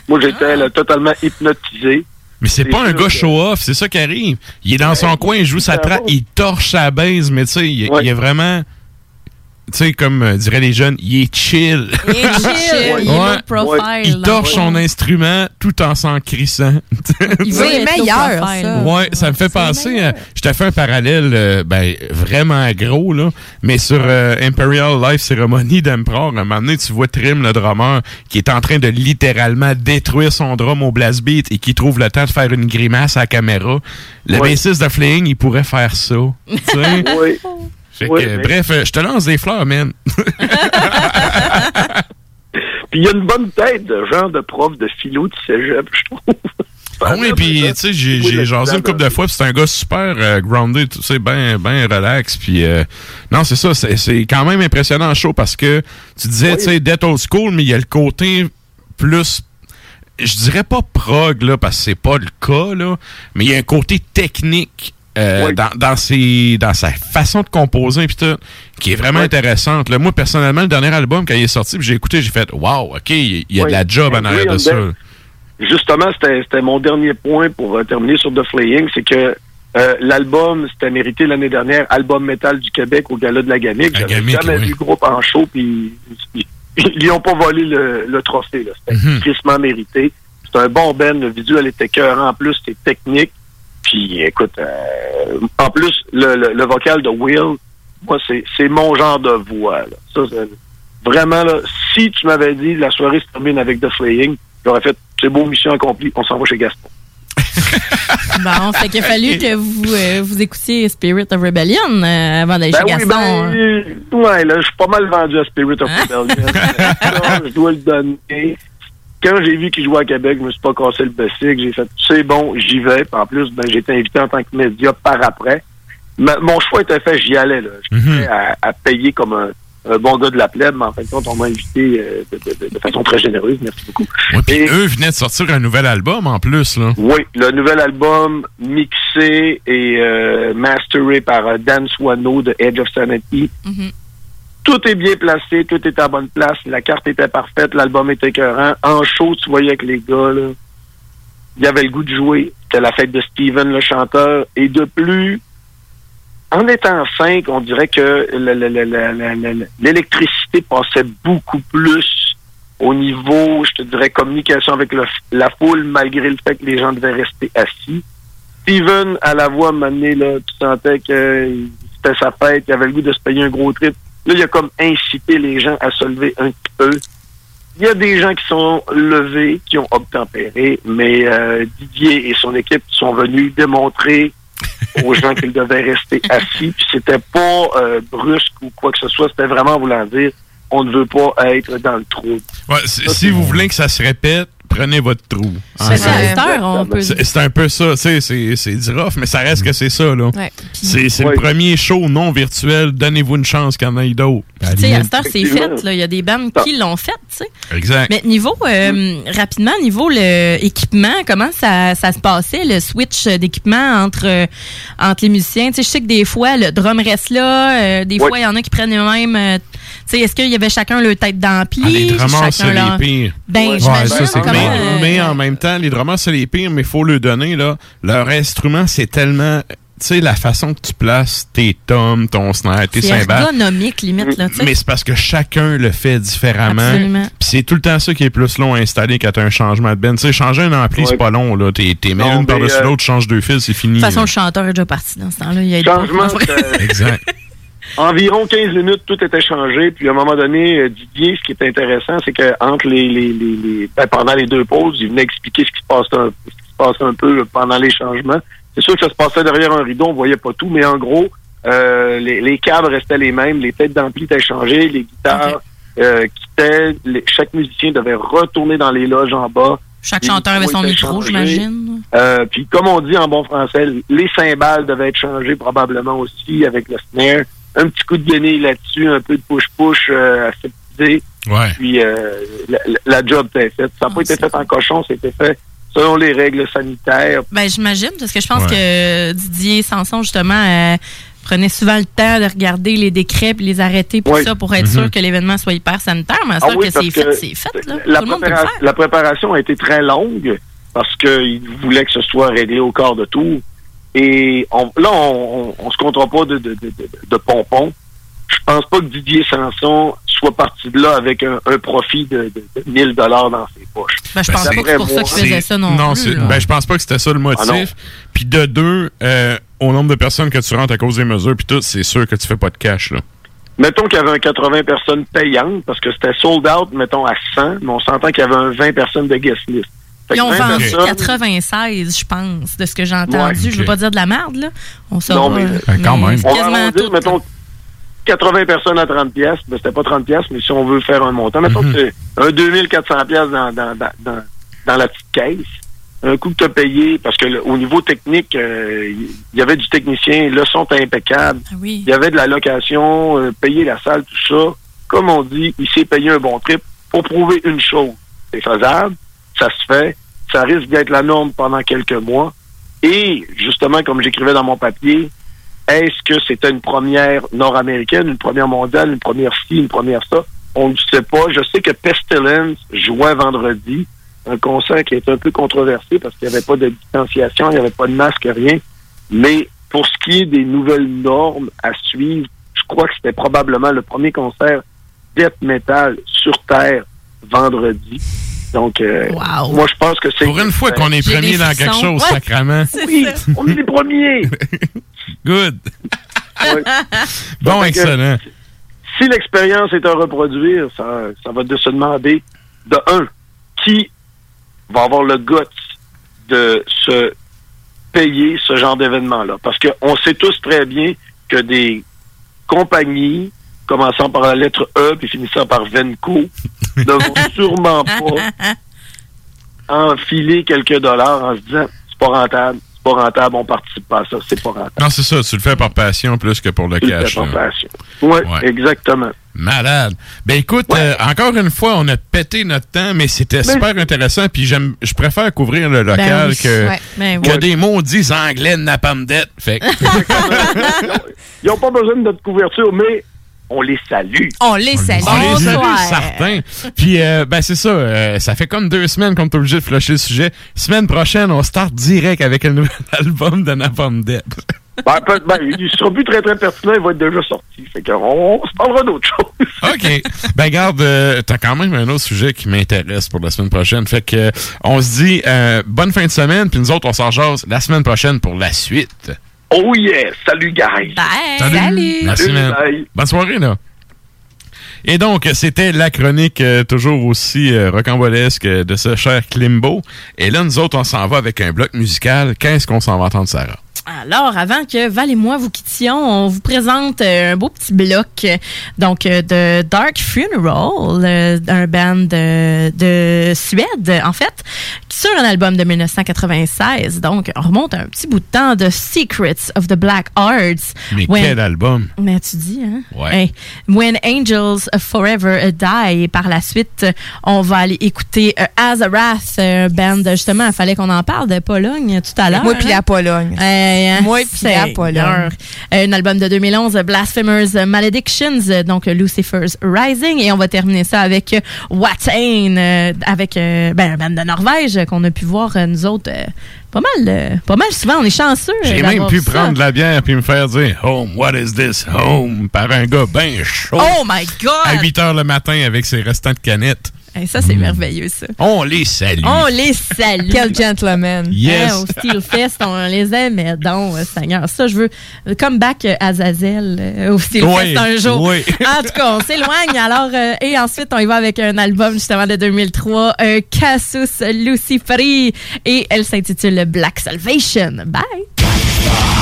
Speaker 18: Moi, j'étais totalement hypnotisé.
Speaker 3: Mais c'est pas un gars show-off, c'est ça qui arrive. Il est dans son coin, il joue sa trappe, il torche sa base, mais tu sais, il, il est vraiment... Tu sais, comme euh, diraient les jeunes, il est chill.
Speaker 4: Il est chill, il est profile,
Speaker 3: torche son instrument tout en s'en crissant.
Speaker 4: Il low
Speaker 15: meilleur, ça.
Speaker 3: Ouais, ça me fait penser à... Je t'ai fait un parallèle, euh, ben, vraiment gros, là, mais sur euh, Imperial Life Ceremony d'Emperor, à un moment donné, tu vois Trim, le drummer, qui est en train de littéralement détruire son drum au blast beat et qui trouve le temps de faire une grimace à la caméra. Le
Speaker 18: Ouais.
Speaker 3: bassiste de Flaying, il pourrait faire ça. tu sais.
Speaker 18: Oui.
Speaker 3: Que,
Speaker 18: mais-
Speaker 3: Bref, euh, je te lance des fleurs, man.
Speaker 18: Puis il y a une bonne tête de genre de prof de philo de cégep, je trouve.
Speaker 3: Ah oui, puis tu sais, j'ai
Speaker 18: Oui,
Speaker 3: jasé une couple de fois, puis c'est un gars super euh, grounded, tu sais, ben ben relax, puis euh, non, c'est ça, c'est quand même impressionnant en show parce que tu disais, tu sais, Dead Old School, mais il y a le côté plus je dirais pas prog là parce que c'est pas le cas là, mais il y a un côté technique euh, dans, dans, ses, dans sa façon de composer puis tout, qui est vraiment intéressante. Là, moi, personnellement, le dernier album, quand il est sorti, j'ai écouté, j'ai fait Wow, OK, il y a de la job en
Speaker 18: Oui,
Speaker 3: arrière de ça.
Speaker 18: Justement, c'était mon dernier point pour euh, terminer sur The Flaying, c'est que euh, l'album, c'était mérité l'année dernière, album métal du Québec au Gala de la Gamique. J'avais jamais vu le groupe en show, puis ils- ils lui ont pas volé le, le trophée. C'était tristement mérité. C'est un bon Ben, le visuel était cœur en plus, c'était technique. Puis écoute, euh, en plus, le, le- le vocal de Will, moi, c'est mon genre de voix. là. Ça, vraiment, là, si tu m'avais dit la soirée se termine avec The Flaying, j'aurais fait c'est beau, mission accomplie, on s'en va chez Gaston.
Speaker 4: Bon, fait qu'il a fallu que vous, euh, vous écoutiez Spirit of Rebellion euh, avant d'aller
Speaker 18: Ben
Speaker 4: chez
Speaker 18: oui,
Speaker 4: Gaston. hein.
Speaker 18: ben, ouais, là, je suis pas mal vendu à Spirit of Rebellion. Ça, je dois le donner. Quand j'ai vu qu'il jouait à Québec, je me suis pas cassé le bessic. J'ai fait, c'est bon, j'y vais. Puis en plus, ben, j'ai été invité en tant que média par après. Ma- mon choix était fait, j'y allais. Là. J'étais prêt à, à payer comme un, un bon gars de la plèbe, mais en fin de compte, on m'a invité euh, de, de- de- de façon très généreuse. Merci beaucoup.
Speaker 3: Ouais, puis eux venaient de sortir un nouvel album en plus, là.
Speaker 18: Oui, le nouvel album mixé et euh, masteré par euh, Dan Swano de Edge of Sanity. Tout est bien placé, tout est à bonne place, la carte était parfaite, l'album était écœurant. En show, tu voyais que les gars, là, il y avait le goût de jouer. C'était la fête de Steven, le chanteur. Et de plus, en étant cinq, on dirait que le- le- le- le- le- le- l'électricité passait beaucoup plus au niveau, je te dirais, communication avec la foule, malgré le fait que les gens devaient rester assis. Steven, à la voix, m'a amené, là, tu sentais que c'était sa fête, il avait le goût de se payer un gros trip. Là, il a comme incité les gens à se lever un petit peu. Il y a des gens qui sont levés, qui ont obtempéré, mais euh, Didier et son équipe sont venus démontrer aux gens qu'ils devaient rester assis. Puis c'était pas euh, brusque ou quoi que ce soit, c'était vraiment voulant dire on ne veut pas être dans le trou.
Speaker 3: Ouais, si si vous voulez que ça se répète, prenez votre trou.
Speaker 4: C'est peut-
Speaker 3: C'est un peu ça, tu sais, c'est- c'est du rough, mais ça reste que c'est ça, là.
Speaker 4: Ouais.
Speaker 3: C'est c'est le premier show non virtuel, donnez-vous une chance qu'il y en ait d'autres.
Speaker 4: Tu sais, à cette heure, c'est fait. là. Il y a des bandes qui l'ont fait.
Speaker 3: Exact.
Speaker 4: Mais niveau, euh, rapidement, niveau le équipement, comment ça, ça se passait, le switch d'équipement entre, euh, entre les musiciens? Tu sais, je sais que des fois, le drum reste là, euh, des
Speaker 3: Ouais.
Speaker 4: fois, il y en a qui prennent eux-mêmes. Tu sais, est-ce qu'il y avait chacun leur tête d'ampli?
Speaker 3: Ah, les drummers,
Speaker 4: chacun
Speaker 3: c'est
Speaker 4: leur-
Speaker 3: les pires.
Speaker 4: Ben, j'imagine comment,
Speaker 3: mais,
Speaker 4: euh,
Speaker 3: mais en même temps, les drummers, c'est les pires, mais il faut le donner, là. Leur instrument, c'est tellement sais, la façon que tu places tes tomes, ton snare, tes
Speaker 4: C'est
Speaker 3: cymbales.
Speaker 4: ergonomique, limite, là, tu sais.
Speaker 3: Mais c'est parce que chacun le fait différemment.
Speaker 4: Absolument.
Speaker 3: Puis c'est tout le temps ça qui est plus long à installer quand t'as un changement de ben. Tu sais, changer un ampli, c'est pas long, là. T'es, t'es mets une par-dessus
Speaker 18: mais, euh,
Speaker 3: l'autre, tu changes deux fils, c'est fini.
Speaker 4: De toute façon,
Speaker 3: là.
Speaker 4: le chanteur est déjà parti dans ce temps-là. Il y a
Speaker 18: Changement, euh,
Speaker 3: Exact.
Speaker 18: Environ 15 minutes, tout était changé. Puis à un moment donné, euh, Didier, ce qui est intéressant, c'est que entre les, les, les, les- ben, pendant les deux pauses, il venait expliquer ce qui se passe un, ce qui se passe un peu pendant les changements. C'est sûr que ça se passait derrière un rideau, on voyait pas tout, mais en gros, euh, les, les câbles restaient les mêmes, les têtes d'ampli étaient changées, les guitares euh, quittaient, les- chaque musicien devait retourner dans les loges en bas.
Speaker 4: Chaque chanteur avait son micro, j'imagine.
Speaker 18: Euh, puis comme on dit en bon français, les cymbales devaient être changées probablement aussi avec le snare. Un petit coup de guenille là-dessus, un peu de push-push euh, aseptisé.
Speaker 3: Ouais.
Speaker 18: Puis euh, la, job était faite. Ça n'a pas été fait en cochon, c'était fait selon les règles sanitaires.
Speaker 4: Ben, j'imagine, parce que je pense
Speaker 18: Ouais.
Speaker 4: que Didier Sanson, justement, euh, prenait souvent le temps de regarder les décrets puis les arrêter
Speaker 18: Ouais.
Speaker 4: ça pour être
Speaker 18: Mhm.
Speaker 4: sûr que l'événement soit hyper sanitaire. Mais c'est
Speaker 18: Ah
Speaker 4: sûr
Speaker 18: oui,
Speaker 4: que c'est fait, c'est fait. Là.
Speaker 18: La,
Speaker 4: Tout le monde peut le
Speaker 18: prépara-
Speaker 4: faire.
Speaker 18: la préparation a été très longue parce qu'ils voulaient que ce soit réglé au quart de tour. Et on, là, on, on, on se comptera pas de, de, de, de, de pompons. Je pense pas que Didier Sanson soit parti de là avec un, un profit de, de, de 1000 dollars dans ses poches.
Speaker 4: Ben, je pense pas que c'est pour ça qu'il faisait ça non,
Speaker 3: Non,
Speaker 4: plus.
Speaker 3: ben, je pense pas que c'était ça le
Speaker 18: Ah
Speaker 3: motif. puis de deux, euh, au nombre de personnes que tu rentres à cause des mesures, puis tout, c'est sûr que tu fais pas de cash, là.
Speaker 18: Mettons qu'il y avait un 80 personnes payantes parce que c'était sold out, mettons, à 100, mais on s'entend qu'il y avait un 20 personnes de guest list.
Speaker 4: Ils ont
Speaker 18: 20
Speaker 4: vendu
Speaker 18: personnes-
Speaker 4: 96, je pense, de ce que j'ai entendu.
Speaker 18: Ouais,
Speaker 4: Je veux pas dire de la merde, là. On saura.
Speaker 18: Non, mais,
Speaker 4: euh, mais c'est
Speaker 18: On va
Speaker 4: quasiment
Speaker 18: arrondir,
Speaker 4: tout.
Speaker 18: mettons, 80 personnes à 30 pièces, ben, c'était pas 30 pièces, mais si on veut faire un montant, mettons que c'est un 2400 pièces dans, dans, dans, dans, dans la petite caisse, un coup que tu as payé, parce que le- au niveau technique, euh, il y avait du technicien, le son était impeccable,
Speaker 4: Ah oui.
Speaker 18: il y avait de la location, euh, payer la salle, tout ça. Comme on dit, il s'est payé un bon trip pour prouver une chose. C'est faisable, ça se fait, ça risque d'être la norme pendant quelques mois. Et justement, comme j'écrivais dans mon papier, est-ce que c'était une première nord-américaine, une première mondiale, une première ci, une première ça? On ne sait pas. Je sais que Pestilence jouait vendredi, un concert qui est un peu controversé parce qu'il n'y avait pas de distanciation, il n'y avait pas de masque, rien. Mais pour ce qui est des nouvelles normes à suivre, je crois que c'était probablement le premier concert death metal sur Terre vendredi. Donc, euh, moi, je pense que c'est...
Speaker 3: Pour une fois qu'on est premier dans quelque chose,
Speaker 18: Ouais.
Speaker 3: sacrament.
Speaker 18: Oui, on est les premiers.
Speaker 3: Good.
Speaker 18: Ouais.
Speaker 3: Bon,
Speaker 18: que,
Speaker 3: excellent.
Speaker 18: Si l'expérience est à reproduire, ça, ça va de se demander, de un, qui va avoir le guts de se payer ce genre d'événement-là. Parce qu'on sait tous très bien que des compagnies, commençant par la lettre E puis finissant par Venco, ne vont sûrement pas enfiler quelques dollars en se disant c'est pas rentable, c'est pas rentable, on participe pas à ça, c'est pas rentable.
Speaker 3: Non, c'est ça, tu le fais par passion plus que pour le
Speaker 18: Tu le fais
Speaker 3: cash.
Speaker 18: par passion. Ouais, exactement.
Speaker 3: Malade. Ben écoute, euh, encore une fois, on a pété notre temps, mais c'était super intéressant. Puis j'aime, je préfère couvrir le local
Speaker 4: oui.
Speaker 3: que,
Speaker 4: Ouais, ben
Speaker 3: que
Speaker 4: oui.
Speaker 3: des maudits anglais de Napalm. Fait que-
Speaker 18: Ils n'ont pas besoin de notre couverture, mais on les salue.
Speaker 15: On les salue.
Speaker 3: On les salue, certains. Puis, euh, ben, c'est ça. euh, ça fait comme deux semaines qu'on est obligé de flusher le sujet. Semaine prochaine, on start direct avec un nouvel album de Napalm Dead.
Speaker 18: Ben, ben, il sera plus très très pertinent, il va être déjà sorti. Fait qu'on on se parlera d'autre chose.
Speaker 3: OK. Ben, garde, euh, t'as quand même un autre sujet qui m'intéresse pour la semaine prochaine. Fait que, euh, on se dit, euh, bonne fin de semaine, puis nous autres, on s'en jase la semaine prochaine pour la suite.
Speaker 18: Oh yeah! Salut, guys!
Speaker 3: Salut! Merci,
Speaker 18: Salut,
Speaker 3: man.
Speaker 18: bye.
Speaker 3: Bonne soirée, là. Et donc, c'était la chronique euh, toujours aussi euh, rocambolesque euh, de ce cher Klimbo. Et là, nous autres, on s'en va avec un bloc musical. Qu'est-ce qu'on s'en va entendre, Sarah?
Speaker 4: Alors, avant que Val et moi vous quittions, on vous présente euh, un beau petit bloc euh, donc euh, de Dark Funeral, euh, un band de, de Suède, en fait, qui sur un album de 1996. Donc, on remonte un petit bout de temps de Secrets of the Black Arts.
Speaker 3: Mais
Speaker 4: When-
Speaker 3: quel album!
Speaker 4: Mais tu dis, hein?
Speaker 3: Ouais.
Speaker 4: Hey, When Angels Forever Die. Et par la suite, on va aller écouter euh, Azarath, un band, justement, il fallait qu'on en parle de Pologne tout à l'heure.
Speaker 15: Moi puis
Speaker 4: hein?
Speaker 15: la Pologne.
Speaker 4: Hein,
Speaker 15: Moi puis
Speaker 4: Seigneur.
Speaker 15: Pologne.
Speaker 4: Euh, Un album de 2011, Blasphemers Maledictions, euh, donc Lucifer's Rising. Et on va terminer ça avec euh, Watain, avec ben, un band de Norvège qu'on a pu voir, nous autres, Pas mal, euh, pas mal souvent, on est chanceux. euh,
Speaker 3: J'ai même pu
Speaker 4: ça.
Speaker 3: prendre de la bière puis me faire dire Home, what is this? Home? par un gars bien chaud.
Speaker 4: Oh my God!
Speaker 3: À 8 h le matin avec ses restants de canettes.
Speaker 4: Hey, ça, c'est merveilleux, ça.
Speaker 3: On les salue.
Speaker 4: On les salue.
Speaker 15: Quel gentleman.
Speaker 3: Yes.
Speaker 4: Hein, au Steel Fest, on les aimait donc, euh, Seigneur. Ça, je veux euh, come back euh, Azazel euh, au Steel
Speaker 3: Oui,
Speaker 4: Fest un jour.
Speaker 3: oui.
Speaker 4: En tout cas, on s'éloigne. Alors, euh, et ensuite, on y va avec un album justement de 2003, un Casus Luciferi, et elle s'intitule Black Salvation. Bye.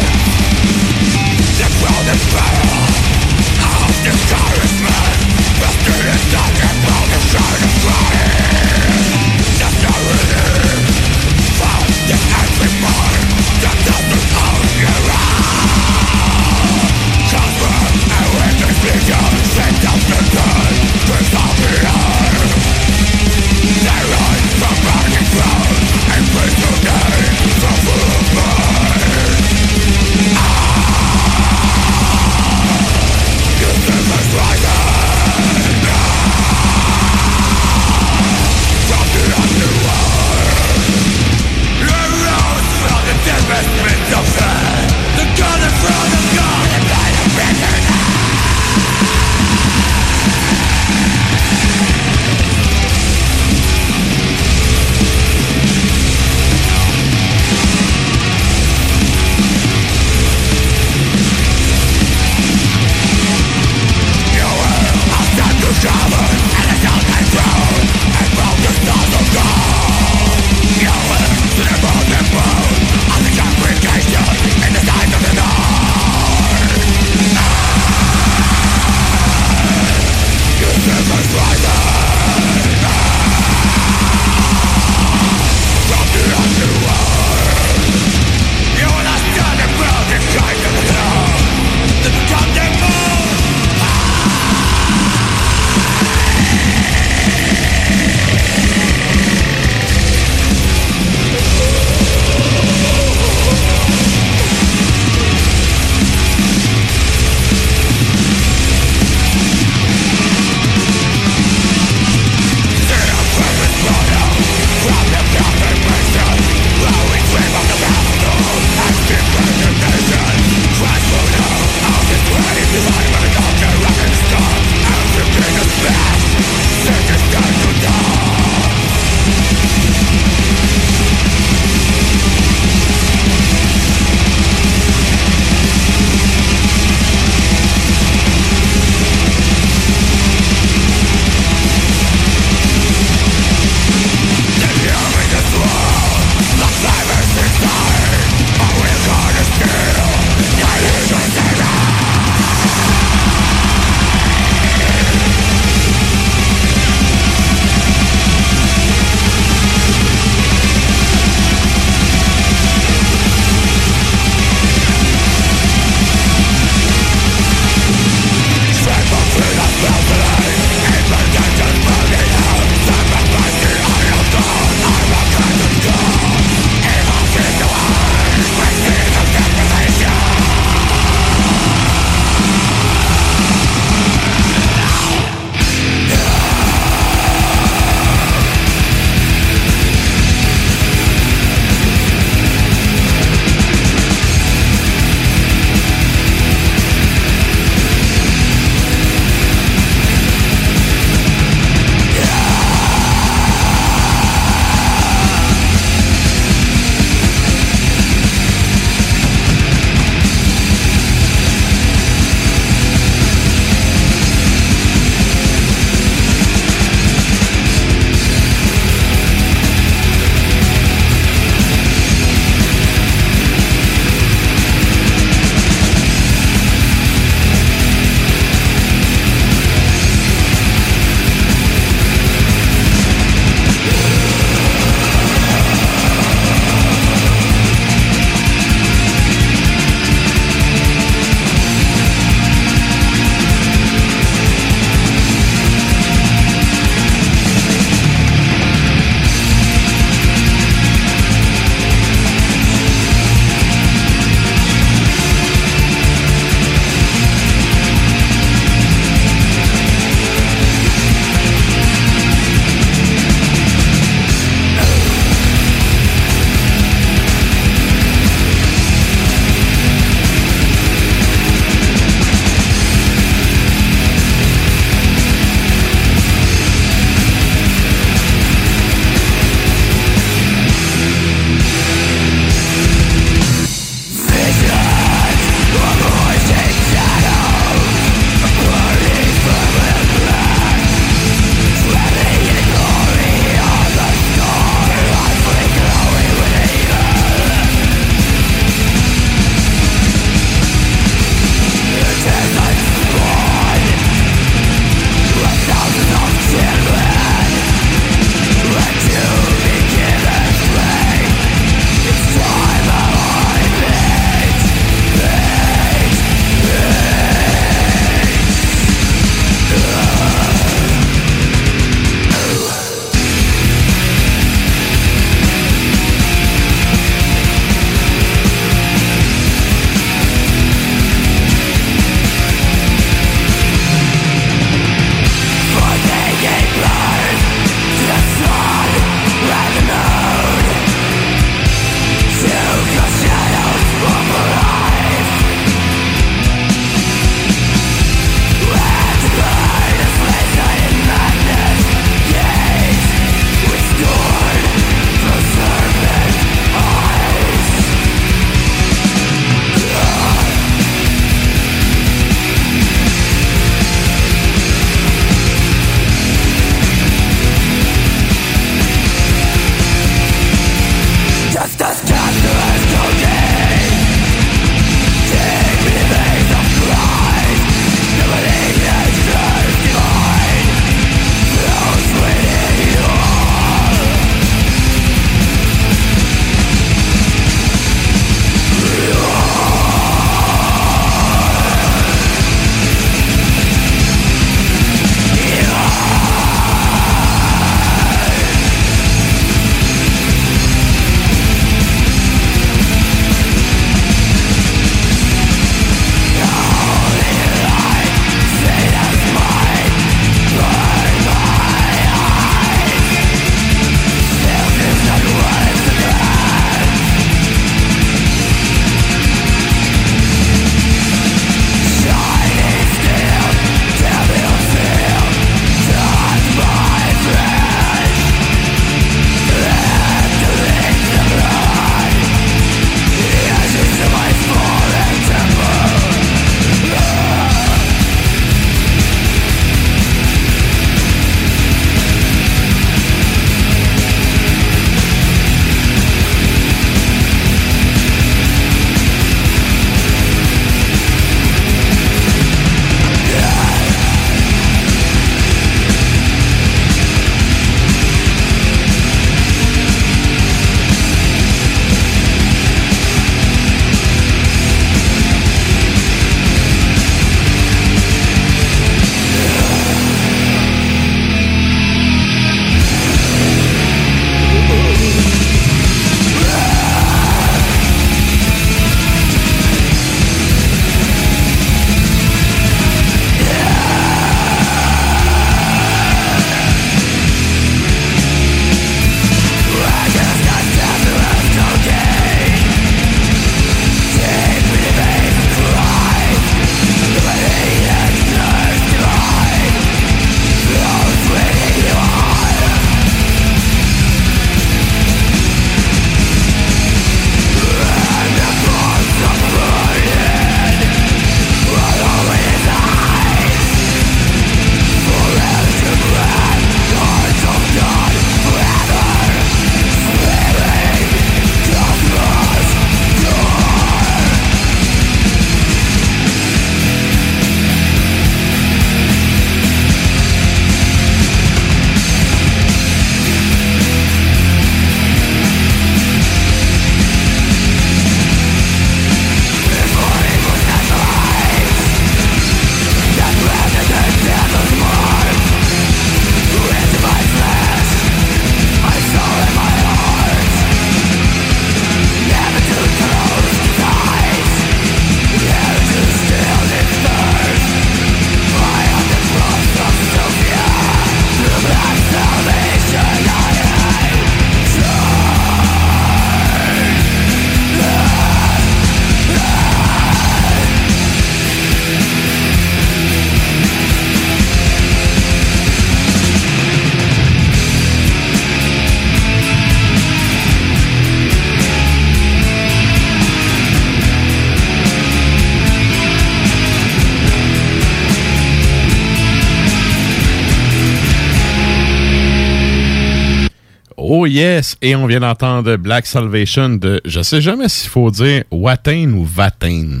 Speaker 3: Et on vient d'entendre Black Salvation de, je sais jamais s'il faut dire Watain ou Vatain.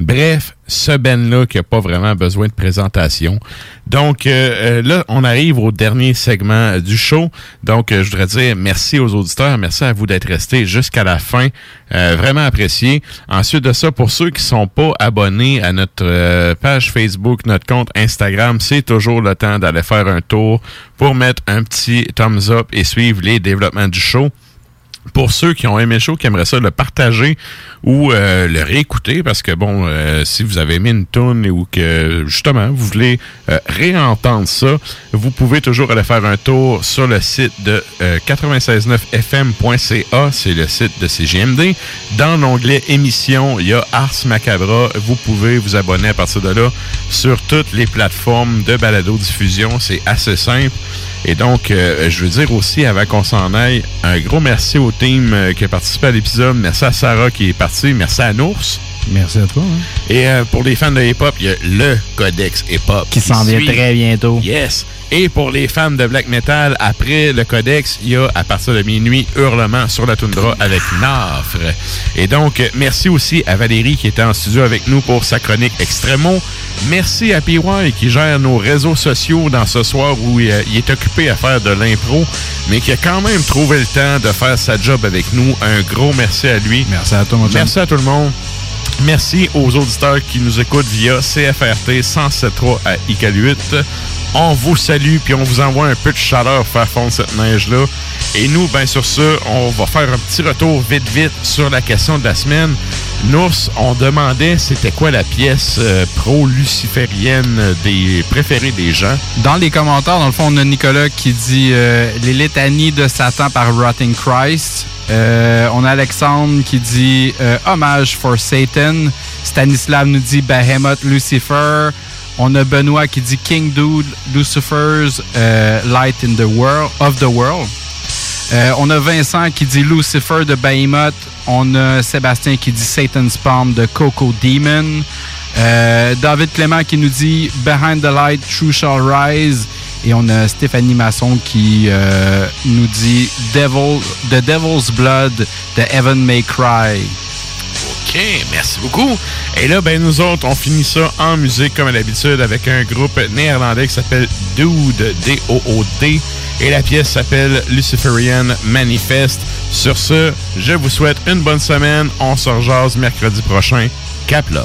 Speaker 3: Bref, ce Ben-là qui n'a pas vraiment besoin de présentation. Donc euh, euh, là, on arrive au dernier segment du show. Donc, euh, je voudrais dire merci aux auditeurs, merci à vous d'être restés jusqu'à la fin. Euh, vraiment apprécié. Ensuite de ça, pour ceux qui sont pas abonnés à notre page Facebook, notre compte Instagram, c'est toujours le temps d'aller faire un tour pour mettre un petit thumbs up et suivre les développements du show pour ceux qui ont aimé le show, qui aimeraient ça le partager ou euh, le réécouter, parce que bon, euh, si vous avez aimé une tune ou que justement vous voulez euh, réentendre ça, vous pouvez toujours aller faire un tour sur le site de euh, 969fm.ca, c'est le site de CGMD. Dans l'onglet émission, il y a Ars Macabra. Vous pouvez vous abonner à partir de là sur toutes les plateformes de balado diffusion. C'est assez simple. Et donc, euh, je veux dire aussi, avant qu'on s'en aille, un gros merci au team euh, qui a participé à l'épisode. Merci à Sarah qui est partie. Merci à Nours.
Speaker 5: Merci à toi. hein.
Speaker 3: Et euh, pour les fans de hip-hop, il y a le Codex hip-hop.
Speaker 19: Qui s'en vient très bientôt.
Speaker 3: Yes. Et pour les fans de black metal, après le Codex, il y a à partir de minuit Hurlement sur la toundra avec Nafre. Et donc, merci aussi à Valérie qui était en studio avec nous pour sa chronique Extremo. Merci à PY qui gère nos réseaux sociaux dans ce soir où il, euh, il est occupé à faire de l'impro, mais qui a quand même trouvé le temps de faire sa job avec nous. Un gros merci à lui.
Speaker 5: Merci à toi, mon.
Speaker 3: Merci à tout le monde. Merci aux auditeurs qui nous écoutent via CFRT 107.3 à ICAL8. On vous salue puis on vous envoie un peu de chaleur faire fondre cette neige-là. Et nous, ben sur ce, on va faire un petit retour vite vite sur la question de la semaine. Nous, on demandait c'était quoi la pièce euh, pro-luciférienne des préférées des gens.
Speaker 5: Dans les commentaires, dans le fond, on a Nicolas qui dit euh, Les litanies de Satan par Rotting Christ. Euh, on a Alexandre qui dit euh, Hommage for Satan. Stanislav nous dit Behemoth Lucifer. On a Benoît qui dit King Dude Lucifer's euh, Light in the World of the World. Euh, on a Vincent qui dit Lucifer de Behemoth. On a Sébastien qui dit Satan's Palm de Coco Demon. David Clément qui nous dit Behind the Light, True Shall Rise. Et on a Stéphanie Masson qui euh, nous dit Devil, The Devil's Blood de Heaven May Cry.
Speaker 3: OK, merci beaucoup. Et là, ben nous autres, on finit ça en musique comme à l'habitude avec un groupe néerlandais qui s'appelle Dude, D-O-O-D. Et la pièce s'appelle Luciferian Manifest. Sur ce, je vous souhaite une bonne semaine. On se rejase mercredi prochain. Cap là.